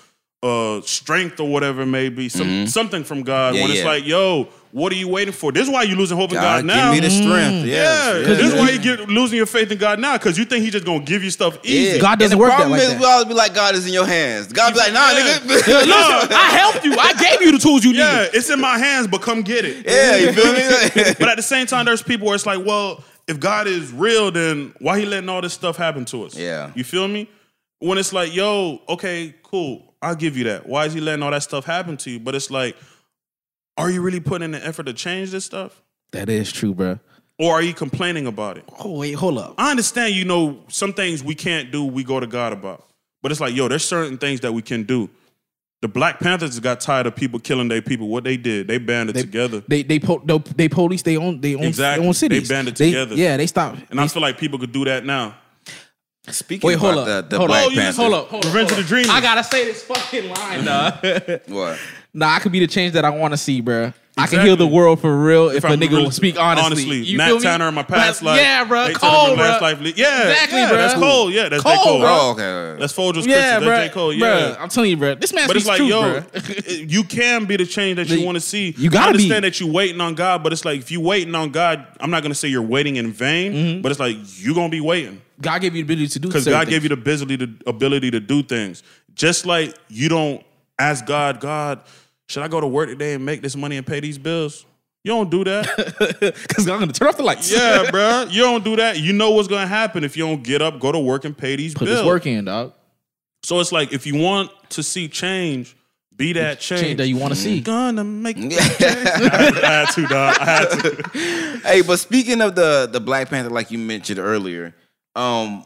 uh strength or whatever it may be, some something from God. Mm-hmm. Yeah, when it's yeah. like, yo, what are you waiting for? This is why you're losing hope in God, God, now. give me the strength. Mm. yeah, Yes, this is why you get losing your faith in God now, because you think He's just gonna give you stuff easy. Yeah. God doesn't and the work that problem like is that. we always be like, God is in your hands. God be like, nah, Yeah. nigga. Listen, I helped you. I gave you the tools you Yeah, needed. it's in my hands, but come get it. yeah, you feel me? But at the same time, there's people where it's like, well, if God is real, then why he letting all this stuff happen to us? Yeah. You feel me? When it's like, yo, okay, cool, I'll give you that. Why is he letting all that stuff happen to you? But it's like, are you really putting in the effort to change this stuff? That is true, bro. Or are you complaining about it? Oh wait, hold up. I understand, you know, some things we can't do, we go to God about. But it's like, yo, there's certain things that we can do. the Black Panthers got tired of people killing their people. What they did, they banded together. They they po- they, they police they own they own Exactly. they own cities. They banded together. Yeah, they stopped. and I feel like people could do that now. Speaking Wait, hold about up. the, the hold Black up. Panther. Hold up. Hold up. Revenge hold of the up. Dreamers. I gotta say this fucking line, dog. What? Nah, I could be the change that I want to see, bruh. I can heal the world for real if, a I'm nigga really- will speak honestly. Honestly, You Matt feel me? Tanner in my past life. Yeah, bro. Nat Turner in Cold, my last bro. life. Yeah, Exactly, yeah, bro. That's Cole. Yeah, that's J. Cole. bro. Oh, okay. That's Folger's Yeah, Crystals. bro. That's J. Cole. Yeah. Bruh, I'm telling you, bro. This man But it's like, truth, yo, bruh. you can be the change that you want to see. you gotta I understand be. that you're waiting on God, but it's like if you waiting on God, I'm not gonna say you're waiting in vain, Mm-hmm. but it's like you're gonna be waiting God gave you the ability to do because certain God gave you the ability to ability to do things. Just like you don't ask God, God, should I go to work today and make this money and pay these bills? You don't do that. Because I'm gonna turn off the lights. yeah, bro. You don't do that. You know what's gonna happen if you don't get up, go to work, and pay these Put bills. this work in, dog. So it's like if you want to see change, be that change. Change that you want to see. Gonna make change. I had to, dog. I had to. hey, but speaking of the the Black Panther, like you mentioned earlier, um,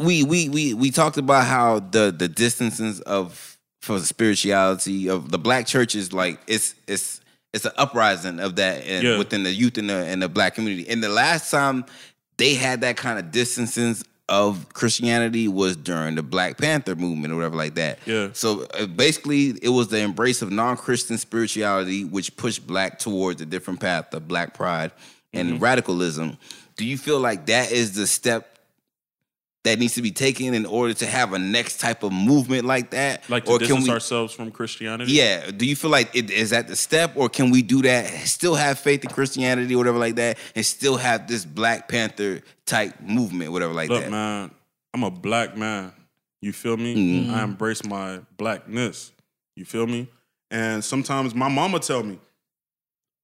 we we we we talked about how the the distances of for the spirituality of the black churches. like it's it's it's an uprising of that in, Yeah. within the youth and the and the black community. And the last time they had that kind of distances of Christianity was during the Black Panther movement or whatever like that. Yeah. So uh, basically, it was the embrace of non-Christian spirituality, which pushed black towards a different path of black pride and Mm-hmm. radicalism. Do you feel like that is the step that needs to be taken in order to have a next type of movement like that? Like to or distance we? ourselves from Christianity. Yeah. Do you feel like it is that the step, or can we do that? Still have faith in Christianity, or whatever like that, and still have this Black Panther type movement, whatever like Look, that. man, I'm a black man. You feel me? Mhm. I embrace my blackness. You feel me? And sometimes my mama tell me,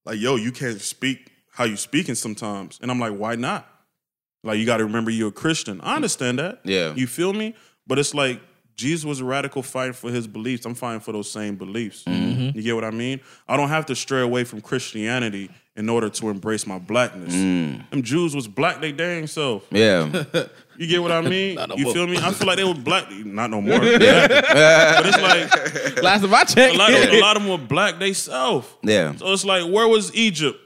like, yo, you can't speak how you speaking sometimes. And I'm like, why not? Like, you got to remember you're a Christian. I understand that. Yeah. You feel me? But it's like Jesus was a radical fighting for his beliefs. I'm fighting for those same beliefs. Mm-hmm. You get what I mean? I don't have to stray away from Christianity in order to embrace my blackness. Mm. Them Jews was black they dang self. Yeah. You get what I mean? No you more. feel me? I feel like they were black. Not no more. yeah. but it's like Last time I checked, a lot, of, a lot of them were black they self. yeah. So it's like, where was Egypt?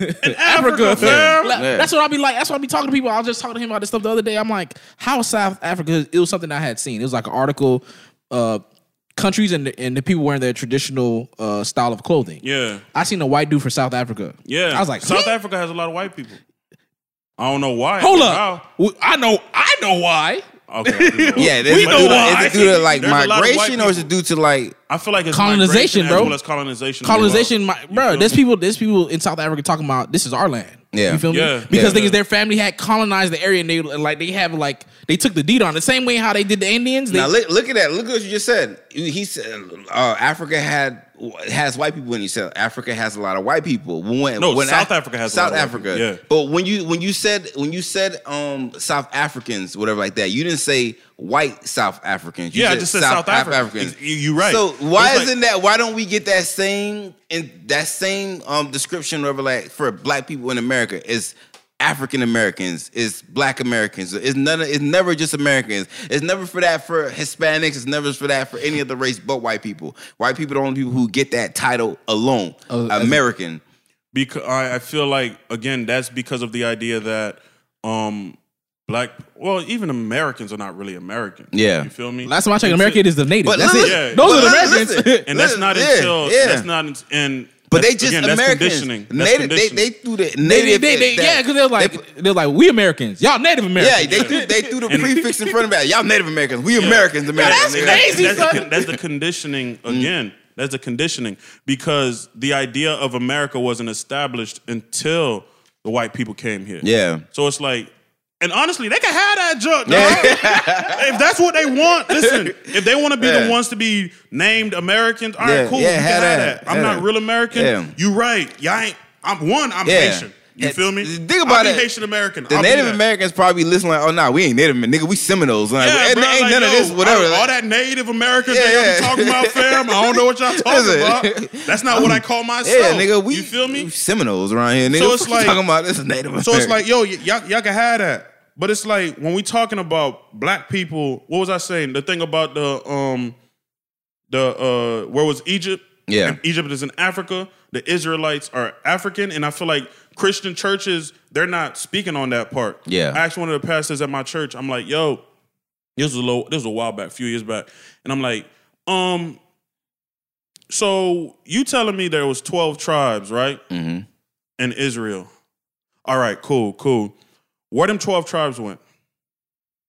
In Africa, Africa, fam. Like, Yeah. That's what I'll be like. That's what I'll be talking to people. I was just talking to him about this stuff the other day. I'm like, how South Africa? It was something I had seen. It was like an article, uh, countries and the, and the people wearing their traditional uh, style of clothing. Yeah, I seen a white dude for South Africa. yeah. I was like, South huh? Africa has a lot of white people. I don't know why. Hold or up, how. I know, I know why. Okay. Know. Yeah, We know due to, why. is it due to like There's a lot of white migration or is it due to like I feel like it's Colonization, bro. As well as colonization. Colonization, well. my, bro. feel There's people. There's people in South Africa talking about this is our land. Yeah. you feel me? Yeah. Because Yeah. niggas, their family had colonized the area, and they like they have like they took the deed on the same way how they did the Indians. They, now look, look at that. Look at what you just said. He said uh, Africa had has white people and you said Africa has a lot of white people. When, No, when South Africa has a South lot of white Africa. people, yeah. But when you when you said when you said um South Africans, whatever like that, you didn't say white South Africans. You Yeah, I just said South Af- Africa. You- you right. So why It's isn't that? Why don't we get that same in that same um description of like for black people in America is African Americans, is Black Americans. It's none. Of, it's never just Americans. It's never for that for Hispanics. It's never for that for any other race but white people. White people are the only people who get that title alone. Oh, American. because I, I feel like again that's because of the idea that um black well even Americans are not really American. Yeah. you feel me? last time I checked, It's- American is the native. But That's listen- it. Yeah. Those but are the li- Americans. listen, and that's not Yeah, until yeah. that's not in, and But they just again, Americans. conditioning. That's Native, they, they threw the native. they, they, that- yeah, because they're like they- they're like we Americans, y'all Native Americans. yeah, Americans. they threw they threw the prefix in front of that. Y'all Native Americans. We Americans. Yeah, Americans. that's crazy, That's, son. the, that's the conditioning Mm. again. That's the conditioning because the idea of America wasn't established until the white people came here. Yeah. So it's like, and honestly, they can have that junk. dog. if that's what they want, listen. If they want to be Yeah. the ones to be named Americans, all right, Yeah, cool. yeah, you have have that, that. I'm have not that. real American. Yeah. You right. Y'all ain't. I'm one. I'm Yeah. Haitian. You feel me? think about it. Haitian American. The I'll Native. Americans probably listen like, oh no, we ain't Native, nigga. We Seminoles. Like, Yeah, ain't, bro, ain't like, none of this, whatever. All, all that Native Americans Yeah, that y'all yeah. be talking about, fam. I don't know what y'all talking Listen. about. That's not what I call myself. yeah, nigga, we you feel me? we Seminoles around here, nigga. So it's like- talking about this is Native American. So it's like, yo, y- y'all, y'all can have that. But it's like when we talking about black people, what was I saying? The thing about the um the uh, where was Egypt? Yeah. And Egypt is in Africa. The Israelites are African, and I feel like Christian churches they're not speaking on that part. Yeah. I asked one of the pastors at my church. I'm like, yo, this was a little, this was a while back, a few years back, and I'm like, um, so you telling me there was 12 tribes, right? Mm-hmm. In Israel. All right, cool, cool. Where them 12 tribes went?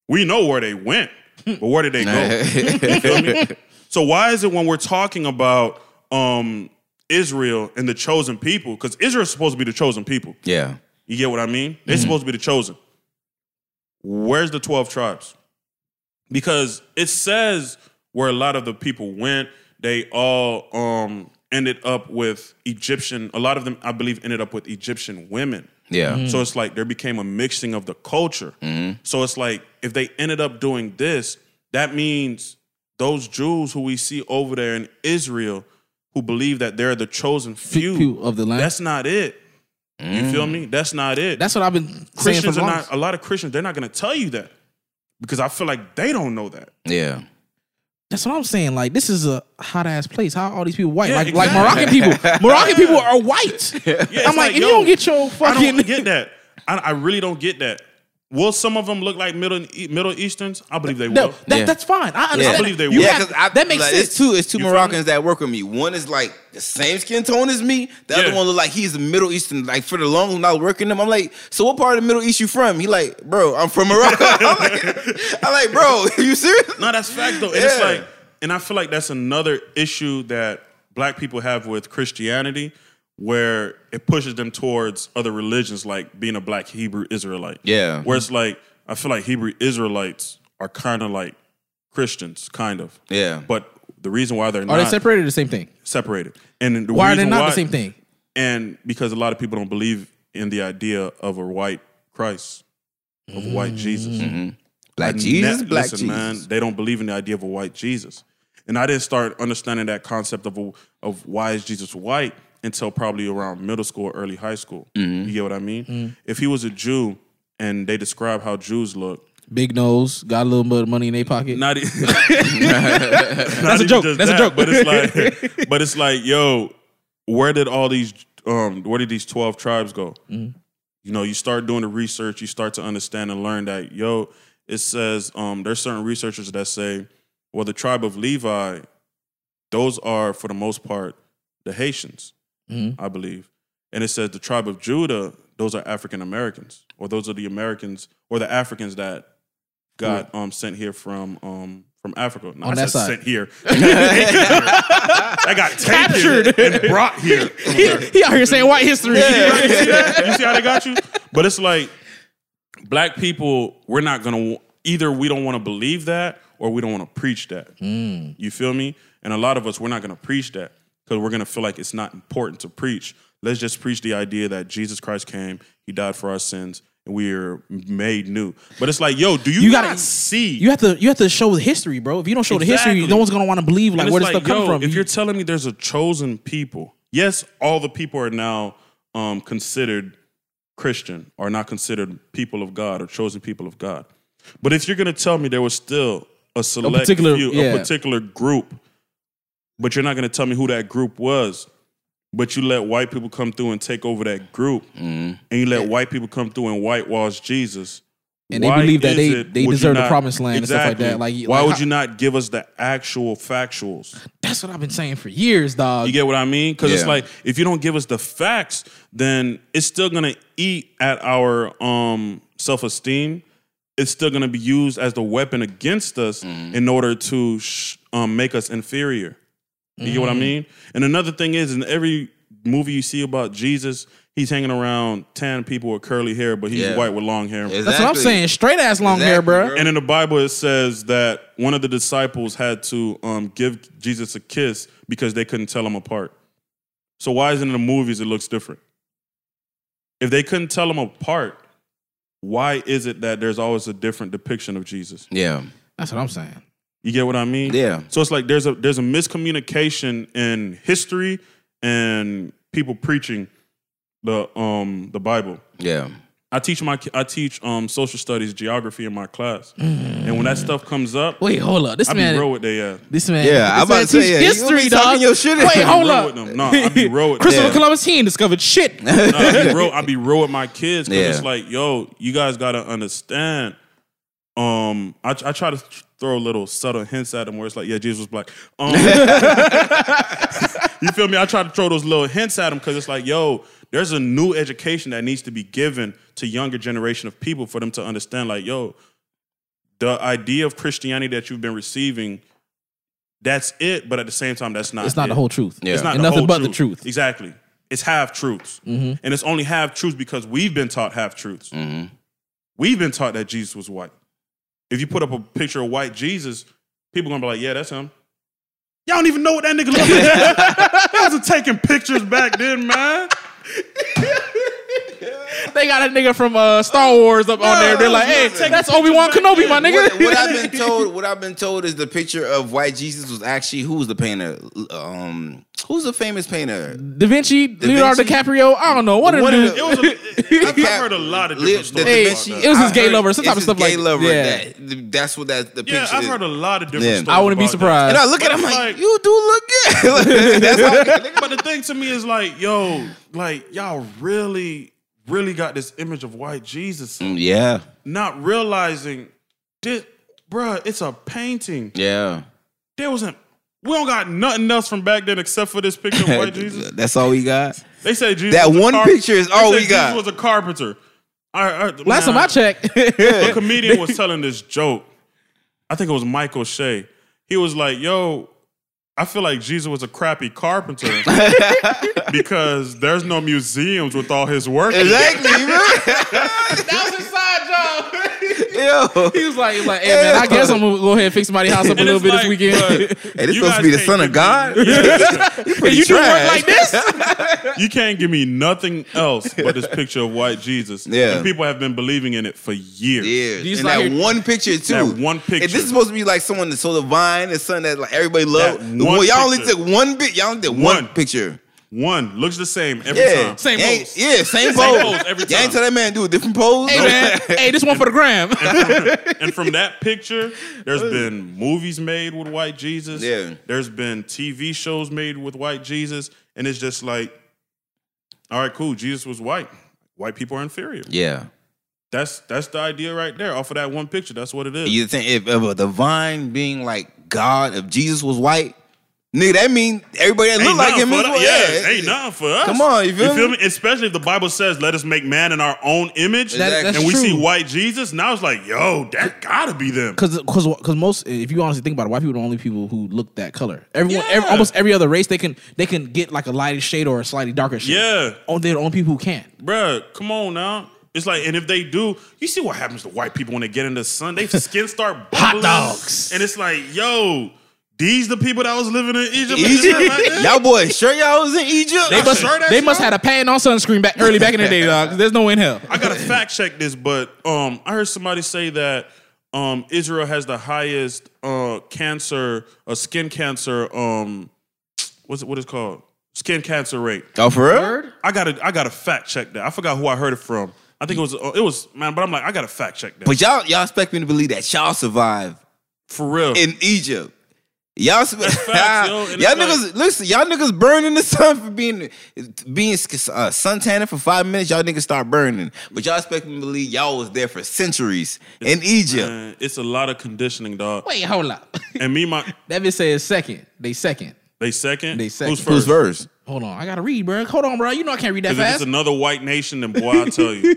We know where they went, but where did they go? You feel me? So why is it when we're talking about um Israel and the chosen people, because Israel's supposed to be the chosen people. yeah. You get what I mean? They're Mm-hmm. supposed to be the chosen. Where's the 12 tribes? Because it says where a lot of the people went, they all um ended up with Egyptian, a lot of them, I believe, ended up with Egyptian women. Yeah. Mm-hmm. So it's like there became a mixing of the culture. Mm-hmm. So it's like if they ended up doing this, that means those Jews who we see over there in Israel who believe that they're the chosen few, few of the land. that's not it. You feel mm. me? That's not it. That's what I've been saying for Christians are not a lot of Christians, they're not gonna tell you that. Because I feel like they don't know that. Yeah. That's what I'm saying. Like this is a hot ass place. How are all these people white? Yeah, like like. Moroccan people. Moroccan people are white. Yeah, I'm like, if you don't get your fucking I don't get that. I, I really don't get that. Will some of them look like Middle Middle Easterns? I believe they will. No, that, Yeah. that's fine. I understand. I believe they will. Yeah, because that makes like, sense. It's two. It's two You Moroccans that work with me. One is like the same skin tone as me. The Yeah. other one look like he's a Middle Eastern. Like for the long when I was working them, I'm like, so what part of the Middle East you from? He like, bro, I'm from Morocco. I'm like, I'm like, bro, you serious? No, that's fact though. And it's like, and I feel like that's another issue that black people have with Christianity, where it pushes them towards other religions, like being a black Hebrew Israelite. Yeah. Where it's like, I feel like Hebrew Israelites are kind of like Christians, kind of. Yeah. But the reason why they're Are not they separated or the same thing? separated, and the Why are they not why- the same thing? And because a lot of people don't believe in the idea of a white Christ, of a white Jesus. Mm-hmm. Black I Jesus, ne- black listen, Jesus. man, they don't believe in the idea of a white Jesus. And I didn't start understanding that concept of a, of why is Jesus white until probably around middle school or early high school. Mm-hmm. You get what I mean? If he was a Jew and they describe how Jews look, Big nose, got a little bit of money in their pocket. not, e- That's a joke. That's a joke. But it's like, but it's like, yo, where did all these, um, where did these twelve tribes go? Mm-hmm. You know, you start doing the research, you start to understand and learn that, yo, it says um, there's certain researchers that say, well, the tribe of Levi, those are for the most part the Haitians, Mhm. I believe, and it says the tribe of Judah, those are African Americans, or those are the Americans or the Africans that got um, sent here from um, from Africa. No, On I that said side. sent here. I got captured and brought here. he, he out here saying white history. you see? You see how they got you? But it's like black people, we're not gonna either we don't want to believe that or we don't want to preach that. You feel me? And a lot of us, we're not gonna preach that because we're gonna feel like it's not important to preach. Let's just preach the idea that Jesus Christ came, He died for our sins, and we are made new. But it's like, yo, do you, You gotta see? You have to you have to show the history, bro. If you don't show the history, no one's gonna want to believe like where it's this stuff come from. If You- you're telling me there's a chosen people, yes, all the people are now um, considered Christian or not considered people of God or chosen people of God. But if you're going to tell me there was still a select particular- few, yeah. a particular group, but you're not going to tell me who that group was, but you let white people come through and take over that group, Mm-hmm. and you let white people come through and whitewash Jesus. And they why believe that they- it- they deserve the promised land and stuff like that. Like- why like would how- you not give us the actual factuals? that's what I've been saying for years, dog. You get what I mean? Because it's like if you don't give us the facts, then it's still gonna eat at our um, self esteem. It's still gonna be used as the weapon against us in order to sh- um, make us inferior. You get what I mean? And another thing is, in every movie you see about Jesus, he's hanging around tan people with curly hair, but he's Yeah. white with long hair. That's what I'm saying. Straight ass long hair, Exactly, bro. bro. And in the Bible, it says that one of the disciples had to um, give Jesus a kiss because they couldn't tell him apart. So why isn't in the movies it looks different? If they couldn't tell him apart, why is it that there's always a different depiction of Jesus? Yeah. That's what I'm saying. You get what I mean? Yeah. So it's like there's a there's a miscommunication in history and people preaching the um the Bible. Yeah. I teach my I teach um social studies, geography in my class, and when that stuff comes up, Wait, hold up. This I be man, real with they ass. this man, Yeah, I'm about to say, teach yeah, you history, be talking dog. your shit. Wait, I be hold real up. with them. No, I be real with them. Christopher Yeah. Columbus, he ain't discovered shit. No, I be real. I be real with my kids because Yeah. it's like, yo, you guys gotta understand. Um, I, I try to throw little subtle hints at them where it's like, yeah, Jesus was black. Um, you feel me? I try to throw those little hints at them because it's like, yo, there's a new education that needs to be given to younger generation of people for them to understand, like, yo, the idea of Christianity that you've been receiving, that's it. But at the same time, that's not. It's not it. the whole truth. Yeah. It's not the nothing whole but the truth. Exactly. It's half truths. And it's only half truths because we've been taught half truths. We've been taught that Jesus was white. If you put up a picture of white Jesus, people gonna be like, yeah, that's him. Y'all don't even know what that nigga look like. I wasn't taking pictures back then, man. They got a nigga from uh, Star Wars up on there. They're like, hey, Take that's Obi Wan Kenobi, my nigga. What, what I've been told, what I've been told is the picture of white Jesus was actually who was the painter? Um, who's the famous painter? Da Vinci, Leonardo Vinci? DiCaprio. I don't know. What of One them of dudes. It was. A, I've heard a lot of different stories. Hey, Da Vinci- that. it was his gay heard lover. Some type of stuff gay like- lover. yeah. That, that's what that the picture. Yeah. I've is. heard a lot of different Yeah. stories. I wouldn't be about that. surprised. And I look at him like, like- you do look good. that's how. But the thing to me is like, yo, like y'all really, really got this image of white Jesus, mm, yeah, not realizing this, bruh, it's a painting. yeah. There wasn't. We don't got nothing else from back then except for this picture of white Jesus. That's all we got. They say Jesus. That was a one picture is they all say we got. Jesus was a carpenter. All right, all right, Last man, time I checked, a comedian was telling this joke. I think it was Michael Che. He was like, "Yo, I feel like Jesus was a crappy carpenter because there's no museums with all his work." Exactly, man. that was inside job. Yo. He was like, he was like, hey man, I guess I'm gonna go ahead and fix somebody's house up a little bit like, this weekend. Hey, this you supposed to be the son of God? me- and you do work trash. like this? you can't give me nothing else but this picture of white Jesus. Yeah. And people have been believing in it for years. Yeah, These and like- that one picture too. That one picture. If this is supposed to be like someone that's so divine, it's something that like everybody love. That one one- y'all only took one bit. Y'all only did one, One. picture. One looks the same every Yeah, time. Same Ain't- pose. Yeah, same Same pose. pose every Y'all ain't tell that man do a different pose. Hey man, hey, this one for the gram. And from that picture, there's been movies made with white Jesus. Yeah. There's been TV shows made with white Jesus. And it's just like, all right, cool. Jesus was white. White people are inferior. yeah, That's that's the idea right there. Off of that one picture. That's what it is. you think if, if a divine being like God, if Jesus was white, nigga, that mean everybody that Ain't look like him is that- yeah, Yeah, ain't nothing for us. Come on, you feel me? Especially if the Bible says, "Let us make man in our own image," That- that's and we true. see white Jesus. Now it's like, yo, that gotta be them. Because because most if you honestly think about it, white people are the only people who look that color. Everyone, Yeah. every, almost every other race, they can they can get like a lighter shade or a slightly darker shade. Yeah, Oh, they're the only people who can't. bruh, come on now. It's like, and if they do, you see what happens to white people when they get in the sun? They skin start Hot bubbling. dogs. and it's like, yo, these the people that was living in Egypt. Egypt, y'all boys, sure y'all was in Egypt. They must sure they must had a pan on sunscreen back early back in the day, dog. 'cause There's no way in hell. I gotta fact check this, but um, I heard somebody say that um, Israel has the highest uh, cancer, uh, skin cancer. Um, what's it? What is it called? Skin cancer rate. oh, for real? I gotta, I gotta fact check that. I forgot who I heard it from. I think it was, uh, it was man. But I'm like, I gotta fact check that But y'all, y'all expect me to believe that y'all survived for real. in Egypt. Y'all, facts, yo, and y'all niggas, like- listen, y'all niggas burn in the sun for being being uh, sun tanning for five minutes. Y'all niggas start burning, but y'all expect me to believe y'all was there for centuries in Egypt. Man, it's a lot of conditioning, dog. Wait, hold up. And me, my that bitch says second. They second. they second. They second. Who's Who's first? first? Hold on, I gotta read, bro. Hold on, bro. You know I can't read that Because if fast. it's another white nation, then boy, I tell you,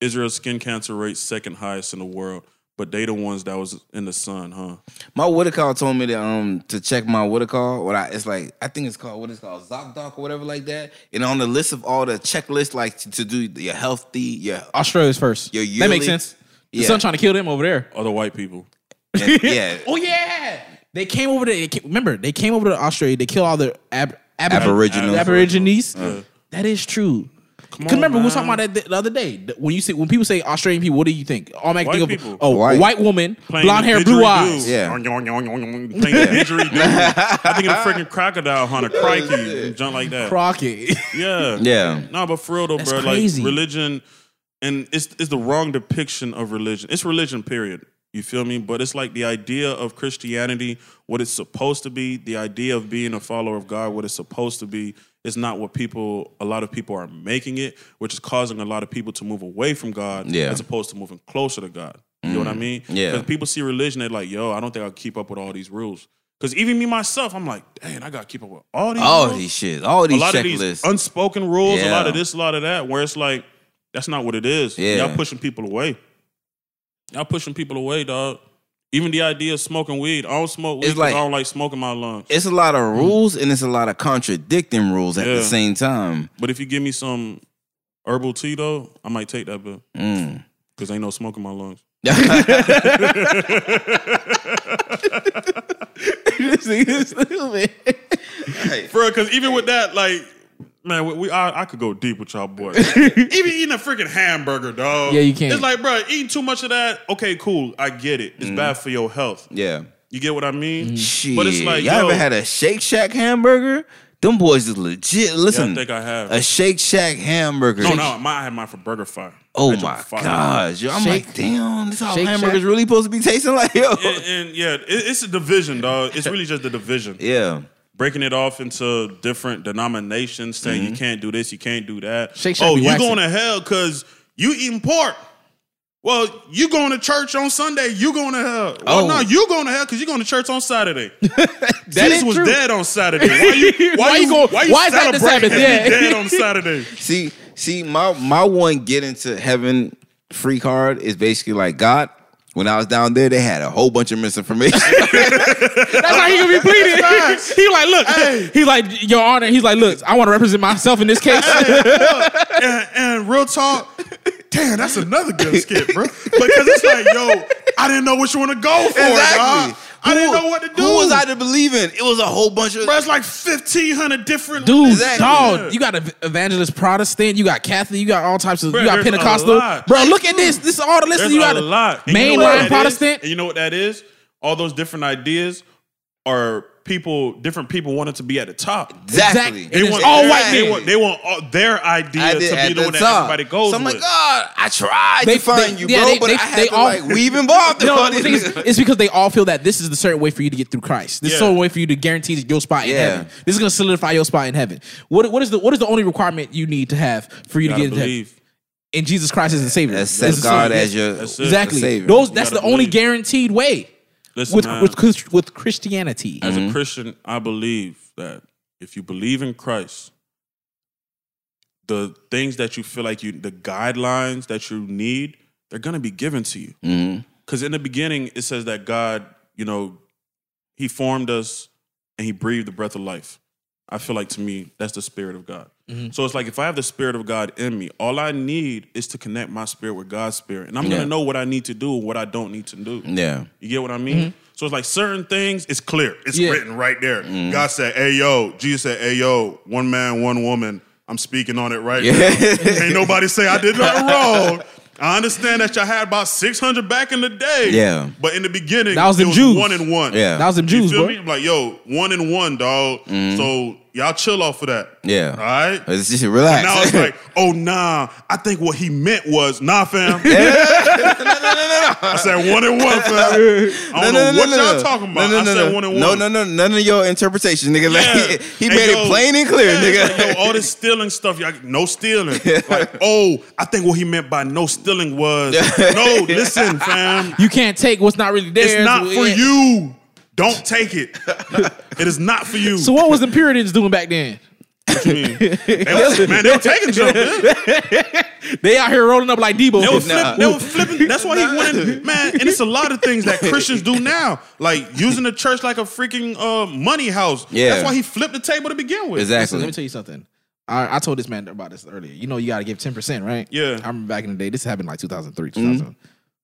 Israel's skin cancer rate second highest in the world. But they the ones that was in the sun, huh? My what it call told me to um to check my what it call. What I it's like I think it's called what it's called ZocDoc or whatever like that. And on the list of all the checklists like to, to do your healthy, your Australia's first. Your that makes sense. The Yeah. sun trying to kill them over there. Other white people. and- yeah. Oh yeah, they came over to. they came- Remember, they came over to Australia. They killed all the ab, ab, Aboriginals. Aborigines. That is true. Come Cause on, remember we were talking about that the other day. When you say when people say Australian people, what do you think? Automatic White think of people. oh White. white woman, Playing blonde hair, blue eyes. Yeah. Playing the didgeridoo. I think of the freaking crocodile hunter, crikey, and junk like that. Crockett. Yeah. Yeah. No, but for real though, That's bro, crazy. like religion, and it's it's the wrong depiction of religion. It's religion, period. You feel me? But it's like the idea of Christianity, what it's supposed to be, the idea of being a follower of God, what it's supposed to be, is not what people. A lot of people are making it, which is causing a lot of people to move away from God, Yeah. as opposed to moving closer to God. You know what I mm. mean? Yeah. Because people see religion, they're like, "Yo, I don't think I'll keep up with all these rules." Because even me myself, I'm like, "Dang, I gotta keep up with all these." All rules? these shit, all these a lot of checklists. these unspoken rules, a lot of this, a lot of that, where it's like, that's not what it is. Yeah. Y'all pushing people away. Y'all pushing people away, dog. Even the idea of smoking weed. I don't smoke weed It's 'cause like- I don't like smoking my lungs. it's a lot of rules and it's a lot of contradicting rules at Yeah. the same time. But if you give me some herbal tea, though, I might take that bill. Mm. Because ain't no smoke in my lungs. This nigga stupid. For because even with that, like, man, we, we I, I could go deep with y'all boys. even eating a freaking hamburger, dog. Yeah, you can't. It's like, bro, eating too much of that. Okay, cool, I get it. It's mm. bad for your health. yeah. You get what I mean? Shit. But it's like, y'all yo, ever had a Shake Shack hamburger? Them boys is legit. Yeah, Listen, I think I have. a Shake Shack hamburger. no, no, oh my, I had mine for BurgerFi. Oh my joint fire. gosh, yo, I'm Shake- like, damn, this how Shake hamburgers Shack? really supposed to be tasting like, yo. And, and yeah, it, it's a division, dog. It's really just a division. Yeah, Breaking it off into different denominations, saying you mm-hmm. can't do this, you can't do that. Shake Shack oh, you waxing. going to hell because you eating pork. Well, you going to church on Sunday, you going to hell. Well, Oh. no, you going to hell because you going to church on Saturday. That Jesus was true. dead on Saturday. Why you, why Why you you, go- why you why is that the Sabbath? him Yeah. dead on Saturday? See, see, my my one get into heaven free card is basically like God. When I was down there, they had a whole bunch of misinformation. That's how he gonna be pleading. he like, look, he like, Your Honor. He's like, look, I want to represent myself in this case. and, and real talk, damn, that's another good skit, bro. Because it's like, yo, I didn't know what which one to go for, dog. I didn't know what to do. Who was I to believe in? It was a whole bunch of. Bro, it's like fifteen hundred different Dude, Exactly. dog, you got ev- evangelist Protestant, you got Catholic, you got all types of, Bro, you got there's a Pentecostal. lot. Bro, look at this. This is all the list There's you a got. lot. And you know what Mainline that Protestant. And you know what that is? All those different ideas are people, different people wanted to be at the top. exactly. Exact- They want all white They men. want, they want all, their idea I to be the the one that top. everybody goes so I'm with. like, God, I tried They- to find they- you, yeah, bro, they- but they- I had they to all- like weave involved. No, the thing is, it's because they all feel that this is the certain way for you to get through Christ. This is the only way for you to guarantee your spot in Yeah. heaven. This is going to solidify your spot in heaven. What, what is the what is the only requirement you need to have for you to Gotta get into heaven? believe. And Jesus Christ is the Savior. Accept As God as your That's exactly. Savior. Those that's the gotta only guaranteed way Listen, with man, with with Christianity. as a Christian, I believe that if you believe in Christ, the things that you feel like you, the guidelines that you need, they're gonna be given to you. Mhm. Because in the beginning, it says that God, you know, He formed us and He breathed the breath of life. I feel like to me, that's the Spirit of God. Mm-hmm. So it's like if I have the Spirit of God in me, all I need is to connect my spirit with God's Spirit. And I'm Yeah. gonna know what I need to do and what I don't need to do. Yeah. You get what I mean? Mm-hmm. So it's like certain things, it's clear. It's Yeah. written right there. Mm-hmm. God said, hey, yo, Jesus said, hey, yo, one man, one woman. I'm speaking on it right Yeah. now. Ain't nobody say I did nothing wrong. I understand that y'all had about 600 back in the day. Yeah. But in the beginning, That was it them was Jews. one and one. Yeah. That was them You Jews, feel bro. me? I'm like, yo, one and one, dog. So y'all chill off of that. Yeah. All right? It's just relax. And now it's like, oh nah, I think what he meant was nah, fam. I said one and one, fam. I don't know what y'all talking about. No, no, I said no. one and one. No, no, no, none of your interpretation, nigga. Like, Yeah. he Hey, made yo, it plain and clear, yeah, nigga. like, yo, all this stealing stuff, y'all, no stealing. Like, oh, I think what he meant by no stealing was no. Listen, fam, You can't take what's not really there. it's not for yeah. you. Don't take it. It is not for you. So what was the Puritans doing back then? What you mean? They was, man, they were taking jump. Man. They out here rolling up like Debo. They were, Nah. they were flipping. That's why he went in, man. And it's a lot of things that Christians do now, like using the church like a freaking uh, money house. Yeah. That's why he flipped the table to begin with. So let me tell you something. I, I told this man about this earlier. You know, you got to give ten percent, right? Yeah. I remember back in the day. This happened like 2003,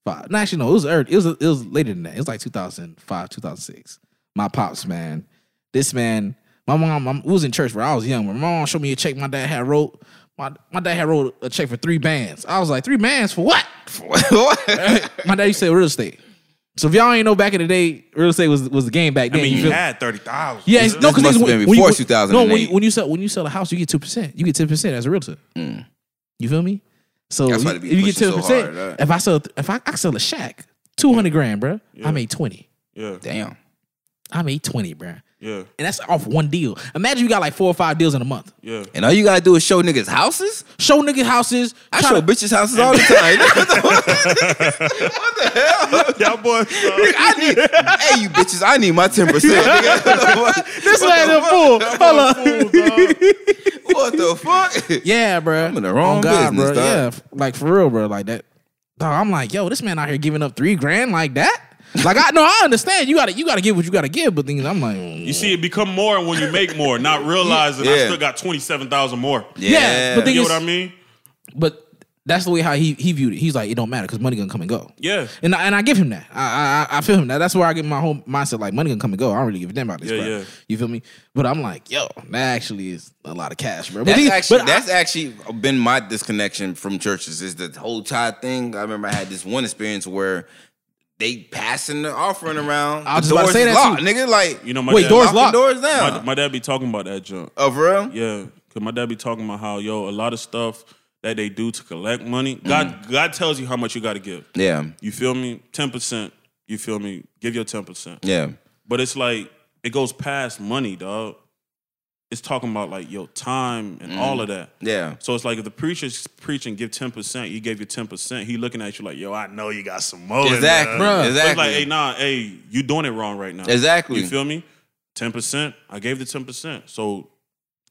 2005. No, actually, no. It was early. It was it was later than that. It was like 2005, 2006. My pops, man. This man, my mom. We was in church where I was young. My mom showed me a check my dad had wrote. My my dad had wrote a check for three bands. I was like, three bands for what? what? my dad used to say real estate. So if y'all ain't know back in the day, real estate was was the game back then. I mean, you you had thirty thousand. yeah, it's- no, because have been before 2008. No, when you, when you sell when you sell a house, you get two percent. You get ten percent as a realtor. Mm. You feel me? So you- if you get ten so percent, if I sell if I, I sell a shack, two hundred grand, bro, I made twenty. yeah, Damn. I made twenty, bro, Yeah. and that's off one deal. Imagine you got like four or five deals in a month. yeah. And all you gotta do is show niggas houses. Show niggas houses. I show to- bitches houses all the time. what the hell? Y'all boys. I need, hey, you bitches, I need my 10%. nigga. This man a fool. Hold up. what the fuck? Yeah, bro. I'm in the wrong On God, business, bro. dog. Yeah, like for real, bro. Like that. Dog, I'm like, yo, this man out here giving up three grand like that. Like I know, I understand. You gotta, you gotta give what you gotta give. But then I'm like, mm. You see, it become more when you make more, not realizing I still got twenty seven thousand more. Yeah, but You know what I mean? but that's the way how he he viewed it. He's like, it don't matter because money gonna come and go. Yeah. And I, and I give him that. I, I I feel him that. That's where I get my whole mindset. Like money gonna come and go. I don't really give a damn about this. Yeah, crap. yeah. You feel me? But I'm like, yo, that actually is a lot of cash, bro. But That's he- actually but I- actually been my disconnection from churches is the whole tithe thing. I remember I had this one experience where they passing the offering around. I was just about to doors say is that locked, too. nigga. Like, You know, my Wait, dad, doors locked. doors My, down. my dad be talking about that junk. oh, for real? Yeah, because my dad be talking about how yo a lot of stuff that they do to collect money. God, mm. God tells you how much you got to give. Yeah, You feel me? Ten percent. You feel me? Give your ten percent. yeah, But it's like it goes past money, dog. It's talking about like your time and all mm. of that. yeah. So it's like if the preacher's preaching, give ten percent. You gave your ten percent. He looking at you like, yo, I know you got some more. Exactly, there. Bruh. So exactly. it's like, hey, nah, hey, you doing it wrong right now. Exactly. You feel me? Ten percent. I gave the ten percent. So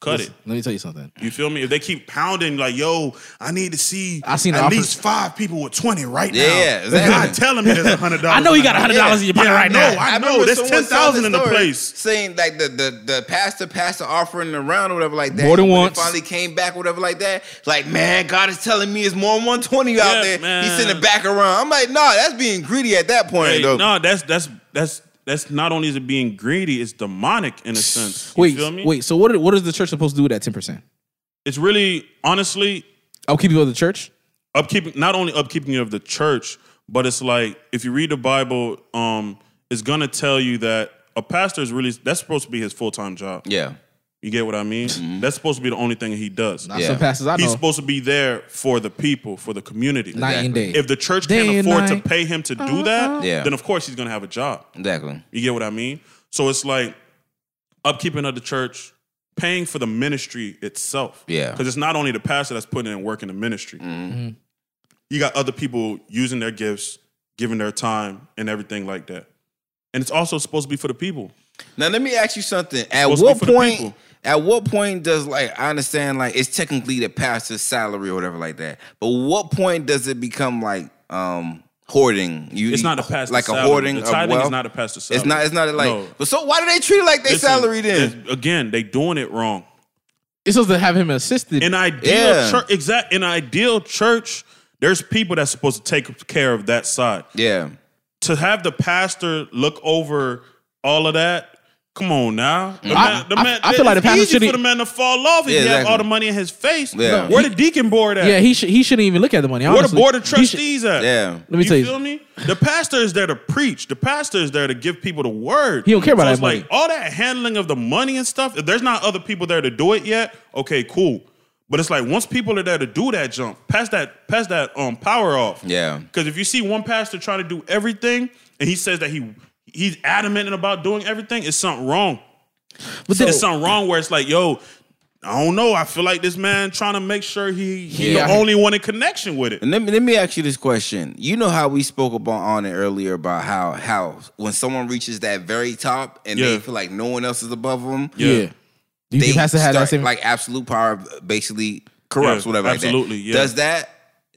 cut Listen, it. Let me tell you something. You feel me? If they keep pounding like, yo, I need to see I seen at offers- least five people with twenty right Yeah, now. yeah, exactly. God telling me there's hundred dollars. I know you got a hundred dollars in your pocket Yeah, I right know, now. I know. remember There's ten thousand telling in the place. saying like the the the pastor passed the offering around or whatever like that. More than When it once. finally came back, whatever like that. Like man, God is telling me it's more than one twenty Yeah, out there. man. He's sending it back around. I'm like, nah, that's being greedy at that point. Hey, though. no, that's that's that's that's not only is it being greedy, it's demonic in a sense. You Wait, feel me? wait. So what? What is the church supposed to do with that ten percent? It's really honestly I'll keep you of the church. upkeeping not only upkeeping of the church, but it's like if you read the Bible, um, it's gonna tell you that a pastor is really that's supposed to be his full time job. Yeah, You get what I mean? Mm-hmm. That's supposed to be the only thing he does. Not Yeah. some pastors I know. He's supposed to be there for the people, for the community. night and day. If the church Day can't and afford to pay him to do that, uh-huh. Yeah. then of course he's gonna have a job. exactly. You get what I mean? So it's like upkeeping of the church, paying for the ministry itself. Yeah. Because it's not only the pastor that's putting in work in the ministry. Mm-hmm. mm-hmm. You got other people using their gifts, giving their time, and everything like that. And it's also supposed to be for the people. Now let me ask you something. At supposed to be what for the point? People. At what point does like I understand like it's technically the pastor's salary or whatever like that, but what point does it become like um hoarding? You It's not a pastor's like a hoarding The of tithing wealth. is not a pastor's salary. It's not. It's not like. No. But so why do they treat it like they Listen, salary then? Again, they doing it wrong. It's supposed to have him assisted. In ideal Yeah. church, exact in ideal church, there's people that's supposed to take care of that side. Yeah. to have the pastor look over all of that. Come on now, the I- I- I feel like the it's pastor easy shouldn't- for the man to fall off if Yeah, you have all the money in his face. Yeah. Where the deacon board at? yeah, he should. He shouldn't even look at the money. Where the board of He should- trustees at? Yeah. Let me you tell you. feel me? The pastor is there to preach. The pastor is there to give people the word. He don't care about so that it's money. Like all that handling of the money and stuff. If there's not other people there to do it yet, okay, cool. But it's like once people are there to do that jump, pass that, pass that um power off. Yeah. Because if you see one pastor trying to do everything and he says that he he's adamant about doing everything, it's something wrong. But then, It's something wrong where it's like, yo, I don't know. I feel like this man trying to make sure he he's Yeah. the only one in connection with it. And let me let me ask you this question. You know how we spoke about on it earlier about how how when someone reaches that very top and they feel like no one else is above them, yeah. Yeah. Do you they think Pastor had that same? like absolute power basically corrupts Yeah, whatever like that. absolutely, yeah. Does that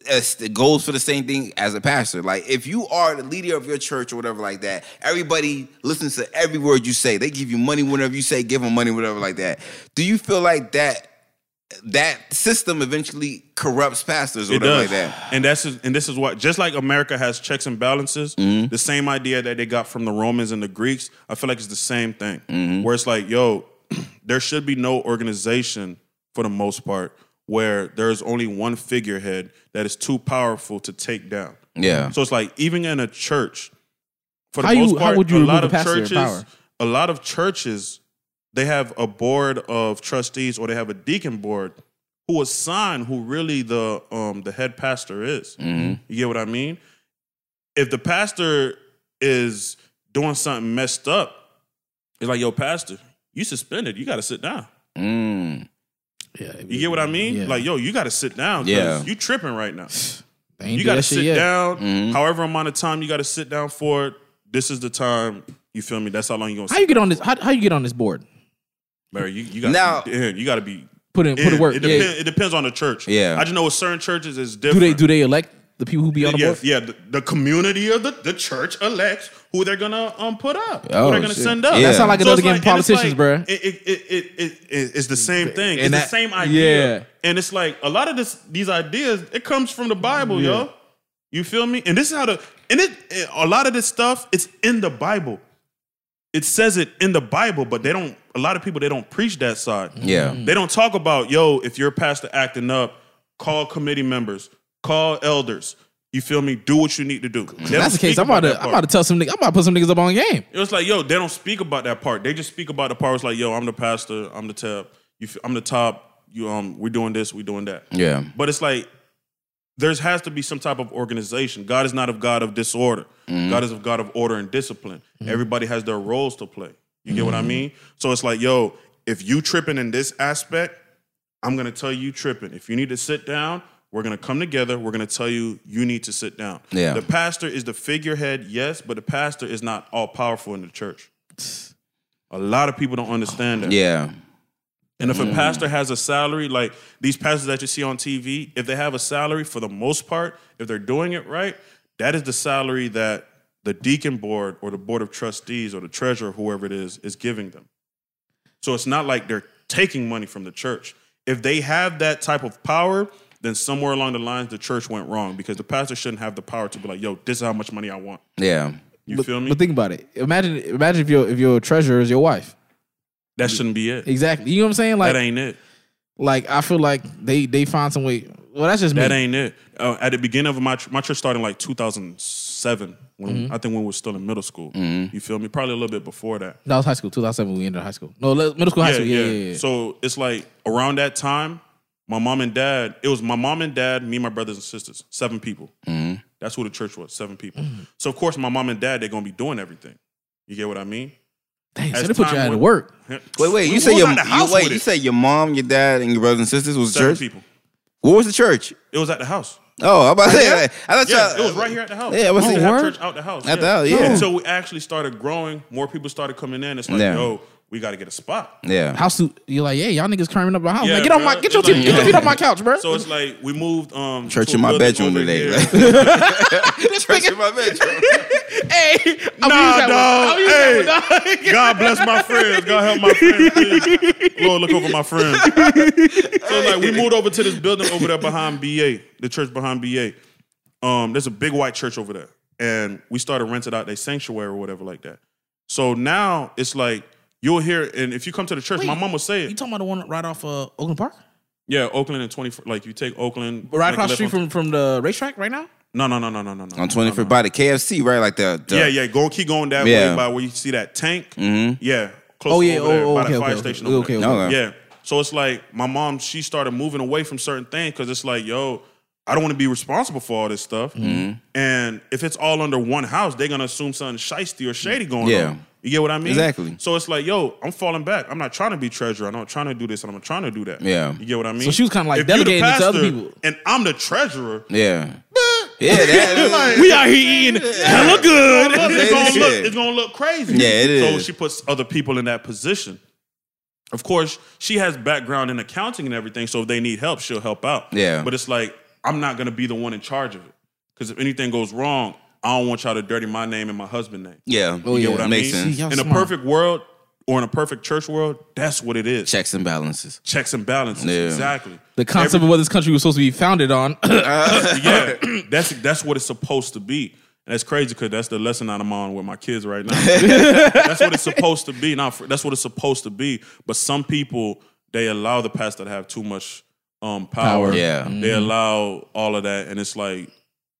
it goes for the same thing as a pastor? Like if you are the leader of your church or whatever like that, everybody listens to every word you say. They give you money whenever you say give them money whatever like that. Do you feel like that that system eventually corrupts pastors or It whatever does, like that? and that's and this is what just like America has checks and balances. Mm-hmm. The same idea that they got from the Romans and the Greeks, I feel like it's the same thing. Mm-hmm. Where it's like, yo, there should be no organization for the most part where there's only one figurehead that is too powerful to take down. Yeah. So it's like even in a church, for the How most how part, would you a lot of churches, a lot of churches, they have a board of trustees or they have a deacon board who assign who really the um the head pastor is. Mhm. You get what I mean? If the pastor is doing something messed up, it's like, yo, pastor, you suspended. You got to sit down. Mm. Yeah, You get what I mean? Yeah. Like, yo, you got to sit down. Yeah. You tripping right now. You got to sit yet. down. Mhm. However amount of time you got to sit down for it. This is the time. You feel me? That's how long you gonna. How you get on this? How, how you get on this board? Barry, you, you got Now- you got to be. Put in, put in. in work. It, yeah. depends, it depends on the church. Yeah. I just know with certain churches it's Do they do they elect the people who be on the yeah, board? yeah. The, the community of the, the church elects who they're gonna um put up, Oh, who they're gonna shit. send up. Yeah. That sound like another it's game of and it's politicians, bruh. It, it, it, it, it, it- it's the same thing. And it's that- the same idea. yeah. And it's like a lot of this these ideas, it comes from the Bible, yo. You feel me? And this is how the and it, it- a lot of this stuff, it's in the Bible. It says it in the Bible, but they don't. A lot of people they don't preach that side. Yeah. They don't talk about, yo, if your pastor acting up, call committee members, call elders. You feel me? Do what you need to do. That's the case. I'm about to I'm about to tell some niggas. I'm about to put some niggas up on game. It was like, yo, they don't speak about that part. They just speak about the part. It's like, yo, I'm the pastor. I'm the top. You, I'm the top. You, um, we're doing this. We're doing that. Yeah. But it's like there has to be some type of organization. God is not a God of disorder. Mm-hmm. God is a God of order and discipline. Mm-hmm. Everybody has their roles to play. You get what I mm-hmm. mean? So it's like, yo, if you tripping in this aspect, I'm gonna tell you tripping. If you need to sit down, we're gonna come together. We're gonna tell you you need to sit down. Yeah. The pastor is the figurehead, yes, but the pastor is not all powerful in the church. A lot of people don't understand that. Yeah. And if a mm. pastor has a salary, like these pastors that you see on TV, if they have a salary for the most part, if they're doing it right, that is the salary that the deacon board or the board of trustees or the treasurer, whoever it is, is giving them. So it's not like they're taking money from the church. If they have that type of power, then somewhere along the lines the church went wrong because the pastor shouldn't have the power to be like, yo, this is how much money I want. Yeah. You but, feel me? But think about it. Imagine imagine if your if your treasurer is your wife. that shouldn't be it. Exactly. You know what I'm saying? Like that ain't it. like I feel like they they find some way. Well, that's just me. That ain't it. Uh, at the beginning of my my church started in like 2007 when Mm-hmm. I think when we were still in middle school. You feel me? Probably a little bit before that. that was high school. 2007. We ended high school. No, middle school, high school. Yeah, yeah, yeah. So it's like around that time, my mom and dad. It was my mom and dad, me, my brothers and sisters, seven people. That's who the church was, seven people. Mm-hmm. So of course, my mom and dad they're gonna be doing everything. You get what I mean? Dang, so as they put time you out to work. Wait, wait. You was say your out the house you, wait. You say your mom, your dad, and your brothers and sisters was seven church. people. What was the church? It was at the house. Oh, I'm about to say. I thought Yeah, y'all. it was right here at the house. Yeah, I was we used saying- to have Word? church out the house. At the house, yeah. So we actually started growing. More people started coming in. It's like, Yeah. yo, we got to get a spot. Yeah. House suit. You're like, yeah, y'all niggas climbing up my house. Yeah, like, get on my get your It's like, teeth, get your feet off my couch, bro. So it's like we moved um Church in my bedroom today. here. Church in my bedroom. hey, I'm Nah, dog. one. I'm using that one. God bless my friends. God help my friends. Please. Lord, look over my friends. So like we moved over to this building over there behind BA, the church behind BA. Um, there's a big white church over there, and we started renting out their sanctuary or whatever like that. So now it's like you'll hear, and if you come to the church, my mom will say it. You talking about the one right off uh, Oakland Park? Yeah, Oakland and twenty. Like you take Oakland, Right across the street from, from the racetrack right now? No, no, no, no, no, no, no. On 25th by the KFC, right? Like the. the Yeah, yeah. Go keep going that Yeah. way by where you see that tank. Mhm. Yeah. Close Oh, yeah. over there Oh, by okay, the fire okay, station. okay, over okay, there. okay. Okay. Yeah. So it's like my mom, she started moving away from certain things because it's like, yo, I don't want to be responsible for all this stuff. Mm-hmm. And if it's all under one house, they're gonna assume something shisty or shady going Yeah. on. You get what I mean? Exactly. So it's like, yo, I'm falling back. I'm not trying to be treasurer. I'm not trying to do this, and I'm not trying to do that. Yeah. You get what I mean? So she was kinda like If you the delegating it to other people. And I'm the treasurer. Yeah. Yeah. That, We out here eating hella good. it's, gonna look, it's gonna look crazy. Yeah, it So she puts other people in that position. Of course, she has background in accounting and everything, so if they need help, she'll help out. Yeah. But it's like I'm not gonna be the one in charge of it. Because if anything goes wrong, I don't want y'all to dirty my name and my husband's name. yeah. Oh, You yeah. what I Makes mean? sense. See, y'all in a perfect world or in a perfect church world, that's what it is. Checks and balances. Checks and balances. Yeah. Exactly. The concept of what this country was supposed to be founded on. yeah, that's that's what it's supposed to be. And that's crazy because that's the lesson I'm on with my kids right now. that's what it's supposed to be. Not for, that's what it's supposed to be. But some people they allow the pastor to have too much um power. Power. Yeah. They allow all of that, and it's like,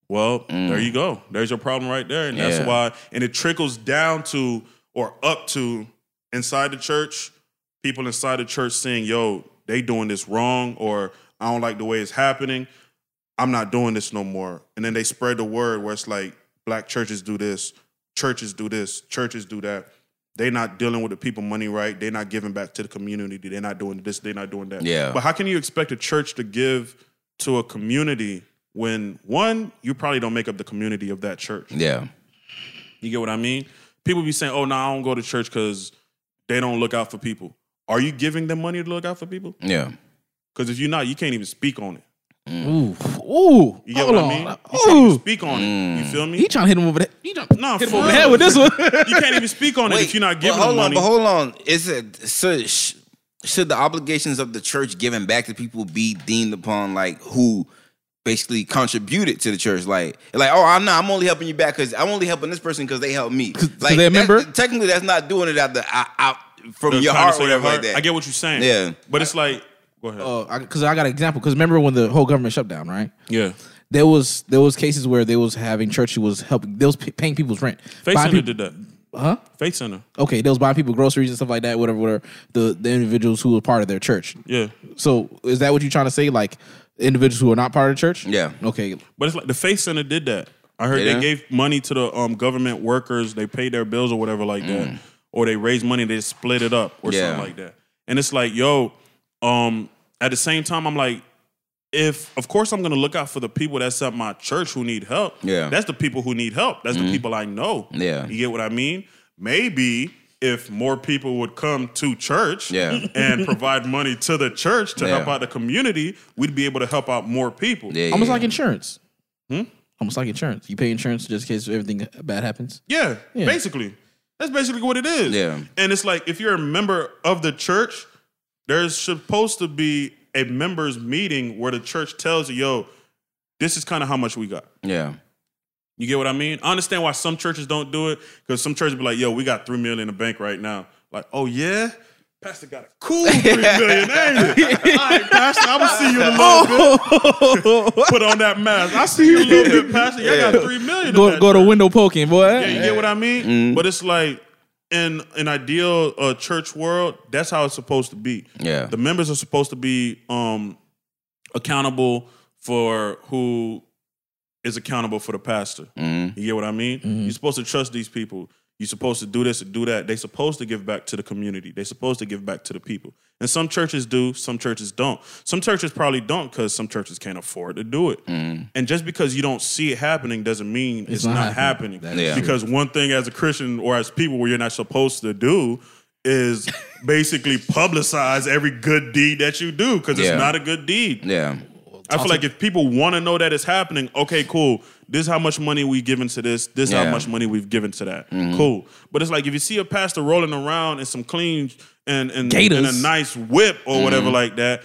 well, there you go. There's your problem right there, and that's Yeah. why. And it trickles down to or up to inside the church. People inside the church saying, "Yo, they doing this wrong," or "I don't like the way it's happening. I'm not doing this no more." And then they spread the word where it's like, black churches do this, churches do this, churches do that. They're not dealing with the people money right. They're not giving back to the community. They're not doing this. They're not doing that. Yeah. But how can you expect a church to give to a community when one, you probably don't make up the community of that church? Yeah. You get what I mean? People be saying, "Oh, no, I don't go to church because they don't look out for people." Are you giving them money to look out for people? Yeah. Because if you're not, you can't even speak on it. Mm. Ooh, ooh. You get hold what on. I mean? You can't even Ooh. speak on it. You feel me? He trying to hit him over the. He trying No, hit him for over the real. head with this one. you can't even speak on it if you're not giving but hold them on, money. but hold on. Is it so? Sh- should the obligations of the church giving back to people be deemed upon like who basically contributed to the church? Like, like oh, I'm not. I'm only helping you back because I'm only helping this person because they helped me. Like, they're a that- member? Technically, that's not doing it out the out, out from The your kind heart or say your whatever like heart. that. I get what you're saying. Yeah. But it's like, go ahead. Because I got an example. Because remember when the whole government shut down, right? yeah. There was there was cases where they was having church who was helping. They was p- paying people's rent. Faith Center peop- did that. Huh? Faith Center. Okay, they was buying people groceries and stuff like that. Whatever, whatever. The the individuals who were part of their church. Yeah. So is that what you're trying to say? Like individuals who are not part of the church? Yeah. Okay. But it's like the Faith Center did that. I heard Yeah. they gave money to the um, government workers. They paid their bills or whatever like that, or they raised money. They split it up or Mm. Yeah. something like that. And it's like, yo, um, at the same time, I'm like, if of course I'm gonna look out for the people that's at my church who need help. Yeah. Mm-hmm. that's the people who need help. That's the people I know. Yeah. you get what I mean. Maybe if more people would come to church Yeah. and provide money to the church to Yeah. help out the community, we'd be able to help out more people. Yeah, Almost yeah. like insurance. Hmm? Almost like insurance. You pay insurance just in case everything bad happens. Yeah, Yeah. basically. That's basically what it is. Yeah. And it's like if you're a member of the church, there's supposed to be a members meeting where the church tells you, yo, this is kind of how much we got. yeah. You get what I mean? I understand why some churches don't do it because some churches be like, yo, we got three million in the bank right now. Like, oh yeah? Pastor got a cool three million, ain't it? All right, Pastor, I'm gonna see you in a little bit. Put on that mask. I see you a little bit, Pastor. You got three million. Go go to window poking, boy. Yeah, you get what I mean? Mm-hmm. But it's like in an ideal uh, church world, that's how it's supposed to be. Yeah. The members are supposed to be um, accountable for who is accountable for the pastor. Mm-hmm. You get what I mean? You're supposed to trust these people. You're supposed to do this and do that. They're supposed to give back to the community. They're supposed to give back to the people. And some churches do, some churches don't. Some churches probably don't because some churches can't afford to do it. Mm. And just because you don't see it happening doesn't mean it's, not not, happening. happening. That is Yeah. Because one thing as a Christian or as people where you're not supposed to do is basically publicize every good deed that you do because Yeah. it's not a good deed. Yeah. I feel like if people want to know that it's happening, okay, cool. This is how much money we've given to this. This is Yeah. how much money we've given to that. Mm-hmm. Cool. But it's like if you see a pastor rolling around in some clean and and, Gators. and a nice whip or mm-hmm. whatever like that,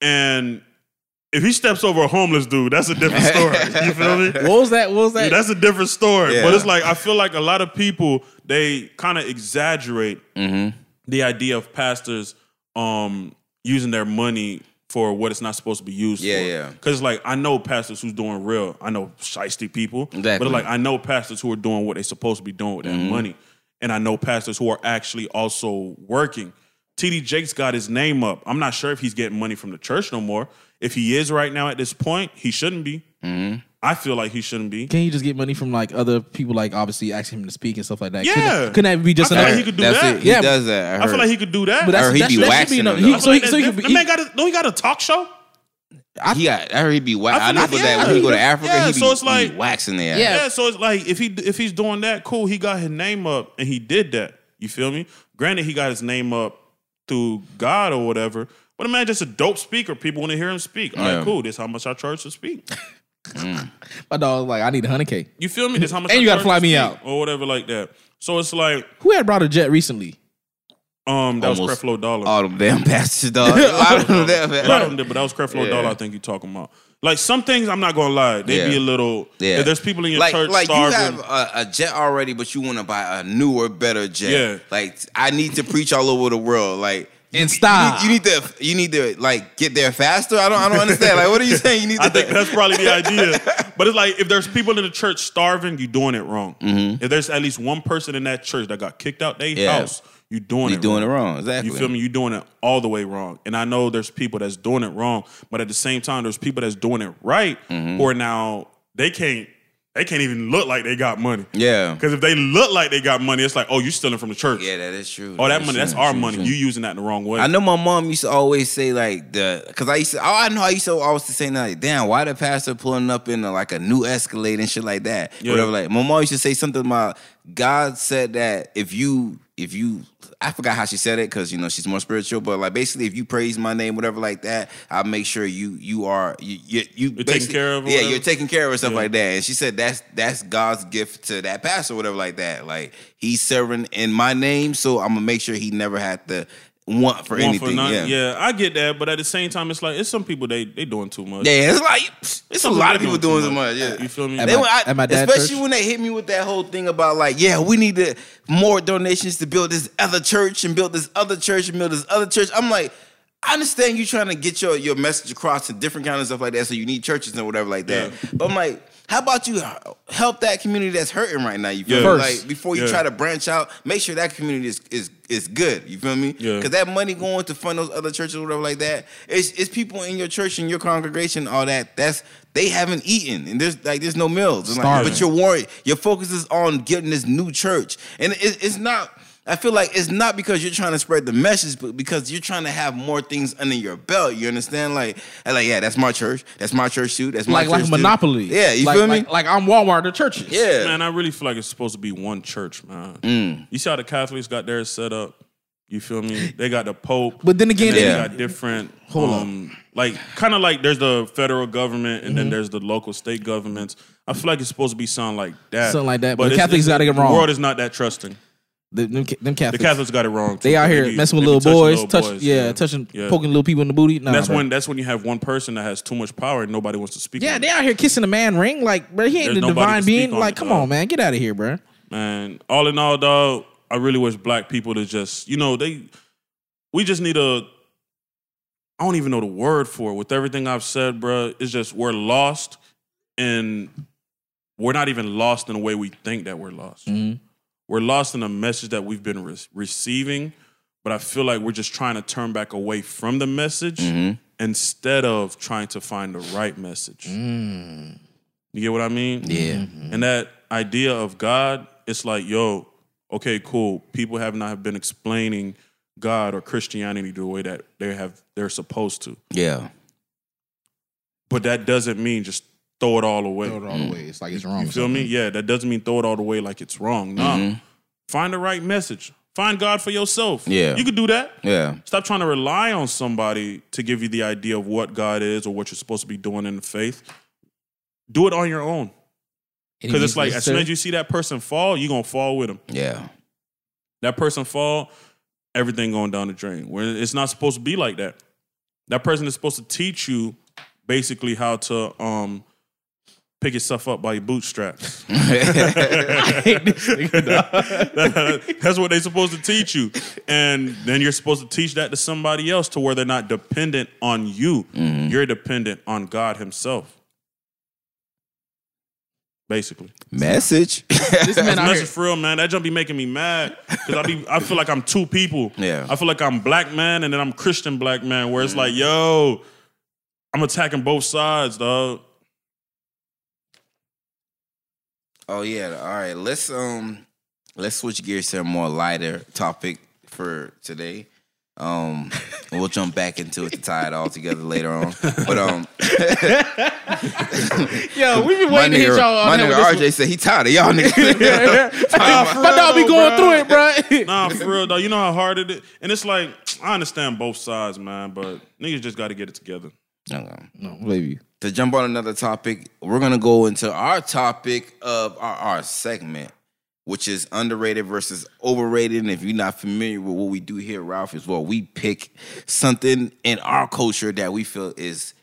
and if he steps over a homeless dude, that's a different story. you feel me? What was that? What was that? That's a different story. Yeah. But it's like I feel like a lot of people they kind of exaggerate mm-hmm. the idea of pastors um using their money for what it's not supposed to be used Yeah, for. yeah. Because like I know pastors who's doing real. I know shisty people. Exactly. But like I know pastors who are doing what they're supposed to be doing with that Mm-hmm. money. And I know pastors who are actually also working. TD Jakes got his name up. I'm not sure if he's getting money from the church no more. If he is right now at this point, he shouldn't be. Mm-hmm. I feel like he shouldn't be. Can you just get money from like other people, like obviously asking him to speak and stuff like that? Yeah. Couldn't, couldn't that be just I feel enough? like he could do That's that. it. He Yeah. does that. I, I feel like he could do that. But that's, Or he'd that's, be that waxing be enough. He, though. so he, so he that, could that be. man got a, don't he got a talk show? he got. I heard he'd be wax. I I, know, like- but that when he go to Africa, Yeah, he be, so it's he be like- waxing there. Yeah. Yeah, so it's like if he if he's doing that, cool. He got his name up and he did that. You feel me? Granted, he got his name up through God or whatever. But a man just a dope speaker. People want to hear him speak. All right, Yeah. cool. This how much I charge to speak. My dog was like, I need a hundred k. You feel me? This how much And I you gotta fly me out. or whatever like that. So it's like Who had brought a jet recently? um that was Almost Creflo Dollar. All them damn bastards, dog. A lot of them damn a lot of bastards. them did, but that was Creflo Yeah. Dollar. I think you talking about. Like some things, I'm not gonna lie. They Yeah. be a little. Yeah. If there's people in your Like, church like you starving. have a, a jet already, but you want to buy a newer, better jet. Yeah. Like I need to preach all over the world. Like in style. You need to you need to like get there faster. I don't I don't understand. Like what are you saying? You need to I think that's probably the idea. But it's like if there's people in the church starving, you're doing it wrong. If there's at least one person in that church that got kicked out their Mm-hmm. Yeah. house, you're doing you're it doing wrong. it wrong. Exactly. You feel me? You're doing it all the way wrong. And I know there's people that's doing it wrong, but at the same time, there's people that's doing it right Mm-hmm. are now they can't they can't even look like they got money. Yeah. Because if they look like they got money, it's like, oh, you're stealing from the church. Yeah, that is true. Oh, that money, true, that's our true, money. true. You using that the wrong way. I know my mom used to always say like the because I used to oh, I know I used to always say like damn why the pastor pulling up in a, like a new Escalade and shit like that Yeah. whatever like my mom used to say something about God said that if you if you I forgot how she said it because you know she's more spiritual but like basically if you praise my name whatever like that I'll make sure you you are you you, you taken basically- care of or yeah whatever? you're taking care of her, stuff Yeah. like that and she said that's that's God's gift to that pastor whatever like that like he's serving in my name so I'm gonna make sure he never had to want for Want anything nothing. yeah. I get that, but at the same time, it's like it's some people they they doing too much. Yeah, it's like it's a lot of people people doing doing too much. much. Yeah, You feel me? At They, my- I- at my dad's especially church? when they hit me with that whole thing about like, yeah, we need to more donations to build this other church and build this other church and build this other church. I'm like, I understand you trying to get your your message across to different kind of stuff like that, so you need churches and whatever like that. Yeah. But I'm like, how about you help that community that's hurting right now? You feel Yeah. me? Like before you Yeah. try to branch out, make sure that community is is is good. You feel me? Yeah. Because that money going to fund those other churches or whatever like that, it's it's people in your church and your congregation, all that. That's they haven't eaten and there's like there's no meals. Like, but you're worried. Your focus is on getting this new church, and it, it's not. I feel like it's not because you're trying to spread the message, but because you're trying to have more things under your belt. You understand? Like, and like, yeah, that's my church. That's my church too. That's my like like church a too. monopoly. Yeah, you like, feel me? Like, like I'm Walmart the churches. yeah, Man, I really feel like it's supposed to be one church, man. Mm. You see how the Catholics got theirs set up? You feel me? They got the Pope. But then again, and then Yeah. they got different Hold um like kind of like there's the federal government and Mm-hmm. then there's the local state governments. I feel like it's supposed to be something like that. Something like that, but the Catholics gotta get wrong. The world is not that trusting. The, them, them The Catholics. Catholics got it wrong. Too. they out here be- messing with little boys, little touch, boys, yeah, touching, Yeah. poking little people in the booty. Nah, That's bro. when that's when you have one person that has too much power and nobody wants to speak. Yeah, they out here kissing a man ring. Like, bro, he ain't There's the divine being. Like, it, come dog. on, man, get out of here, bro. Man, all in all, dog, I really wish black people to just, you know, they, we just need a, I don't even know the word for it. With everything I've said, bruh, it's just we're lost and we're not even lost in the way we think that we're lost. Mhm. We're lost in a message that we've been re- receiving, but I feel like we're just trying to turn back away from the message Mhm. instead of trying to find the right message. Mm. You get what I mean? yeah, And that idea of God, it's like, yo, okay, cool. People have not have been explaining God or Christianity the way that they have they're supposed to. yeah. But that doesn't mean just throw it all away. Throw it all the way. It's like it's wrong. You or feel me? Yeah, that doesn't mean throw it all the way like it's wrong. No. Mhm. Find the right message. Find God for yourself. Yeah. You could do that. Yeah, Stop trying to rely on somebody to give you the idea of what God is or what you're supposed to be doing in the faith. Do it on your own. Because it's like as soon as you see that person fall, you're gonna fall with them. yeah, That person fall, everything going down the drain. Where it's not supposed to be like that. That person is supposed to teach you basically how to um pick yourself up by your bootstraps. I hate this nigga, dog. That's what they're supposed to teach you. And then you're supposed to teach that to somebody else to where they're not dependent on you. Mm-hmm. You're dependent on God Himself. Basically. message. This man Message here. for real, man. That jump be making me mad because I be I feel like I'm two people. Yeah. I feel like I'm black man and then I'm Christian black man. Where it's mm. like, yo, I'm attacking both sides, dog. Oh yeah. All right. Let's um let's switch gears to a more lighter topic for today. Um we'll jump back into it to tie it all together later on. But um Yo, we been my waiting to hit nigga, y'all my nigga that. RJ said he tired of y'all niggas. My dog be going through it, bro. Nah, for real, though. You know how hard it is. And it's like, I understand both sides, man, but niggas just got to get it together. Okay. No, baby. To jump on another topic, we're gonna go into our topic of our, our segment, which is underrated versus overrated. And if you're not familiar with what we do here, Ralph, is well, we pick something in our culture that we feel is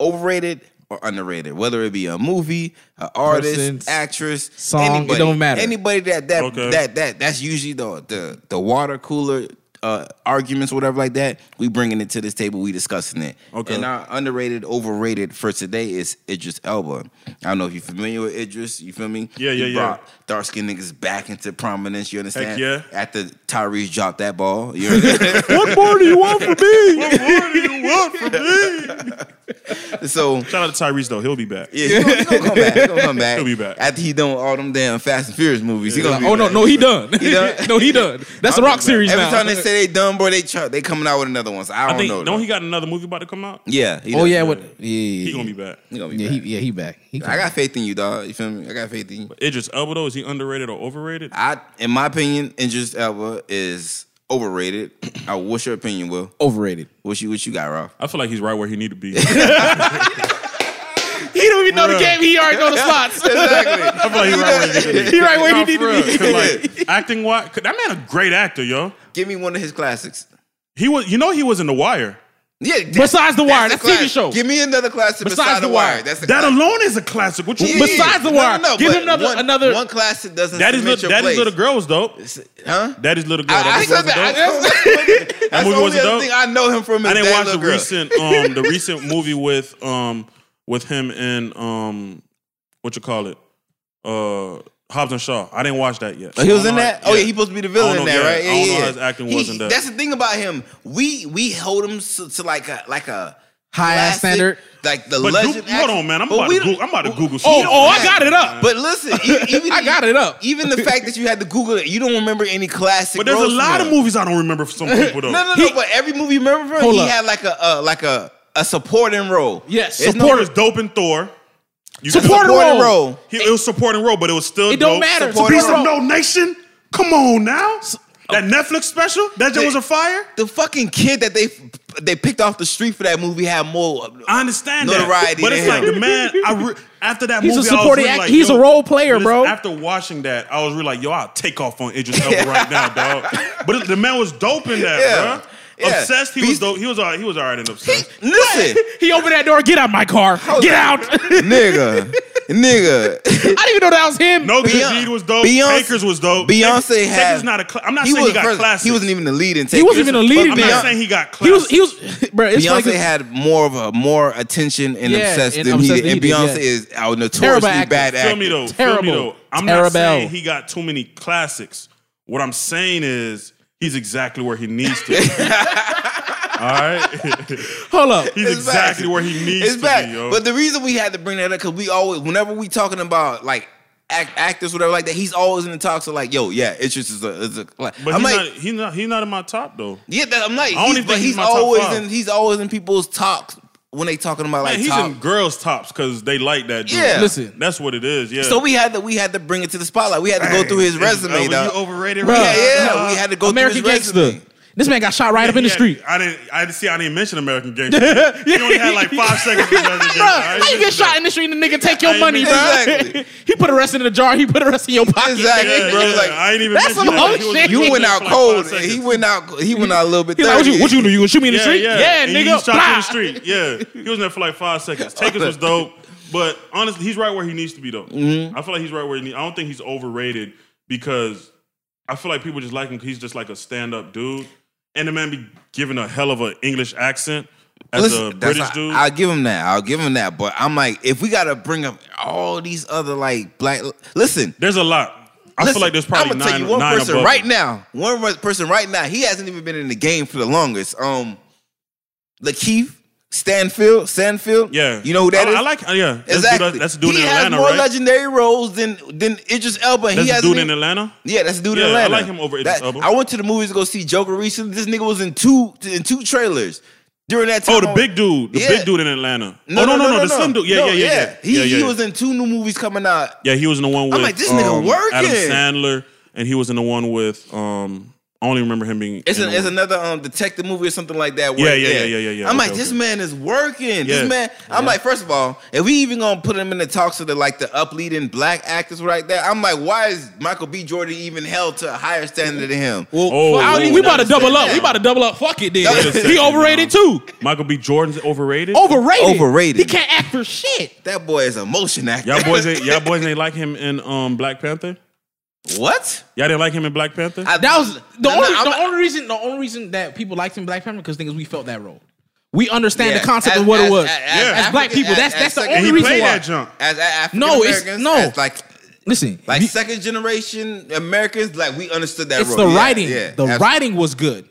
overrated or underrated, whether it be a movie, an artist, Persons, actress, song, it anybody, don't matter. Anybody that that Okay. that that that's usually the the the water cooler uh, arguments, whatever like that, we bringing it to this table. We discussing it. Okay. And our underrated, overrated for today is Idris Elba. I don't know if you're familiar with Idris. You feel me? Yeah, yeah, He yeah. brought Dark skinned niggas back into prominence. You understand? yeah. After Tyrese dropped that ball. You understand? what more do you want from me? What more do you want from me? so Shout out to Tyrese though. He'll be back. yeah, he gonna, he gonna come back. He gonna come back. He'll be back. after he done all them damn Fast and Furious movies. He gonna be Oh no, back. no, he done. He done? no, he done. That's the Rock series Every now. time they say they done, bro, they try, they coming out with another one. So I don't I think know. don't though. he got another movie about to come out? Yeah. He oh done. yeah, what? Yeah, He gonna be back. He gonna be Yeah, back. he, yeah, he back. He I got faith in you, dog. You feel me? I got faith in you. Idris Elba though, is he underrated or overrated? I, in my opinion, Idris Elba is overrated. Uh, what's your opinion, Will? overrated. What you what you got, Ralph? I feel like he's right where he need to be. He don't even know the game. He already know the slots. Exactly. I feel like he's right where he need to be. he right where he need to real. be. 'Cause, like acting wise, that man a great actor, yo. Give me one of his classics. He was, you know, he was in The Wire. Yeah. that's- Besides The Wire, that's a TV classic. show. Give me another classic Besides besides, The The Wire. Wire. That's a That classic. alone is a classic. What you Yeah, mean? Besides The Wire. no, no, Give him another- one, another- one classic doesn't Daddy's, cement little, your Daddy's place. little girl was dope. Huh? Daddy's little girl. I, I that said was that. dope. That's, that's That the movie only wasn't other dope? thing I know him from. Is I didn't watch the girl. recent um the recent movie with um with him and um what you call it uh Hobbs and Shaw. I didn't watch that yet. Oh, he was in that. how- Oh yeah, he supposed to be the villain I in that, know, right? yeah. Yeah, I don't know how his acting He- was in that. That's the thing about him. We we hold him to, to like a like a High ass standard. like the But legend. Google, hold on, man. I'm But about, to Google, I'm about to Google. Oh, shit. oh, I got it up. But listen, even I got it up. Even the fact that you had to Google it, you don't remember any classic. But there's a lot of movies I don't remember for some people though. No, no, no. but every movie you remember from he up. had like a uh, like a a supporting role. Yes, It's He no- was dope in Thor. You can- Supporting supporting role. role. He, it was supporting role, but it was still It don't dope. matter. Supporting Supporting Beast of role. No Nation. Come on now. That Netflix special. That just was a fire. The fucking kid that they they picked off the street for that movie had more. Uh, I understand Notoriety that, but to it's like the man. I re- after that He's a movie, I was supporting really act- like, he's yo, a role player, listen, bro. After watching that, I was really like, yo, I'll take off on Idris Elba right now, dog. But it- the man was dope in that, Yeah. bro. Yeah. Obsessed, he was dope. He was all right. He was all right in obsessed. Listen, He opened that door. Get out my car. Get out. I nigga, nigga. didn't even know that was him. No Beyonce- was dope. Beyonce- Takers was dope. Beyonce had- Takers not a. Cl- I'm not He saying was he got first, classics. He wasn't even the lead in. He wasn't even a lead I'm not saying he got He was. classics. He was. Bro, it's Beyonce like had more of a more attention and Yeah, obsessed and than obsessed he did. And he did, Beyonce yeah. is a notoriously Terrible actor. bad Feel me though. Feel Terrible. me though. I'm Terrible. not saying he got too many classics. What I'm saying is he's exactly where he needs to be. All right? Hold up. he's It's exactly back. where he needs It's to back. be, yo. But the reason we had to bring that up because we always, whenever we talking about like act, actors, whatever like that, he's always in the talks of like, yo, yeah, it's just is a, is a like. But I'm he's, like, not, he's not he's not in my top though. yeah, that, I'm like, I don't he's, even but think he's he's my top always five. in, he's always in people's talks when they talking about like Man, he's top. in girls' tops because they like that dude. Yeah. Listen. That's what it is. Yeah. so we had to we had to bring it to the spotlight. We had to go through his resume, Elba, dog. You overrated, Bruh. right? Yeah, yeah, Uh, we had to go American through his Gangster. resume. This man got shot right up in the Yeah, street. I didn't. I didn't see. I didn't mention American Gangster. he only had like five seconds. For American Gangster. Bro, how ain't you get shot in the street and the nigga take your money, bro? Exactly. he put the rest in the jar. He put the rest in your pocket. Exactly, Yeah, bro. yeah, Like, I ain't even. that's some that. whole shit. You went out cold. he went out. He went out a little bit. He's like, what you, what you do? You gonna shoot me in the street? yeah, Yeah, nigga. He shot Blah. in the street. Yeah, he was there for like five seconds. Takers was dope, but honestly, he's right where he needs to be though. Mm-hmm. I feel like he's right where he needs. I don't think he's overrated because I feel like people just like him. 'cause He's just like a stand-up dude, and the man be giving a hell of an English accent as Listen, a British not- dude. I'll give him that. I'll give him that. But I'm like, if we gotta bring up all these other like black, listen. there's a lot. I listen, feel like there's probably I'm gonna nine, tell you one nine person right him. now. One person right now. He hasn't even been in the game for the longest. Um, Lakeith Stanfield. Stanfield. Yeah, you know who that I, is? I like. Yeah, that's Exactly. Dude, that's the dude he in has more right? legendary roles than than Idris Elba. That's he has dude in Atlanta. Yeah, that's the dude in Yeah, I like him over Idris That- Elba. I went to the movies to go see Joker recently. This nigga was in two in two trailers during that time. Oh, the big dude, the Yeah. big dude in Atlanta. oh no, no, no, the slim dude. Yeah, No, yeah, yeah, yeah. He, yeah, yeah, he was in two new movies coming out. Yeah, he was in the one with. I'm like, this nigga um, working. Adam Sandler, and he was in the one with. um I only remember him being. It's, in an, it's another um, detective movie or something like that. Yeah, yeah, yeah, yeah, yeah, yeah. I'm Okay, like, this okay. man is working. Yeah. This man. I'm like, first of all, if we even gonna put him in the talks of the like the upleading black actors right there, I'm like, why is Michael B. Jordan even held to a higher standard than him? Well, Oh, I don't- oh, we about to double up. it. We about to double up. Fuck it, then. He overrated too. Michael B. Jordan's overrated. Overrated. Overrated. He can't act for shit. That boy is a motion actor. Y'all boys ain't y'all boys ain't like him in um Black Panther. What? Y'all didn't like him in Black Panther? I- That was the No, no, only I'm the not- only reason the only reason that people liked him in Black Panther because things we felt that role. We understand Yeah, the concept as- of what as- it was. as- As, as black people, that's as- that's as the second- and only he reason played why. that junk. As, as African No, it's- Americans, no. as like Listen, like you- second generation Americans, like we understood that. it's role. the Yeah, writing. Yeah, the absolutely. writing was good.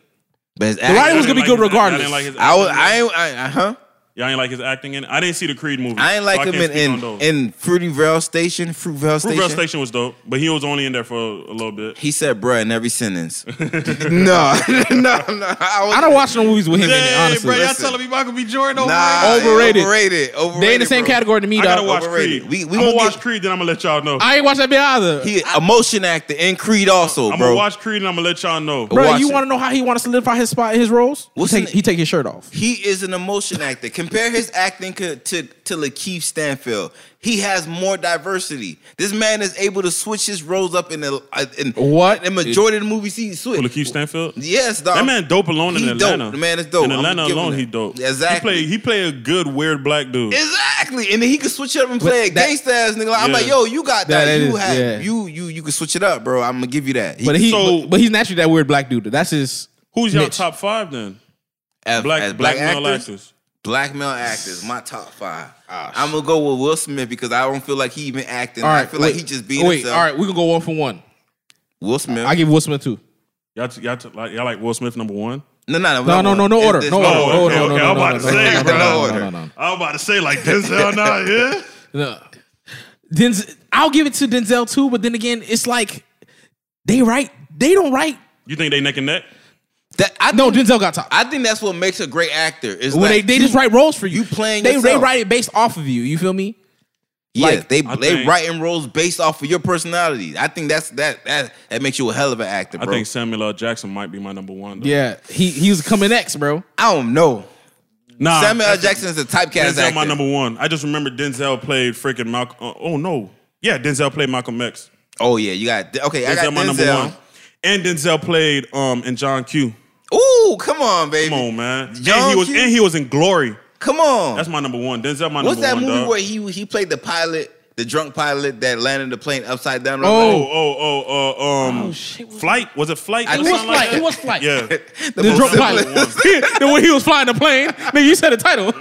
But The writing was gonna be Y'all good didn't his- regardless. Y'all didn't like I was, acting I I, huh? It? Y'all ain't like his acting in it? I didn't see the Creed movie. I ain't like so him in speak on in, in Fruityvale Station, Fruitvale Station. Fruitvale Station was dope, but he was only in there for a little bit. He said "bruh" in every sentence. no, no, no. I, was, I don't watch no movies with him in it. Honestly, bro, y'all Listen. telling me Michael B. Jordan Nah, Overrated. Overrated. Overrated. they in the same bro. category to me. Though. I gotta watch Overrated. Creed. We- we I'm gonna gonna watch get- Creed, then I'm gonna let y'all know. I ain't watch that bit either. He a motion actor in Creed also, I'm bro. gonna watch Creed, and I'm gonna let y'all know. Bro, watch you want to know how he want to solidify his spot in his roles? What's he take, he take his shirt off. He is an emotion actor. Compare his acting co- to to Lakeith Stanfield. He has more diversity. This man is able to switch his roles up in the uh, in What? in majority of the movies he switch. Lakeith Stanfield. Yes, dog. That man dope alone in He Atlanta. dope. The man is dope. In I'm Atlanta alone, that. he dope. Exactly. He play he play a good weird black dude. Exactly, and then he can switch it up and play a that- gangsta ass nigga. I'm like, yo, you got That that. you is- have yeah. you you you can switch it up, bro. I'm gonna give you that. But he, So- but, but he's naturally that weird black dude. That's his. Who's your top five then? as, Black as black, black, male actors, actors. Black male actors, my top five. Ah, I'm gonna go with Will Smith because I don't feel like he even acting. All right, I feel like he just being Wait, himself. all right, we can go one for one. Will Smith. I give Will Smith two. Y'all, t- y'all, t- like, y'all like Will Smith number one? no, no, No, no, no, no It's- order, no no order, order. no, okay, no, no, no, I'm about to say, no, no, no, order. no, no, no. I was about to say like Denzel not here. No. Denzel, I'll give it to Denzel too, but then again, it's like they write, they don't write. You think they neck and neck? That, I No, think, Denzel got top. I think that's what makes a great actor. Is when like they, they you- just write roles for you. you playing They they write it based off of you. You feel me? Yeah, like, they I they think- writing roles based off of your personality. I think that's that that that makes you a hell of an actor, I think Samuel L. Jackson might be my number one. Though. Yeah, he he was coming next, bro. I don't know. nah, Samuel L. Jackson is a typecast Denzel actor. my number one. I just remember Denzel played freaking Malcolm. Uh, oh no, yeah, Denzel played Malcolm X. Oh yeah, you got okay. I Denzel got my number one. And Denzel played um in John Q. Ooh, come on, baby. Come on, man. and he was Q? and he was in Glory. Come on. That's my number one. Denzel my What's number that movie dog. where he he played the pilot, the drunk pilot that landed the plane upside down? Oh. the Oh, oh, oh, uh, um, Oh, shit, flight was it flight? I It was something like flight. It was flight. Yeah, the The drunk pilot. the way he was flying the plane. Nigga, you said the title.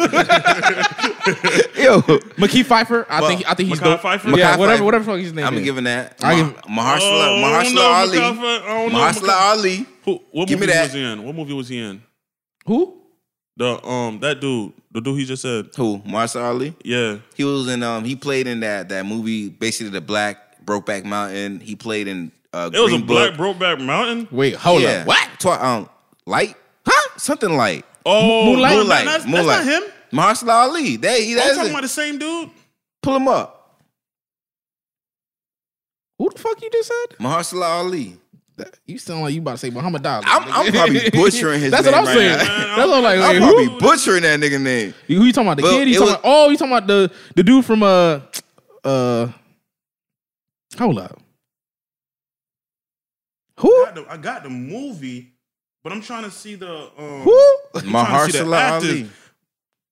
Yo, Mekhi Phifer. I Well, think I think he's Mackay dope. Pfeiffer? Yeah, Mackay whatever Pfeiffer. whatever the fuck his name is. I'm is. giving that. I Ma- give- Mahershala, Oh, Mahershala know, Ali. Mekhi Phifer. I don't know, Mahershala Mackay- Ali. Who, what Give me movie that. was he in? What movie was he in? Who? The um that dude, the dude he just said. Who? Mahershala Ali. Yeah, He was in um he played in that that movie basically the Black Brokeback Mountain. He played in uh it was Green a Black Brokeback Mountain. Wait, hold yeah. up. What? Twi- um light? Huh? Something light. Oh, Moonlight? no, Moonlight. That's, Moonlight. that's not him. Mahershala Ali. That, he, I'm that's talking it. about the same dude. Pull him up. Who the fuck you just said? Mahershala Ali. You sound like you about to say Muhammad Ali. I'm, I'm probably butchering his That's name what I'm right saying. now. That's what I'm like. I'm wait, probably who? butchering that nigga name. Who you talking about? The Well, kid? You talking was- about? Oh, you talking about the the dude from uh uh? Hold up. I Who? got, the, I got the movie, but I'm trying to see the um. Who? I'm trying to see the Mahershala. Ali.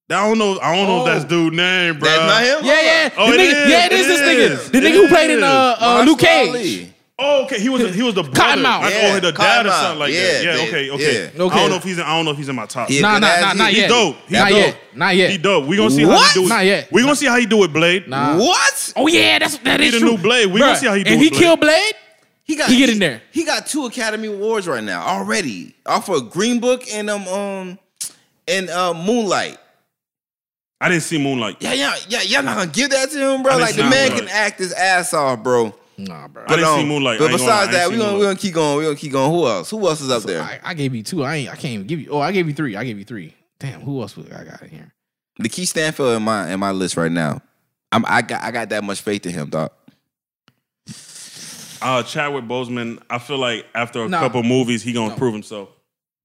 I don't know. I don't know if that's dude name, bro. That's not him? Yeah, yeah. Oh, the it nigga, is, yeah, it is it this is, nigga. The it nigga who played in uh, uh Luke Cage. Ali. Oh, okay. He was a, he was the brother. Cottonmouth. Like, Yeah, oh, the dad or Cottonmouth. something like Yeah, that. Yeah. they- Okay. Okay. yeah. Okay. I don't know if he's. In, I don't know if he's in my top. Yeah. Nah, nah, That's- nah, not he yet. dope. He Not dope. yet. Not yet. He dope. We gonna see how What? he do it. Not yet. We gonna see how he do with Blade. Nah. What? Oh yeah, that's that He is the true. new Blade. We Bruh, gonna see how he do And with he Blade. killed Blade. He got He get in there. He got two Academy Awards right now already off of Green Book and um um and uh Moonlight. I didn't see Moonlight. Yeah, yeah, yeah. Y'all not gonna give that to him, bro. I didn't Like the see man Moonlight. can act his ass off, bro. Nah, bro. I didn't um, see Moonlight. But ain't gonna besides that, we seen gonna we gonna keep going. We gonna keep going. Who else? Who else is up there? I, I gave you two. I ain't. I can't even give you. Oh, I gave you three. I gave you three. Damn. Who else was I got in here? Lakeith Stanfield in my in my list right now. I'm I got I got that much faith in him, dog. Uh, Chadwick Boseman. I feel like after a Nah. couple movies, he gonna prove himself Hey, I,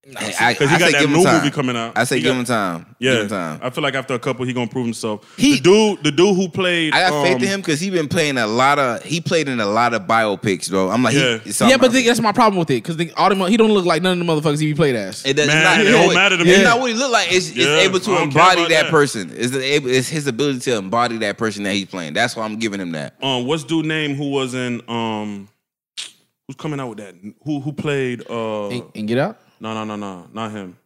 because he I got say that give him new movie coming out. I say He give got- him time. Yeah, Give him time. I feel like after a couple, he gonna prove himself. He- the dude, the dude who played. I got faith um, in him because he been playing a lot of he played in a lot of biopics, bro. I'm like, Yeah. he, so yeah, but the, that's my problem with it because all them, he don't look like none of the motherfuckers he played as. It doesn't Man, it it's don't matter to me. It's not what he look like. It's, it's able to I don't care embody that, that. person. It's, the, able, it's his ability to embody that person that he's playing. That's why I'm giving him that. Um, what's dude name who was in um Who's coming out with that? Who who played? Uh, And, and get out. No, no, no, no, not him.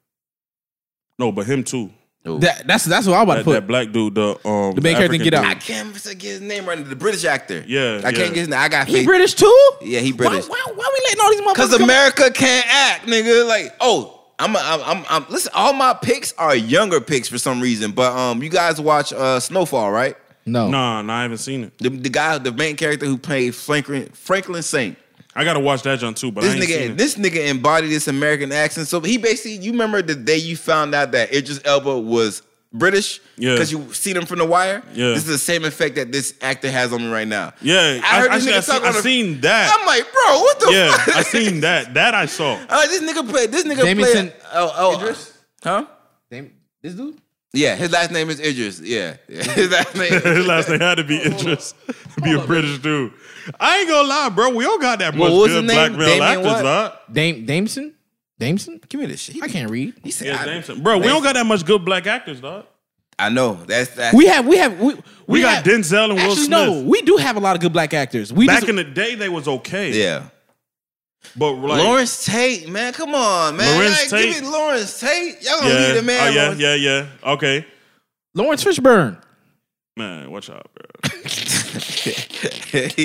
No, but him too. That, that's that's what I'm about to put. that black dude, the um, The main character African Get Out. I can't get his name right. The British actor. Yeah, I yeah. can't get his name. I got he faith. British too. Yeah, he Why, British. why, why we letting all these motherfuckers? Because come- America can't act, nigga. Like, oh, I'm, I'm, I'm, I'm. Listen, all my picks are younger picks for some reason. But um, you guys watch uh Snowfall, right? No. Nah, nah, I haven't seen it. The, the guy, the main character who played Franklin Franklin Saint. I gotta watch that John too, but This I ain't seen nigga, it. this nigga embodied this American accent. So he basically, you remember the day you found out that Idris Elba was British? Yeah. Because you seen him from The Wire. Yeah. This is the same effect that this actor has on me right now. yeah, I heard I, this actually, nigga I, seen, talk I on the- seen that. I'm like, bro, what the yeah, fuck? I seen that. That I saw. I'm like, this nigga play. This nigga Jamison play. Uh, oh, oh, Idris? huh? Damn, this dude. Yeah, his last name is Idris. Yeah, yeah. his last name. His last name had to be Idris. be a British dude. I ain't gonna lie, bro. We all got that much Well, what's good his black name? male Damien actors, what? dog. Dame Dameson. Dameson. Give me this shit. I can't read. He said, Yeah, I, Jameson. Bro, we don't got that much good black actors, dog. I know. That's that's. We have we have we, We, got have, Denzel and Will Actually, Smith. no, we do have a lot of good black actors. We Back just, in the day, they was okay. yeah. But like, Lawrence Tate, man, come on, man. Lawrence Like, Tate? Give me Lawrence Tate. Y'all gonna yeah, leave the man. oh yeah, Lawrence- yeah, yeah. Okay, Laurence Fishburne. man, watch out, bro.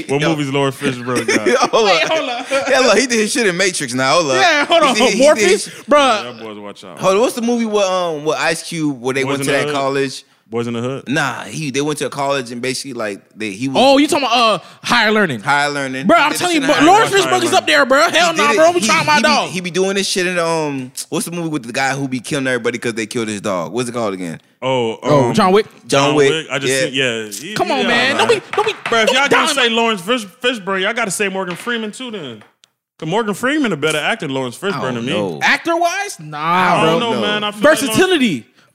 What Yo, movies Lord Fishburne got? Hold on. hold on. Yeah, look, he did his shit in Matrix now. Hold on. Yeah, hold on. He did- he Morpheus, his- bruh. Y'all boys, watch out. Hold on. What's the movie with um with Ice Cube where they Boys went to the that Hood? college? Boys in the Hood. Nah, he they went to a college and basically like they he was Oh, you talking about uh higher learning? higher learning. Bro, I'm telling you, this bro, Lawrence Higher Fishburne is up there, bro. Hell no, did bro. it- I'm he- trying my he be- dog. He be doing this shit in um what's the movie with the guy who be killing everybody because they killed his dog? What's it called again? Oh, oh, um, John Wick. John Wick. I just Yeah. seen, yeah. He- Come on, yeah, man. man. Don't be, don't be, Bro, if don't y'all gonna say Lawrence Fish, Fishburne, y'all gotta say Morgan Freeman too then. Cause Morgan Freeman a better actor than Laurence Fishburne to me. No. actor wise, nah, I don't know, no. man. I feel like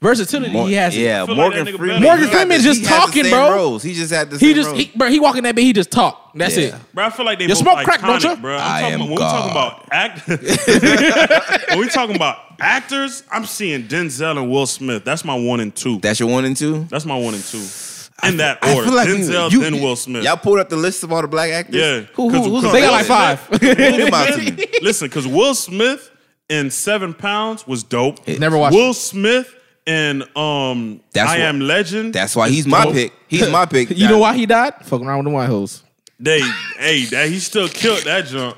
Versatility, versatility. he has. it. yeah, feel like Morgan that nigga Freeman. better. Morgan He got Freeman the- just he has the talking, same bro. Roles. He just had the He same just, roles. he, bro. He walking that bit. He just talk. That's Yeah. it. Bro, I feel like they You both smoke iconic, crack, don't you? bro. I'm I talking am about, when we talking about act, when we talking about actors, I'm seeing Denzel and Will Smith. That's my one and two. That's your one and two. That's my one and two. In that I order, feel like Denzel, you- then Will Smith. Y'all pulled up the list of all the black actors. Yeah, who, who, 'cause- who's 'cause on They got like five. Read out to me. Listen, because Will Smith in Seven Pounds was dope. Never watched. Will Smith in um That's I what- Am Legend. That's why he's my dope. pick. He's my pick. You know why he died? Fucking around with the white hoes. They, hey, that he still killed that jump.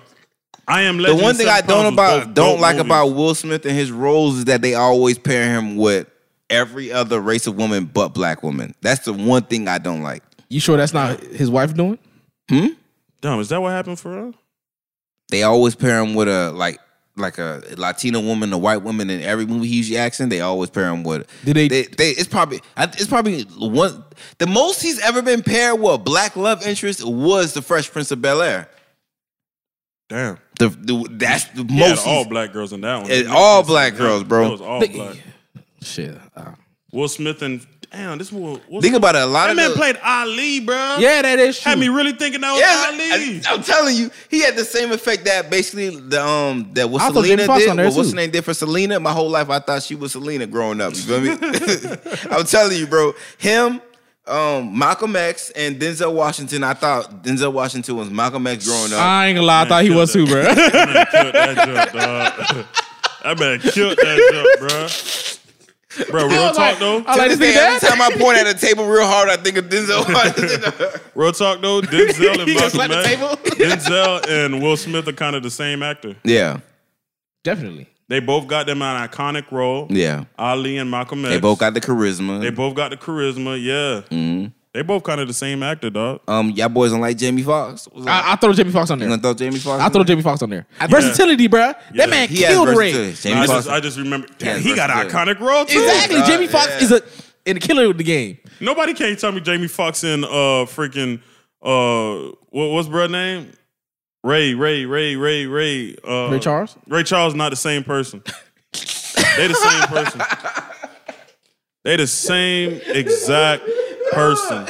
I Am The one thing I don't about don't like movies. about Will Smith and his roles is that they always pair him with every other race of woman but black women. That's the one thing I don't like. You sure that's not his wife doing? Hmm? Damn, is that what happened for her? They always pair him with a like like a Latina woman, a white woman in every movie he usually acts in. They always pair him with. Did they- They, they it's probably it's probably one the most he's ever been paired with a black love interest was the Fresh Prince of Bel Air. Damn. The, the that's the He had most all black girls in that one. It- all black girls, bro. It was all They- black. Shit. uh, Will Smith and damn, this was Think about it. A lot that of man the- played Ali, bro. yeah, that is true. had me really thinking that was Yeah, Ali. I, am telling you, he had the same effect that basically the um that what I Selena did. on there, What, what's the name did for Selena? My whole life I thought she was Selena growing up. You feel me? I'm telling you, bro. Him, um, Malcolm X, and Denzel Washington. I thought Denzel Washington was Malcolm X growing up. I ain't gonna lie. I thought he was too, bro. That man killed that jump, dog. That man killed that jump, bro. Bro, real I talk like- though. I like To to this see day, every time I point at the table real hard, I think of Denzel Washington. Real talk though. Denzel and He just Malcolm let the X. table. Denzel and Will Smith are kind of the same actor. yeah, Definitely. They both got them an iconic role. yeah. Ali and Malcolm X. They both got the charisma. They both got the charisma. Yeah. Mhm. They both kind of the same actor, dog. Um, y'all boys don't like Jamie Foxx? What's up? I, I throw Jamie Foxx on you there. gonna throw Jamie Foxx? I in throw there? Jamie Foxx on there. Versatility, bro. Yeah. That man He has killed Ray. versatility. Jamie I Foxx. just, I just remember. Damn, he got an versatility. iconic role too. Exactly. Right, Jamie Foxx yeah. is a in the killer of the game. Nobody can't tell me Jamie Foxx in uh freaking uh what, what's bro name? Ray, Ray, Ray, Ray, Ray. Uh, Ray Charles? Ray Charles not the same person. they the same person. They the same exact person.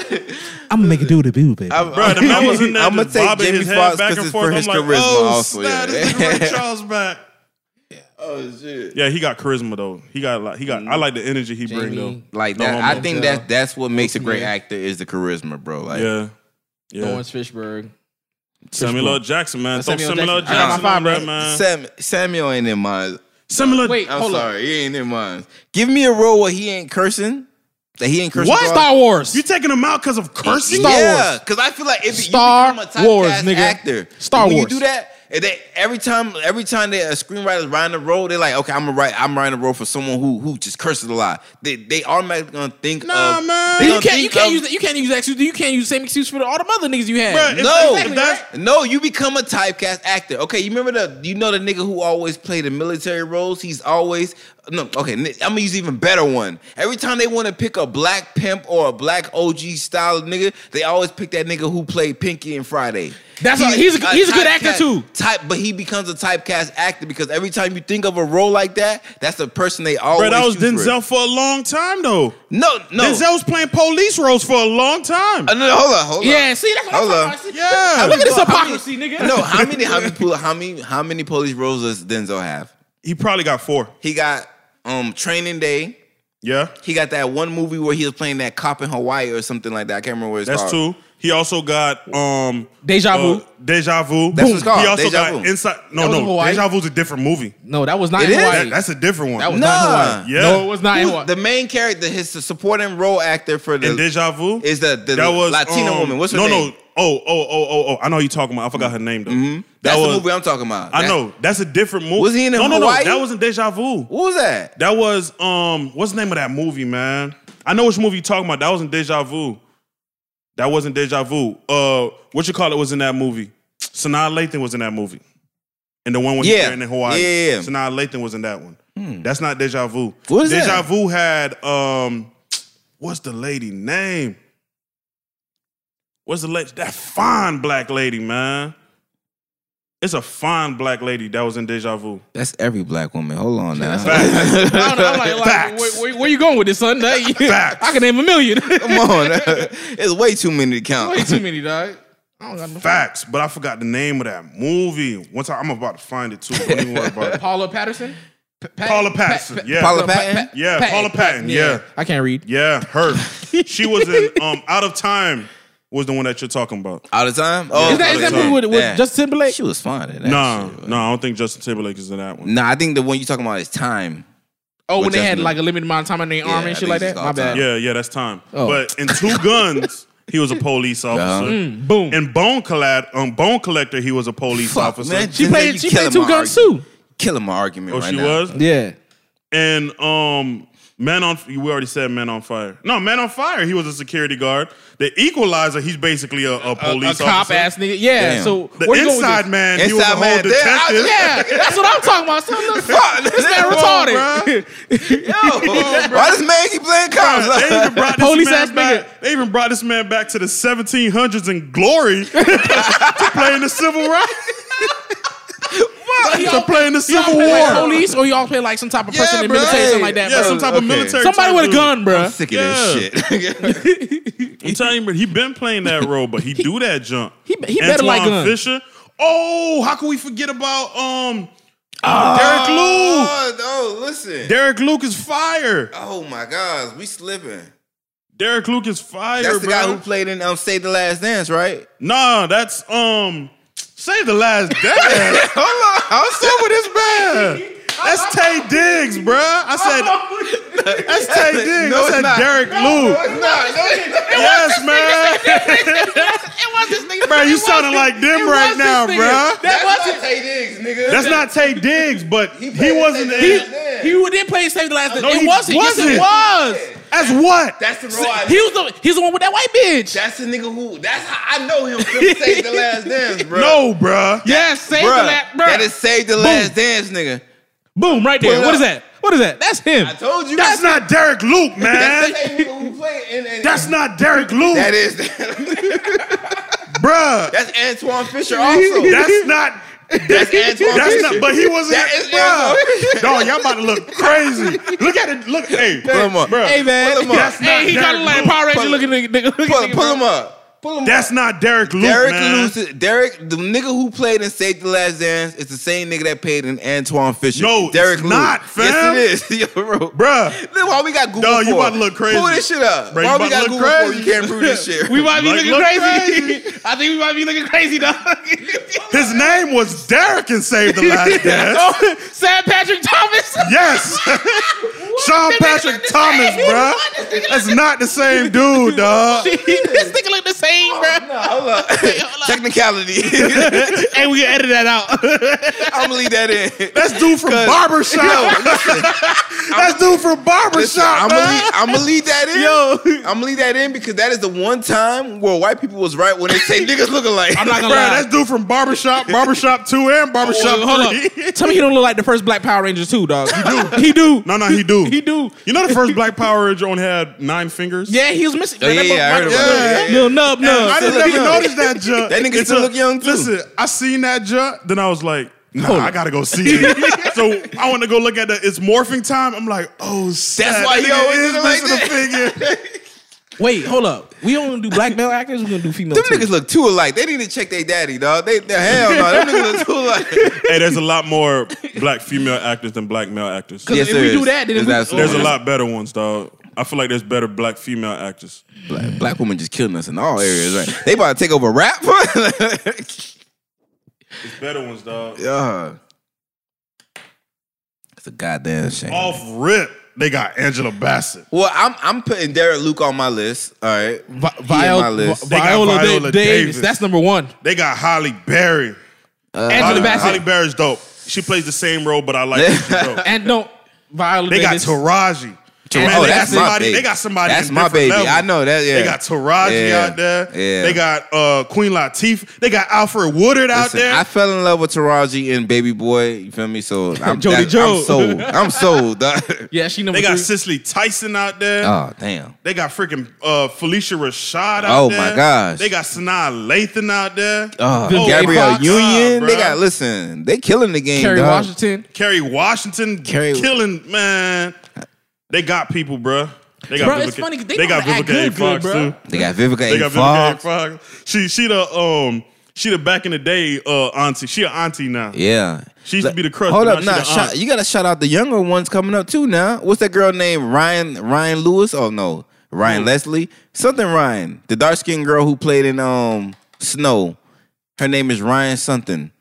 I'm gonna make it do the boo, baby. I'm, Bro, the man was in there I'm gonna just take bobbing Jamie his head Foxx back because it's forth. for I'm his like, charisma oh, also. snap, Yeah. this is Ray Charles back. oh shit. Yeah, he got charisma though. He got like he got. I mm-hmm. like the energy he bring though. Jamie. Like No that, I think Denzel. that that's what makes a great Yeah. actor is the charisma, bro. Like, Yeah, yeah. Laurence Fishburne. Samuel L. Jackson, man. Throw Samuel Samuel L. Jackson. I got my Jackson five, on bro. man. Sam, Samuel ain't in mine. Samuel L. Wait, I'm hold sorry, on. he ain't in mine. Give me a role where he ain't cursing. That he ain't cursing. What? Star Wars. You taking him out because of cursing? Star yeah, Wars. because I feel like if Star you become a Wars, nigga. actor, Star when Wars. you do that, and they, every time, every time they uh, screenwriters writing the role, they're like, okay, I'm gonna write, I'm writing a role for someone who who just curses a lot. They they automatically gonna think Nah, of, man. you gonna can't. You can't of- use that. You can't use that excuse. You can't use the same excuse for the, all the other niggas you had. Bruh, No, if that's- no, you become a typecast actor. Okay, you remember the you know the nigga who always played the military roles. He's always no. Okay, I'm gonna use even better one. Every time they want to pick a black pimp or a black OG style nigga, they always pick that nigga who played Pinky and Friday. That's a- he's a- he's a good actor typecast- too. Type, but he becomes a typecast actor because every time you think of a role like that, that's the person they always. Bro, that was choose for. Denzel for a long time, though. No, no. Denzel was playing police roles for a long time. Uh, no, no, hold on, hold on. Yeah, see, that's what Hold I'm on. talking about. Yeah. Look at this How many- hypocrisy, nigga. No, how many how many how many how many police roles does Denzel have? He probably got four. He got um Training Day. Yeah, He got that one movie where he was playing that cop in Hawaii or something like that. I can't remember what it's that's called. two. He also got um Deja vu. uh, Deja Vu. That's what it's called, He also Deja got Vu. Inside. No, That was in no. Hawaii? Deja Vu's a different movie. No, that was not It in is? Hawaii. That, that's a different one. that was Nah. not in Hawaii. Yeah. No, it was not in Who's Hawaii. the main character, his supporting role actor for the in Deja Vu. is the, the that was Latina um, woman. What's her no, name? no. Oh, oh, oh, oh, oh. I know you talking about. I forgot her name though. Mm-hmm. That That's was. the movie I'm talking about. I know. That's a different movie. Was he in no, no, Hawaii? no. That wasn't Deja Vu. What was that? That was um. What's the name of that movie, man? I know which movie you talking about. That wasn't Deja Vu. That wasn't Deja Vu. Uh, what you call it was in that movie. Sanaa Lathan was in that movie. And the one when Yeah. he in Hawaii. Yeah, yeah, yeah. Sanaa Lathan was in that one. That's not Deja Vu. What is Deja that? Vu had um. What's the lady name? What's the lady? That fine black lady, man. It's a fine black lady that was in Deja Vu. That's every black woman. Hold on now. I I'm like, like Facts. where, where, where you going with this, son? Hey, Facts. I can name a million. Come on. it's way too many to count. Way too many, dog. I don't got no Facts, but I forgot the name of that movie. One time, I'm about to find it too. Don't even worry about it. Paula Patterson. Pa- Pat- Paula Pa- Patterson, Pa- yeah. Paula Pa- Patton? Pa- Yeah, Patton, Paula Patton, yeah. I can't read. Yeah, her. she was in um Out of Time. Was the one that you're talking about? All the time? Oh, Is that, is Paula that Patton. movie with, with Yeah. Justin Timberlake? She was fine in. No, shit. no, I don't think Justin Timberlake is in that one. Nah, I think the one you're talking about is Time. Oh, when With they had like a limited amount of time on their Yeah, arm I and shit like that. My called bad. Yeah, yeah, that's time. Oh. But in Two Guns, he was a police officer. Uh-huh. Mm, boom. And Bone Collect, um, Bone Collector, he was a police Fuck, officer. man. she played. She killing played two guns argument. too. Killing my argument Oh, right she now. was. Yeah. And um, Man on we already said Man on Fire. No, Man on Fire. He was a security guard. The Equalizer. He's basically a, a A, police a cop officer. ass nigga. Yeah. Damn. So The where you going with Inside? Man. he was a Inside whole Man. I- detective. Yeah, that's what I'm talking about. Son, this man retarded. Yo, why this man keep playing cops? They even brought this Police man ass back. nigga. They even brought this man back to the 1700s in glory to play in the Civil Rights. To play in the You all Civil play like War. police, or y'all play like some type of person Yeah, in the bro. military, something like that. Yeah, bro. some type of Okay. military. Somebody type with a dude. gun, bro. I'm sick of Yeah. this shit. I'm telling you, bro, he been playing that role, but he do that jump. He- he better like Antwone gun. Fisher. Oh, how can we forget about um Derek Luke? Oh, no, listen. Derek Luke is fire. Oh my gosh, we slipping. Derek Luke is fire, That's the bro. guy who played in um, Save the Last Dance, right? Nah, that's um Save the Last Dance. Hold on, I'm What's with this man? That's Taye Diggs, bruh. I said that's Taye Diggs. No, I it's said not. Derek Luke. It's not. No, it's- Yes, man. It was this nigga. Bro, you It sounding this- like them it right now, this nigga. bruh. That That's wasn't. not Taye Diggs, nigga. That's not Taye Diggs, but he, played wasn't Tay. Diggs. He, he did play Save the Last Dance. No, it wasn't. Wasn't. it was. As what? That's the role I He was the he's the one with that white bitch. That's the nigga who. That's how I know him from Save the Last Dance, bro. No, bruh. Yes, Save the Last. Bruh. that is Save the Last Dance, nigga. boom right there. What is that? What is that? That's him. I told you. That's not Derek Luke, That's man. the same nigga who played. In, in, That's not Derek Luke, That is. bruh. That's Antwone Fisher also. That's not. That's Antwone That's not. But he wasn't. That is bruh. Dog, y'all about to look crazy. Look at it. Look, hey, Pull him up. bruh. Hey man, Pull him up. That's not hey, he got Derek like Power Ranger looking nigga. nigga- Pull, pull him up. Pull him That's up. not Derek Luke, Derek man. Lucid, Derek, the nigga who played in Save the Last Dance is the same nigga that played in Antwone Fisher. No, Derek it's Luke. not, fam. Yes, it is. Yo, bro. Bruh. Then why we got Google Dog, you about to look crazy. Pull this shit up. Bro, you why about we to got look Google for? crazy. You can't prove this shit. We might be Like, looking look crazy. crazy. I think we might be looking crazy, dog. His name was Derek and Save the Last Dance. oh, Sam Patrick Thomas. Yes. Sean Patrick Thomas, bruh. That's not the same dude, dog. this nigga look the same, bro. Hold up. Technicality. And we can edit that out. I'm gonna leave that in. That's dude from Cause- Barbershop. That's dude from Listen, Barbershop, I'm gonna man. leave, I'm gonna leave that in. Yo. I'm gonna leave that in because that is the one time where white people was right when they say niggas look alike. I'm not Bruh, gonna lie. that's dude from Barbershop, Barbershop 2 and Barbershop Hold 3. up. Tell me he don't look like the first Black Power Ranger too, dog. He do. He do. No, no, he do. He do. You know the first Black Power Ranger only had nine fingers? Yeah, he was missing. Oh, yeah, yeah, I heard about that. Little nub I didn't young. notice that junk. That nigga still look young, too. Listen, I seen that junk, then I was like, nah, Hold I gotta go see it. so I want to go look at the it's morphing time. I'm like, oh, snap, why that he always is like figure. Wait, hold up. We don't do black male actors. We're gonna do female. Them too. niggas look too alike. They need to check their daddy, dog. They, they hell no. Them niggas look too alike. hey, there's a lot more black female actors than black male actors. Yes, if there we is. do that, then There's we, There's a lot better ones, dog. I feel like there's better black female actors. Black, black women just killing us in all areas, right? They about to take over rap. There's better ones, dog. yeah. It's a goddamn shame. Off rip, they got Angela Bassett. Well, I'm I'm putting Derek Luke on my list. All right, Vi- He Viola, my list. Vi- They Viola, Da- Viola Davis. Davis. That's number one. They got Halle Berry. Uh, Angela Holly, Bassett. Halle Berry's dope. She plays the same role, but I like her. She's dope. And no, Viola They got Davis. Taraji. Tara- Man, oh, they that's got my somebody. baby. They got somebody. That's my baby. levels. I know that. Yeah, They got Taraji Yeah. out there. Yeah. They got uh, Queen Latifah. They got Alfre Woodard out Listen, there. I fell in love with Taraji and Baby Boy. You feel me? So I'm, Jody that- Joe. I'm sold. I'm sold. Yeah, she number they got three. Cicely Tyson out there. oh damn. They got freaking uh, Phylicia Rashad out Oh, there. Oh my gosh. They got Sanaa Lathan out there. Oh, Vivica Gabrielle Fox. Union. Ah, they bruh. got listen. They killing the game. Kerry dog. Washington. Kerry Washington Kerry- killing man. They got people, bruh. They got Bro, Vivica, it's funny 'cause they they got know how to Vivica A. act good, Fox good, too. bro. They got Vivica They A. got Vivica A. Fox. Fox. She she the um she the back in the day uh auntie. She an auntie now. Yeah. She used to be the crush, Hold but up, now nah, she the aunt. shout, you gotta shout out the younger ones coming up too now. What's that girl named Ryan Ryan Lewis? Oh no, Ryan Who? Leslie. Something Ryan. The dark skinned girl who played in um Snow. Her name is Ryan something.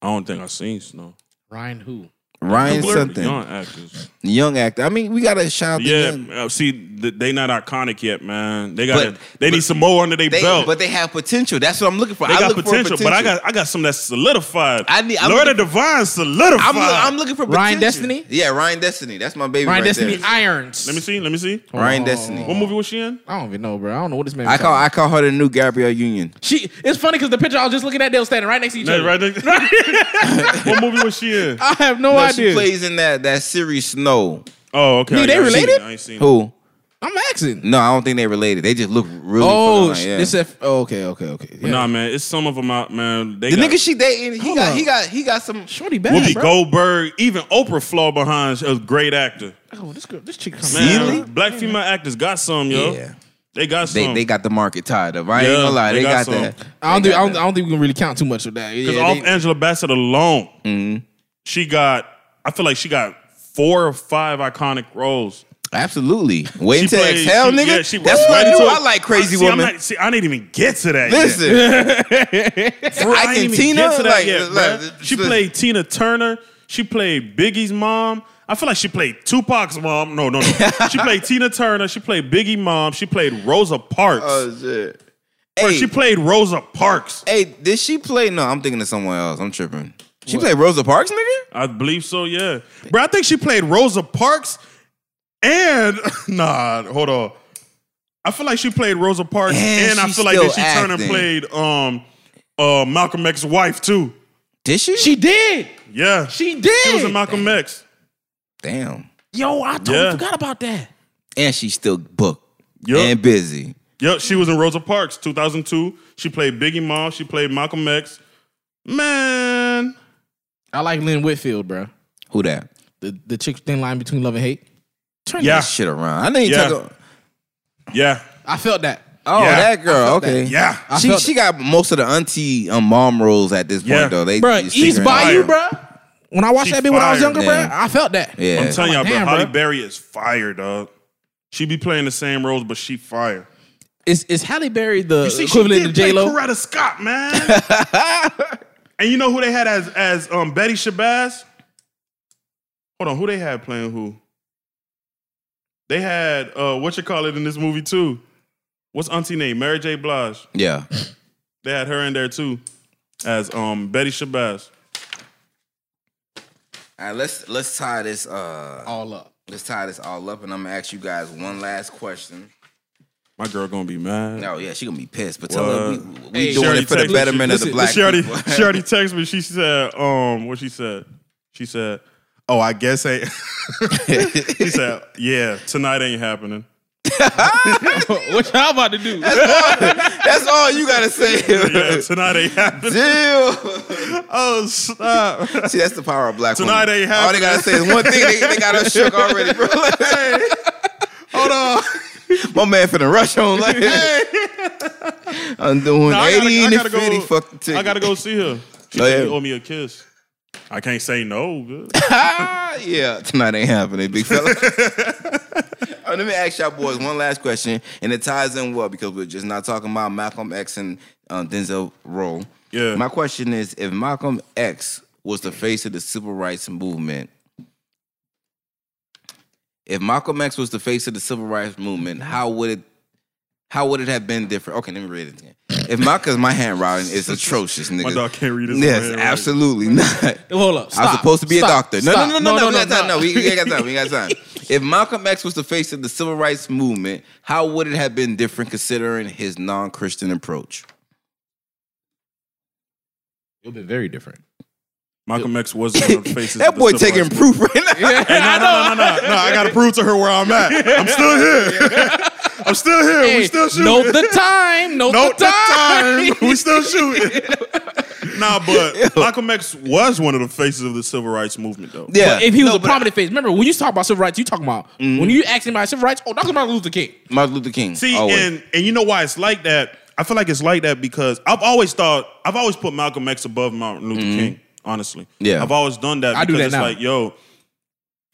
I don't think I seen Snow. Ryan who? Ryan Blur- something. Young actors. Young. actors. actor. I mean, we gotta shout out the Yeah, young. uh, see, th- they not iconic yet, man. They got But- they need some more under their They, belt. but they have potential. That's what I'm looking for. they I got look for potential, but I got I got some that's solidified. I need- I'm Loretta looking- Devine solidified. I'm, look- I'm looking for potential. Ryan Destiny? Yeah, Ryan Destiny. That's my baby. Ryan right Destiny There. Irons. Let me see. Let me see. Ryan Oh. Destiny. What movie was she in? I don't even know, bro. I don't know what this man. I call I call her the new Gabrielle Union. She. It's funny because the picture I was just looking at, they were standing right next to each other. right there. what movie was she in? I have no, No, idea. She plays in that that series Snow. Oh, okay. Nigga, I they ain't seen related? I ain't seen it. Who? I'm asking. No, I don't think they related. They just look really. Oh, fucking like, yeah. this. F- oh, okay, okay, okay. But Yeah. Nah, man, it's some of them out, man. They the got nigga she dating, he Hold got up. he got he got some. Shorty bad, Whoopi bro. Goldberg, even Oprah flaw behind a great actor. Oh, this girl, this chick coming. Man, Really? black female actors got some, yo. Yeah, They got they some. they got the market tied up. I ain't Yeah, gonna lie, they they, got got, some. that. I don't They think I don't, I don't think we can really count too much of that. Because Yeah, off they- Angela Bassett alone, Mm-hmm. she got. I feel like she got four or five iconic roles. Absolutely. To played- exhale, she- nigga. yeah, she That's what I do. I like crazy see, I'm woman. not- see, I didn't even get to that. yet. Listen, I I didn't even Tina, get to that like, yet, like. She played Tina Turner. She played Biggie's mom. I feel like she played Tupac's mom. No, no, no. she played Tina Turner. She played Biggie mom. She played Rosa Parks. oh shit. Hey, she played Rosa Parks. hey, did she play? No, I'm thinking of someone else. I'm tripping. She played Rosa Parks, nigga. I believe so, yeah. Bro, I think she played Rosa Parks and nah, hold on. I feel like she played Rosa Parks And and, I feel like that still she turned and played um uh Malcolm X's wife too. Did she? she did. Yeah. She did. She was in Malcolm X. Damn. Yo, I totally Yeah. forgot about that. And she's still booked Yup. and busy. Yep, she was in Rosa Parks, 2002. She played Biggie Mom. She played Malcolm X. Man, I like Lynn Whitfield, bro. Who that? The the chick thin line between love and hate. Turn Yeah. that Shit around. I know you Yeah. talk. yeah. I felt that. Oh, Yeah. that girl. felt that. Okay. Yeah. I She she got most of the auntie um, mom roles at this point Yeah. though. They Bro, they stick Eve's her in Bayou, bro. When I watched She that bit when I was younger, Yeah. bro, I felt that. Yeah. I'm telling y'all, like, bro, damn, Halle bro. Berry is fire, dog. She be playing the same roles, but she fire. Is is Halle Berry the You see, equivalent she to did J play Lo? Coretta Scott, man. and you know who they had as as um, Betty Shabazz? Hold on, who they had playing who? They had uh, what you call it in this movie too? What's Auntie name? Mary J. Blige. Yeah. They had her in there too, as um Betty Shabazz. All right, let's let's tie this uh All up. let's tie this all up and I'm gonna ask you guys one last question. My girl gonna be mad. No, yeah, she gonna be pissed, but tell her we, we Hey, doing Shorty it for the text- betterment of the black she already people. she already texted me. She said, um, what she said? She said, Oh, I guess ain't she said, Yeah, tonight ain't happening. what y'all about to do? That's all you gotta say. Yeah, tonight ain't happening. Chill. Oh, stop. See, that's the power of black Tonight women. ain't All they happening. gotta say is one thing. They, they got us shook already, bro. Hold on. My man finna rush on like I'm doing No, I gotta- 80 I and gotta go- 50 fuck the ticket. I gotta go see her. She Oh, yeah. owe me a kiss. I can't say no. good. Ah, yeah, tonight ain't happening, big fella. Uh, let me ask y'all boys one last question, and it ties in well because we're just not talking about Malcolm X and um, Denzel role. Yeah. My question is, if Malcolm X was the face of the civil rights movement, if Malcolm X was the face of the civil rights movement, mm-hmm. how would it? How would it have been different? Okay, let me read it again. If my, cause my handwriting is atrocious, nigga. My dog can't read his Yes, absolutely not. Hold up. I was supposed to be stop, a doctor. No, stop. no, no, no, no, we got time. No, we, we got time. We got time. If Malcolm X was the face of the civil rights movement, how would it have been different considering his non-Christian approach? It'll be very different. Malcolm X was one of the faces. that of the boy civil taking rights proof right now. Hey, no, no, no, no, no. I gotta prove to her where I'm at. I'm still here. I'm still here. Hey, we still shooting. note the time. Note, Note the time. we still shooting. nah, but Malcolm X was one of the faces of the civil rights movement, though. Yeah, But if he was No, a but prominent face, remember when you talk about civil rights, you talking about mm-hmm. when you ask him about civil rights. Oh, Dr. Martin Luther King. Martin Luther King. See, always. and and you know why it's like that? I feel like it's like that because I've always thought I've always put Malcolm X above Martin Luther mm-hmm. King. Honestly, Yeah. I've always done that. I do because that it's now. like, yo,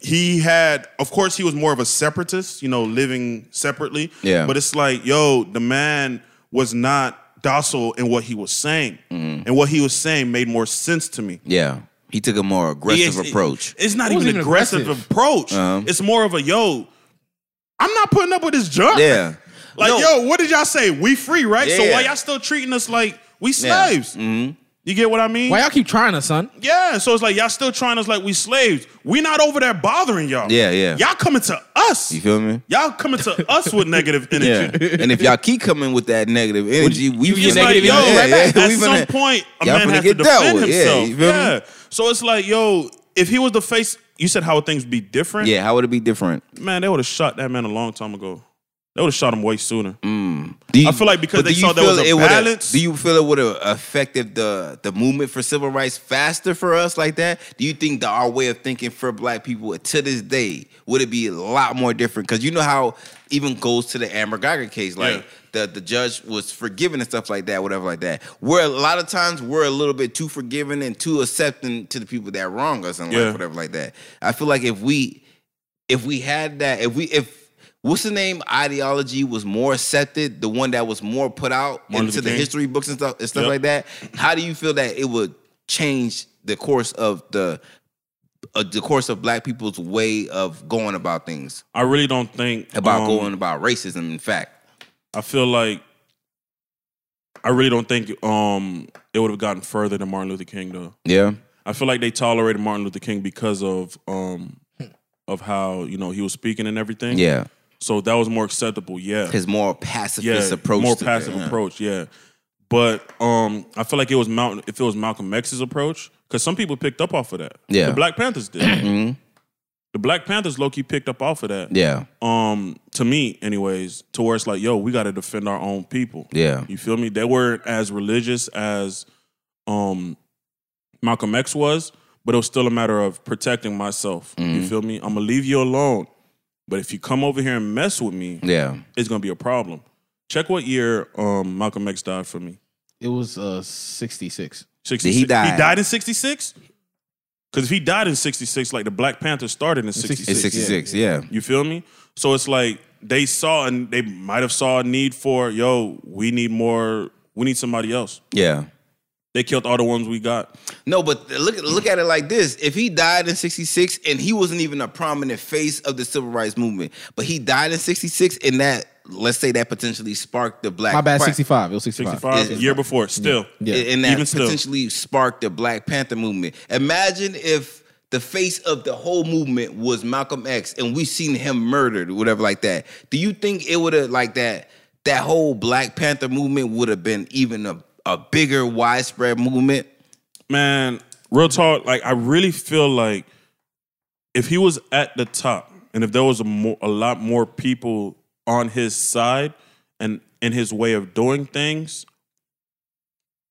he had, of course, he was more of a separatist, you know, living separately. Yeah. but it's like, yo, the man was not docile in what he was saying, Mm-hmm. and what he was saying made more sense to me. yeah, he took a more aggressive It's- approach. It's not It even even aggressive, aggressive. approach. Uh-huh. It's more of a yo. I'm not putting up with this junk. Yeah, Like, No. yo, what did y'all say? We free, right? So why y'all still treating us like we Yeah. slaves? Mm-hmm. You get what I mean? Why y'all keep trying us, son? Yeah. So it's like y'all still trying us like we slaves. We not over there bothering y'all. Yeah, yeah. Y'all coming to us. you feel me? Y'all coming to us with negative energy. Yeah, and if y'all keep coming with that negative energy, we you get It's finna- like, negative yo, energy right back. at we some finna- point, a y'all man has to get dealt defend with. Yeah, you feel me? yeah. So it's like, yo, if he was the face, you said how would things be different? Yeah, how would it be different? Man, they would have shot that man a long time ago. They would have shot him way sooner. Mm. Do you, I feel like because they saw you there was a it balance- Do you feel it would have affected the the movement for civil rights faster for us like that? Do you think that our way of thinking for black people to this day would it be a lot more different? Because you know how even goes to the Amber Guyger case, like Yeah. the the judge was forgiving and stuff like that, whatever like that. Where a lot of times we're a little bit too forgiving and too accepting to the people that wrong us and Yeah. like whatever like that. I feel like if we if we had that, if we if what's the name ideology was more accepted, the one that was more put out Martin into the King. history books and stuff and stuff Yep. like that, how do you feel that it would change the course of the uh, the course of black people's way of going about things I really don't think about um, going about racism in fact I feel like I really don't think um it would have gotten further than Martin Luther King though. yeah I feel like they tolerated Martin Luther King because of um of how you know he was speaking and everything. yeah So that was more acceptable. Yeah. his more pacifist approach More passive yeah. approach. Yeah. But um, I feel like it was Mount, if it was Malcolm X's approach, because some people picked up off of that. Yeah. The Black Panthers did. The Black Panthers low key picked up off of that. yeah Um, to me, anyways, to where it's like, yo, we got to defend our own people. yeah You feel me? They weren't as religious as um Malcolm X was, but it was still a matter of protecting myself. Mm-hmm. You feel me? I'm gonna leave you alone. But if you come over here and mess with me, yeah it's gonna be a problem. Check what year um, Malcolm X died for me. It was uh 66. 66. He died. He died in 66? Because if he died in 66, like the Black Panther started in 66. It's 66, yeah. You feel me? So it's like they saw and they might have saw a need for, yo, we need more, we need somebody else. Yeah. They killed all the ones we got. No, but look look at it like this. If he died in 66 and he wasn't even a prominent face of the civil rights movement, but he died in 66 and that let's say that potentially sparked the black My bad, Pra- 65. It was 65. 65, Is- year before, still. Yeah. and that Even still. potentially sparked the Black Panther movement. Imagine if the face of the whole movement was Malcolm X and we seen him murdered or whatever like that. Do you think it would have like that that whole Black Panther movement would have been even a, a bigger widespread movement? Man, real talk, like I really feel like if he was at the top and if there was a, more, a lot more people on his side and in his way of doing things,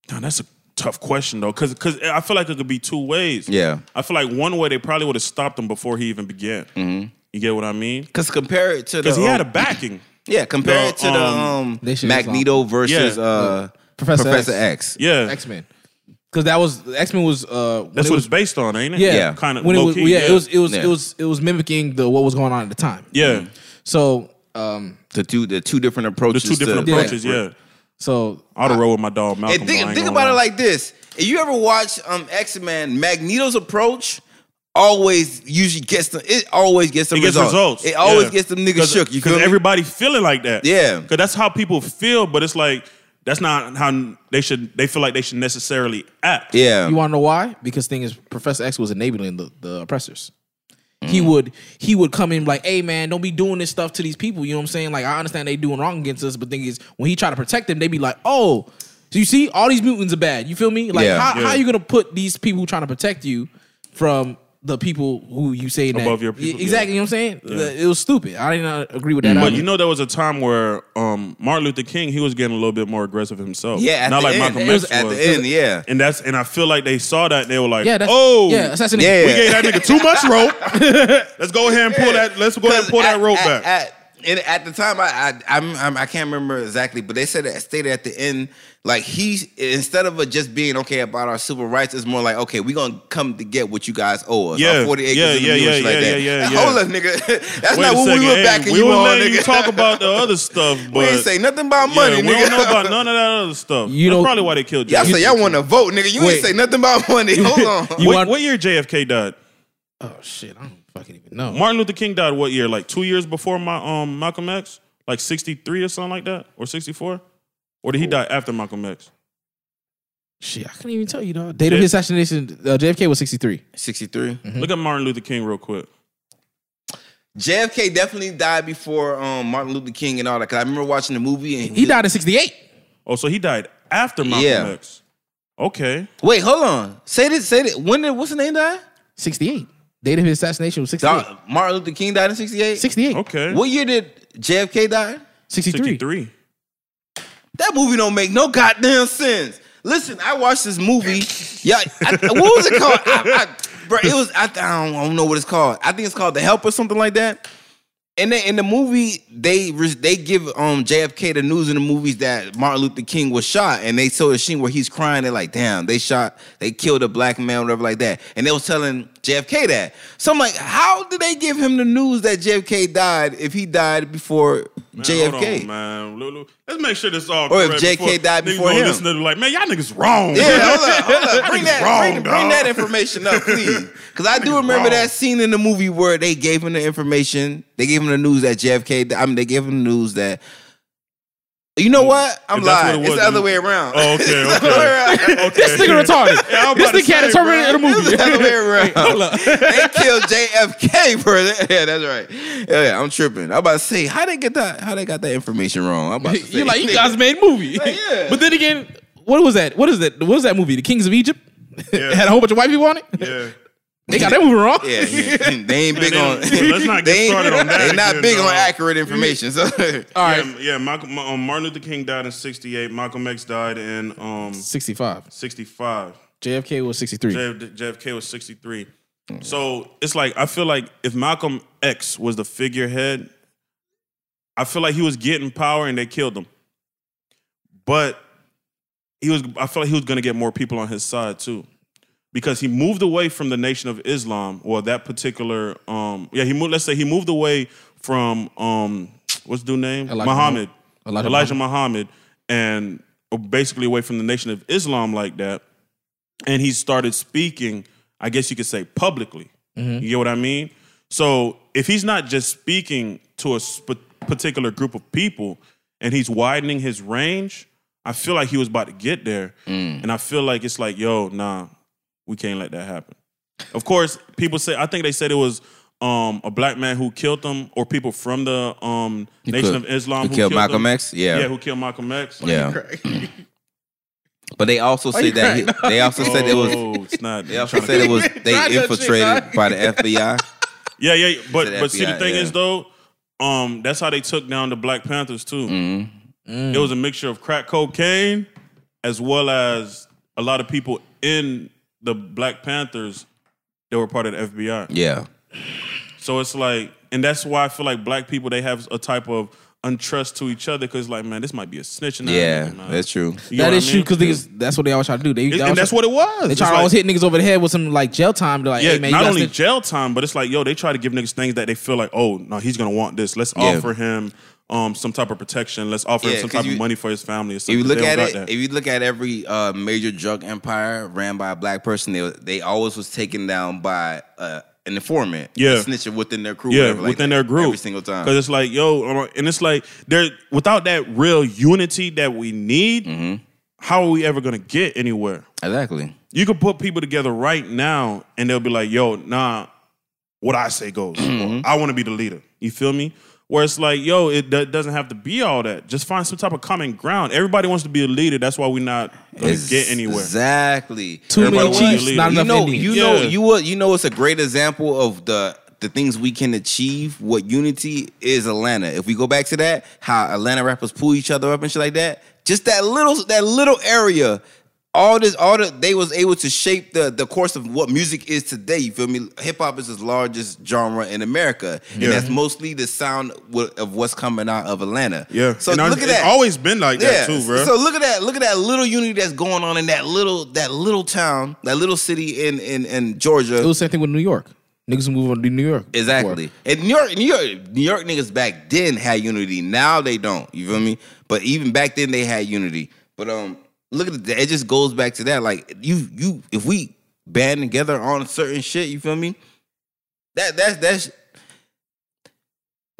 damn, that's a tough question though, because because I feel like it could be two ways. Yeah. I feel like one way they probably would have stopped him before he even began. You get what I mean? Cause compare it to the Because he had a um, backing. yeah, compare the, it to the um, um, They should Magneto versus Yeah. uh, Professor Professor, X. X. Yeah, X Men. Because that was X Men was uh that's it what was it's based on, ain't it? yeah, Yeah. kind of when it was yeah, it was it was Yeah. it was it was mimicking the what was going on at the time. yeah. So um The two the two different approaches. The approaches. two different to, approaches. Yeah, so I'd have roll with my dog Malcolm. And think, think gonna about it like this: if you ever watch um X Men, Magneto's approach always usually gets them. It always gets them It gets results. results. It always Yeah. gets them niggas shook. You because feel me? everybody feeling like that. Yeah. because that's how people feel. But it's like that's not how they should. They feel like they should necessarily act. yeah, you want to know why? Because thing is, Professor X was enabling the, the oppressors. He Mm. would he would come in like, hey man, don't be doing this stuff to these people. You know what I'm saying? Like I understand they doing wrong against us, but thing is, when he try to protect them, they be like, oh, so you see, all these mutants are bad. You feel me? Like Yeah. how, Yeah. how you gonna put these people trying to protect you from the people who you say that Above your people, Exactly. You know what I'm saying? It was stupid. I didn't agree with that. But either. you know, there was a time where um, Martin Luther King he was getting a little bit more aggressive himself. yeah. At not the like end, Malcolm It was X at was. the end, yeah. And that's and I feel like they saw that and they were like, yeah, that's oh, yeah, assassination. Yeah. we gave that nigga too much rope. let's go ahead and pull that. Let's go ahead and pull that rope at, back. At, and at the time, I, I I'm, I'm I can't remember exactly, but they said that stated at the end, like he instead of just being okay about our civil rights, it's more like okay, we gonna come to get what you guys owe us. Yeah. our forty acres Yeah, in yeah, mule, yeah, like yeah, that. yeah, yeah, yeah. Hold up, nigga. That's Wait not what second. we were Hey, backing we you was on, letting nigga. you talk about the other stuff, but we ain't say nothing about money, yeah, we nigga. don't know about none of that other stuff. You That's know- probably why they killed Y'all JFK. say y'all want to vote, nigga. You Wait. ain't say nothing about money. Hold on. You what, want- what year JFK died? Oh shit, I don't fucking even know. Martin Luther King died what year? Like two years before my um Malcolm X, like sixty three or something like that, or sixty four, or did he die after Malcolm X? Shit, I can't even tell you, dog. Date of his assassination, uh, JFK was 63. 63. Look at Martin Luther King real quick. JFK definitely died before um, Martin Luther King and all that. Cause I remember watching the movie and He died in 68. Oh, so he died after Malcolm Yeah. X. Okay. Wait, hold on. Say this. Say this. When did what's the name die? 68. Date of his assassination was 68. Dog, Martin Luther King died in 68? 68. Okay. What year did JFK die? 63. 63. That movie don't make no goddamn sense. Listen, I watched this movie. Yeah, I, what was it called? I, I, bro, it was. I, I, don't, I don't know what it's called. I think it's called The Help or something like that. And then in the movie, they they give um JFK the news in the movies that Martin Luther King was shot, and they show the scene where he's crying. They're like, "Damn, they shot, they killed a black man, whatever like that." And they was telling JFK that. So I'm like, how did they give him the news that JFK died if he died before Man, JFK? On, man. Lulu, Let's make sure this all Or if JK died before him. Listen to like, man, y'all niggas wrong. Yeah, hold up, hold up. Bring that, wrong, bring, bring that information up, please. Because I do remember wrong. that scene in the movie where they gave him the information. They gave him the news that JFK. I mean, they gave him the news that. You know what? I'm If that's what lying. it it's the other way around. Oh, okay, It's the okay. other way around. Okay. This nigga retarded. Yeah, this nigga can't say, determine bro. it in a movie. It's the other way around. Hold up. they killed JFK, bro. Yeah, that's right. Yeah, yeah, I'm tripping. I'm about to say how they get that. How they got that information wrong? I'm about to say. You're like, you guys made movie. Like, yeah. But then again, what was that? What is that? What was that movie? The Kings of Egypt? Yeah. Had a whole bunch of white people on it? Yeah. They got that movie wrong. Yeah, yeah. they ain't big on. don't- let's not get they ain't- started on that They're not again, big on accurate information. So All right. Yeah, yeah Malcolm, um, Martin Luther King died in 68. Malcolm X died in um, 65. 65. JFK was 63. JFK was 63. So it's like, I feel like if Malcolm X was the figurehead, I feel like he was getting power and they killed him. but he was. I felt like he was going to get more people on his side too, because he moved away from the Nation of Islam or that particular. Um, yeah, he moved. Let's say he moved away from um, what's the dude name? Elijah Muhammad, Elijah Elijah, Muhammad, and basically away from the Nation of Islam like that, and he started speaking. I guess you could say publicly. You get what I mean? So if he's not just speaking to a sp- particular group of people and he's widening his range, I feel like he was about to get there. And I feel like it's like, yo, nah, we can't let that happen. Of course, people say, I think they said it was um, a black man who killed them, or people from the um, Nation killed- of Islam who killed Malcolm him. X? Yeah. Yeah, who killed Malcolm X. Yeah. But they also say you that he, they also said it was Oh, it's not. they also said it was they infiltrated by the FBI. Yeah, yeah, but the but see the thing yeah. is though, um, that's how they took down the Black Panthers too. Mm-hmm. It was a mixture of crack cocaine as well as a lot of people in the Black Panthers they were part of the FBI. Yeah. So it's like, and that's why I feel like black people they have a type of untrust to each other because like, man, this might be a snitching. ass Yeah, nigga, that's true. You know That what is I true mean? because that's what they always try to do. They, It- they and that's try- what it was. They try to like- always hit niggas over the head with some like jail time. They're like, Yeah, hey man, not gotta only snitch- jail time, but it's like, yo, they try to give niggas things that they feel like, oh, no, he's gonna want this. Let's Yeah. offer him um some type of protection. Let's offer Yeah, him some type you- of money for his family. Or If you look at it, if you look at every uh, major drug empire ran by a black person, they they always was taken down by uh, an informant, Yeah. a snitcher within their crew, yeah, like within their group every single time. Because it's like, yo, uh, and it's like there without that real unity that we need. Mm-hmm. How are we ever gonna get anywhere? Exactly. You could put people together right now, and they'll be like, "Yo, nah, what I say goes. Mm-hmm. I want to be the leader." You feel me? Where it's like, yo, it do- doesn't have to be all that. Just find some type of common ground. Everybody wants to be a leader. That's why we're not gonna get anywhere. Exactly. Too many Everybody wanna chiefs, be not you enough know, Indians. you know, Yeah. you will- you know, it's a great example of the the things we can achieve. What unity is Atlanta. If we go back to that, how Atlanta rappers pull each other up and shit like that. Just that little that little area. All this, all the they was able to shape the the course of what music is today. You feel me? Hip hop is the largest genre in America, Yeah. and that's mostly the sound wi- of what's coming out of Atlanta. Yeah. So And look it's at that. always been like that too, bro. So look at that. Look at that little unity that's going on in that little that little town, that little city in in, in Georgia. It was the same thing with New York. Niggas move on to New York. exactly. And New York, New York, New York niggas back then had unity. Now they don't. You feel me? But even back then they had unity. But um, look at it. It just goes back to that. Like you, you, if we band together on certain shit, you feel me? That that's that's.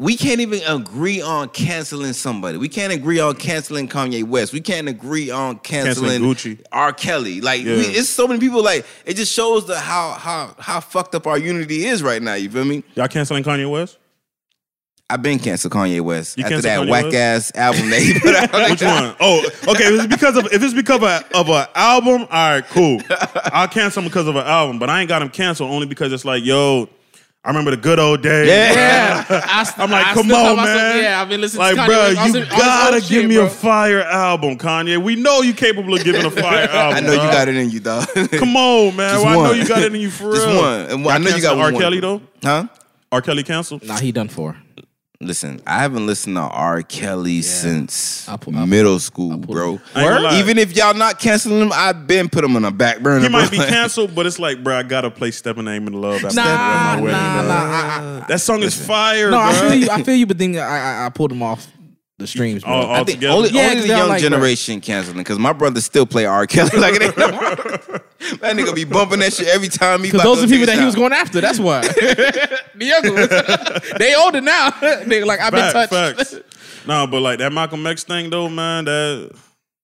We can't even agree on canceling somebody. We can't agree on canceling Kanye West. We can't agree on canceling, Gucci. R. Kelly. Like Yeah. we, it's so many people. Like it just shows the how how how fucked up our unity is right now. You feel me? Y'all canceling Kanye West? I've been canceled Kanye West You after that Kanye whack West? ass album that he put out. Which one? Oh, okay. If it's because of if it's because of a, of an album, all right, cool. I'll cancel him because of an album, but I ain't got him canceled only because it's like, yo, I remember the good old days. Yeah. I, I'm like, I come on, tell myself, man. Yeah, I've been listening Like, to Kanye bro, you this- all gotta old give shit, me bro. a fire album, Kanye. We know you capable of giving a fire album. I know you got it in you, dog. Come on, man. Just Well, I know you got it in you for real. Just one. And I know you got R. one. Kelly though. huh? R. Kelly canceled. Nah, he done for. Listen, I haven't listened to R. Kelly since I'll pull- I'll middle school, bro. I ain't gonna lie. Even if y'all not canceling him, I've been put him on a back burner. He might bro. be canceled, but it's like, bro, I gotta play "Stepping Name in Love" after Nah, my wedding, nah, bro. nah. I, I, That song is fire, no, bro. I feel you. I feel you, but then I, I, I pulled him off the streams, bro. All- all I think together. only, Yeah, only 'cause the young like, bro. generation canceling because my brother still play R. Kelly. like it ain't no, that nigga be bumping that shit every time he. Because those to are people that a he was going after. That's why. the younger ones. they older now. they like I've been Fact- touched. facts. No, but like that Malcolm X thing though, man. That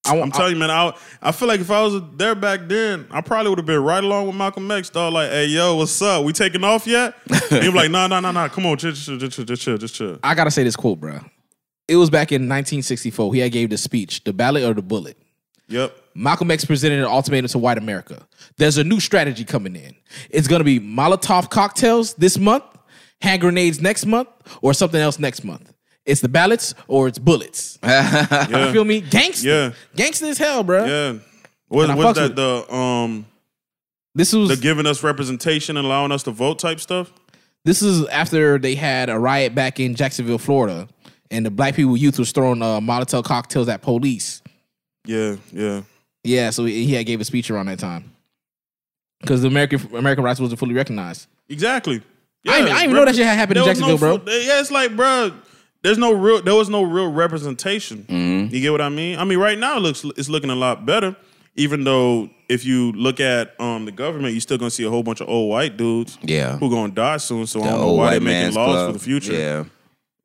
I, I'm telling you, man. I I feel like if I was there back then, I probably would have been right along with Malcolm X. Dog, like, hey, yo, what's up? We taking off yet? he was like, nah, nah, nah, nah. Come on, chill, chill, chill, chill, just chill, just chill. I gotta say this quote, bro. It was back in 1964. He had gave the speech, the ballot or the bullet. Yep. Malcolm X presented an ultimatum to white America. There's a new strategy coming in. It's gonna be Molotov cocktails this month, hand grenades next month, or something else next month. It's the ballots or it's bullets. You feel me? Gangster. Yeah. Gangster as hell, bro. Yeah. What And was that? with The um, This was the giving us representation and allowing us to vote type stuff. this is after they had a riot back in Jacksonville, Florida, and the black people youth was throwing uh, Molotov cocktails at police. Yeah, yeah. Yeah, so he, he had gave a speech around that time because the American American rights wasn't fully recognized. Exactly. I didn't- I didn't even know that shit had happened in There Jacksonville, no bro. Yeah, it's like, bro, there's no real. There was no real representation. Mm-hmm. You get what I mean? I mean, right now it looks it's looking a lot better. Even though if you look at um the government, you're still gonna see a whole bunch of old white dudes. Yeah. Who gonna die soon? So I don't know old why white they're making laws club. for the future. Yeah.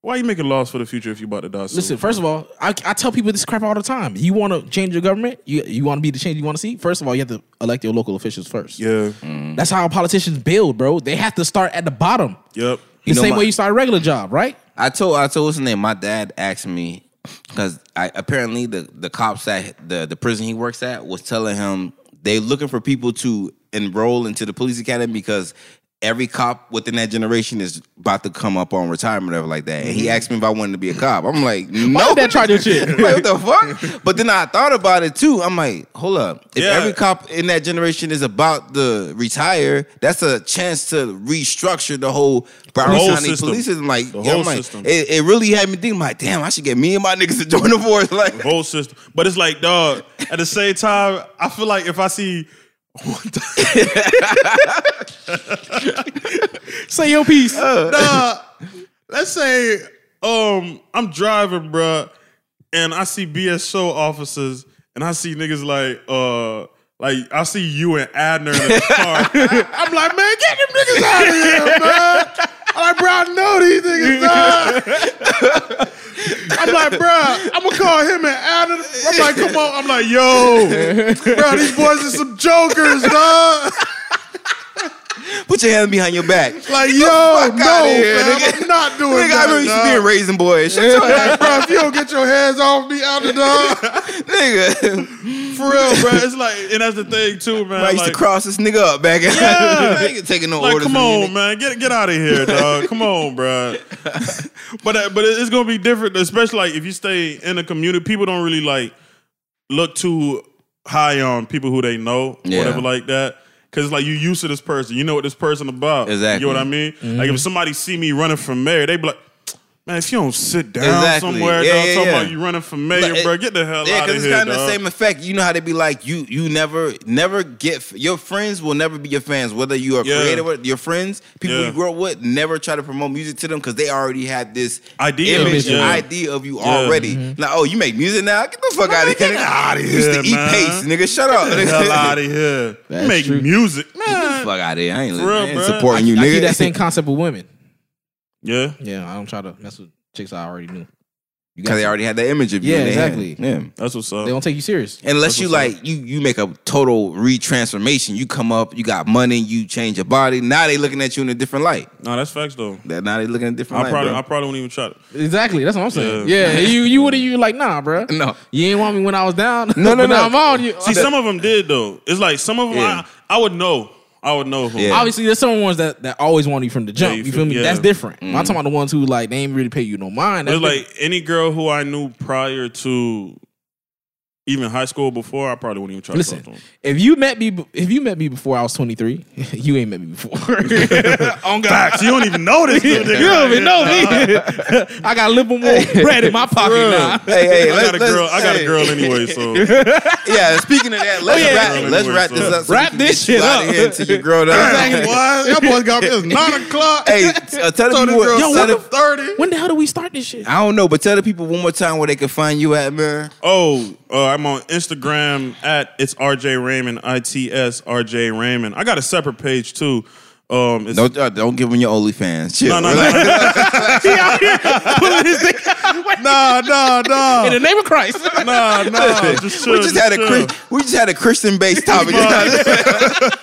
Why are you making laws for the future if you about to die soon? Listen, first of all, I, I tell people this crap all the time. You want to change your government? You you want to be the change you want to see? First of all, you have to elect your local officials first. yeah, mm. That's how politicians build, bro. They have to start at the bottom. yep. The know same my- way you start a regular job, right? I told I told what's his name. My dad asked me because I apparently the the cops at the the prison he works at was telling him they looking for people to enroll into the police academy because every cop within that generation is about to come up on retirement or whatever like that. And he mm-hmm. asked me if I wanted to be a cop. I'm like, no. Why did that try your shit? like, what the fuck? But then I thought about it too. I'm like, hold up. If Yeah. every cop in that generation is about to retire, that's a chance to restructure the whole Broward whole County system. police system. Like, The whole like, system. It, it really had me thinking, like, damn, I should get me and my niggas to join the force. Like, whole system. But it's like, dog. At the same time, I feel like if I see. Say your piece. nah, let's say um I'm driving, bruh, and I see BSO officers, and I see niggas like uh like I see you and Adner in the car. I'm like, man, get them niggas out of here, man. I'm like, bro, I know these niggas, dog. I'm like, bro, I'm gonna call him and Adner. I'm like, come on. I'm like, yo, bro, these boys are some jokers, dog. Put your hand behind your back. Like, yo, no, here, fam, nigga. I'm not doing Nigga, I remember you used to be a raisin boy. Shut Like, bro, if you don't get your hands off me out the dog, nigga. for real, bro. It's like, and that's the thing too, man. I used like, to cross this nigga up back. Yeah. nigga taking no like, orders. come on, man, get get out of here, dog. Come on, bro. but uh, but it's gonna be different, especially like if you stay in a community. People don't really like look too high on people who they know, Yeah. whatever like that. Cause like you used to this person, you know what this person about. Exactly. You know what I mean? Like if mm-hmm. somebody see me running from mayor, they be like, man, if you don't sit down Exactly. somewhere, Yeah, dog, yeah, talking yeah. about you running for mayor, But it- bro, get the hell Yeah, out of here. Yeah, because here, it's kind of the same effect. You know how they be like, you you never never get your friends will never be your fans. Whether you are Yeah. creative or your friends, people Yeah. you grew up with, never try to promote music to them because they already had this Idea, image, yeah. idea of you Yeah. Mm-hmm. already. Like, oh, you make music now? Get the fuck out of here! get of You used to eat man. paste, nigga. Shut up. Get the hell out of here. You That's make true. music, Get the fuck out of here! I ain't, real, I ain't supporting you, nigga. I keep that same concept with women. Yeah. Yeah, I don't try to mess with chicks I already knew. Because they already had that image of you. Yeah, in their head. exactly. Yeah. That's what's up. They don't take you serious. Unless That's you what's like you you make a total retransformation. You come up, you got money, you change your body. Now they looking at you in a different light. No, that's facts though. That now they looking at a different I light. probably, bro. I probably won't even try to. Exactly. That's what I'm saying. Yeah. Yeah, you you would have you like nah, bro. No. you ain't want me when I was down. No, no, but now no. I'm on you. See, some of them did though. It's like some of them, Yeah. I, I would know. I would know who. Yeah. Obviously, there's some ones that, that always want you from the jump. Yeah, you, you feel feel- me? yeah. That's different. Mm-hmm. I'm talking about the ones who like they ain't really pay you no mind. It's That's like any girl who I knew prior to even high school before, I probably wouldn't even try Listen, to talk to them. if you met me, if you met me before I was 23, you ain't met me before. On God. Facts. You don't even know this You dude. nigga don't even know dog. me. I got a little more bread in my pocket now. Hey, hey, I let's, got a let's- girl. I got a girl anyway. So Yeah, speaking of that, let's Oh, yeah. wrap let's anyway, wrap so- this up. So Wrap this shit up. of here until you grow up. Exactly, boy. That boy got me. It's nine o'clock. hey, uh, tell the people. girl tell seven the- thirty. When the hell do we start this shit? I don't know, but tell the people one more time where they can find you at, man. Oh, uh, I'm on Instagram at it's RJ Raymond. I T S RJ Raymond. I got a separate page too. Um, it's, Don't uh, don't give them your OnlyFans. Chill. no, no, no, he out here pulling his dick nah, nah, nah, in the name of Christ. nah, nah. Just chill. we just had a chill. Chris, we just had a Christian based topic.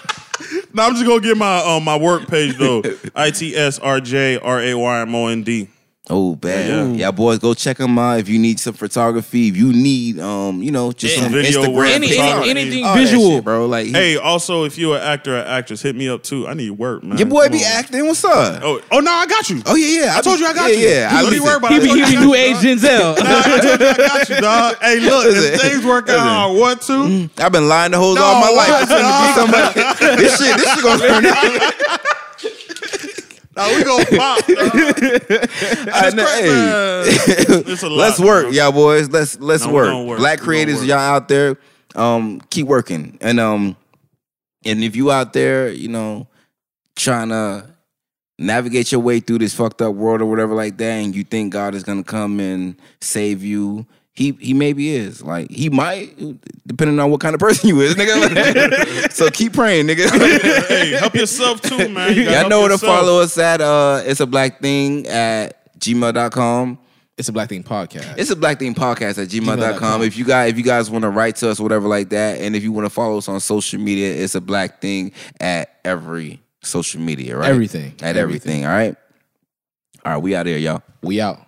No, I'm just gonna get my um my work page though. I T S R J R A Y M O N D. Oh, bad. Yeah. Yeah. boys, go check them out if you need some photography. If you need, um, you know, just Yeah, some video Instagram, work, Any, any, anything all visual, shit, bro. Like, Hey, also if you're an actor or actress, hit me up too. I need work, man. your boy Come be on. acting. What's up? Oh, Oh, no, I got you. Oh yeah, yeah. I told you I got yeah, you. Yeah, Don't I you listen. worry about he it. be, he be new age Denzel. Nah, I told you I got you, dog. Hey, look, if things work out how I want to, I've been lying to whole No, all my life. what, pretending to be somebody. this shit, this shit gonna turn out. nah, we gonna pop. dog. I It's know, crazy, hey. It's a lot, let's work, man. y'all boys. Let's let's No, we work. gonna work. Black We gonna creators, work. y'all out there, um, keep working. And um, and if you out there, you know, trying to navigate your way through this fucked up world or whatever like that, and you think God is gonna come and save you. He he maybe is like he might depending on what kind of person you is, nigga. so keep praying, nigga. hey, help yourself too, man. you y'all know where to follow us at. Uh, it's a black thing at gmail.com. It's a Black Thing podcast. It's a black thing podcast at gmail.com. Gmail.com. If you guys if you guys want to write to us or whatever like that, and if you want to follow us on social media, it's a black thing at every social media, right? Everything. At everything, all right? All right, we out here, y'all. we out.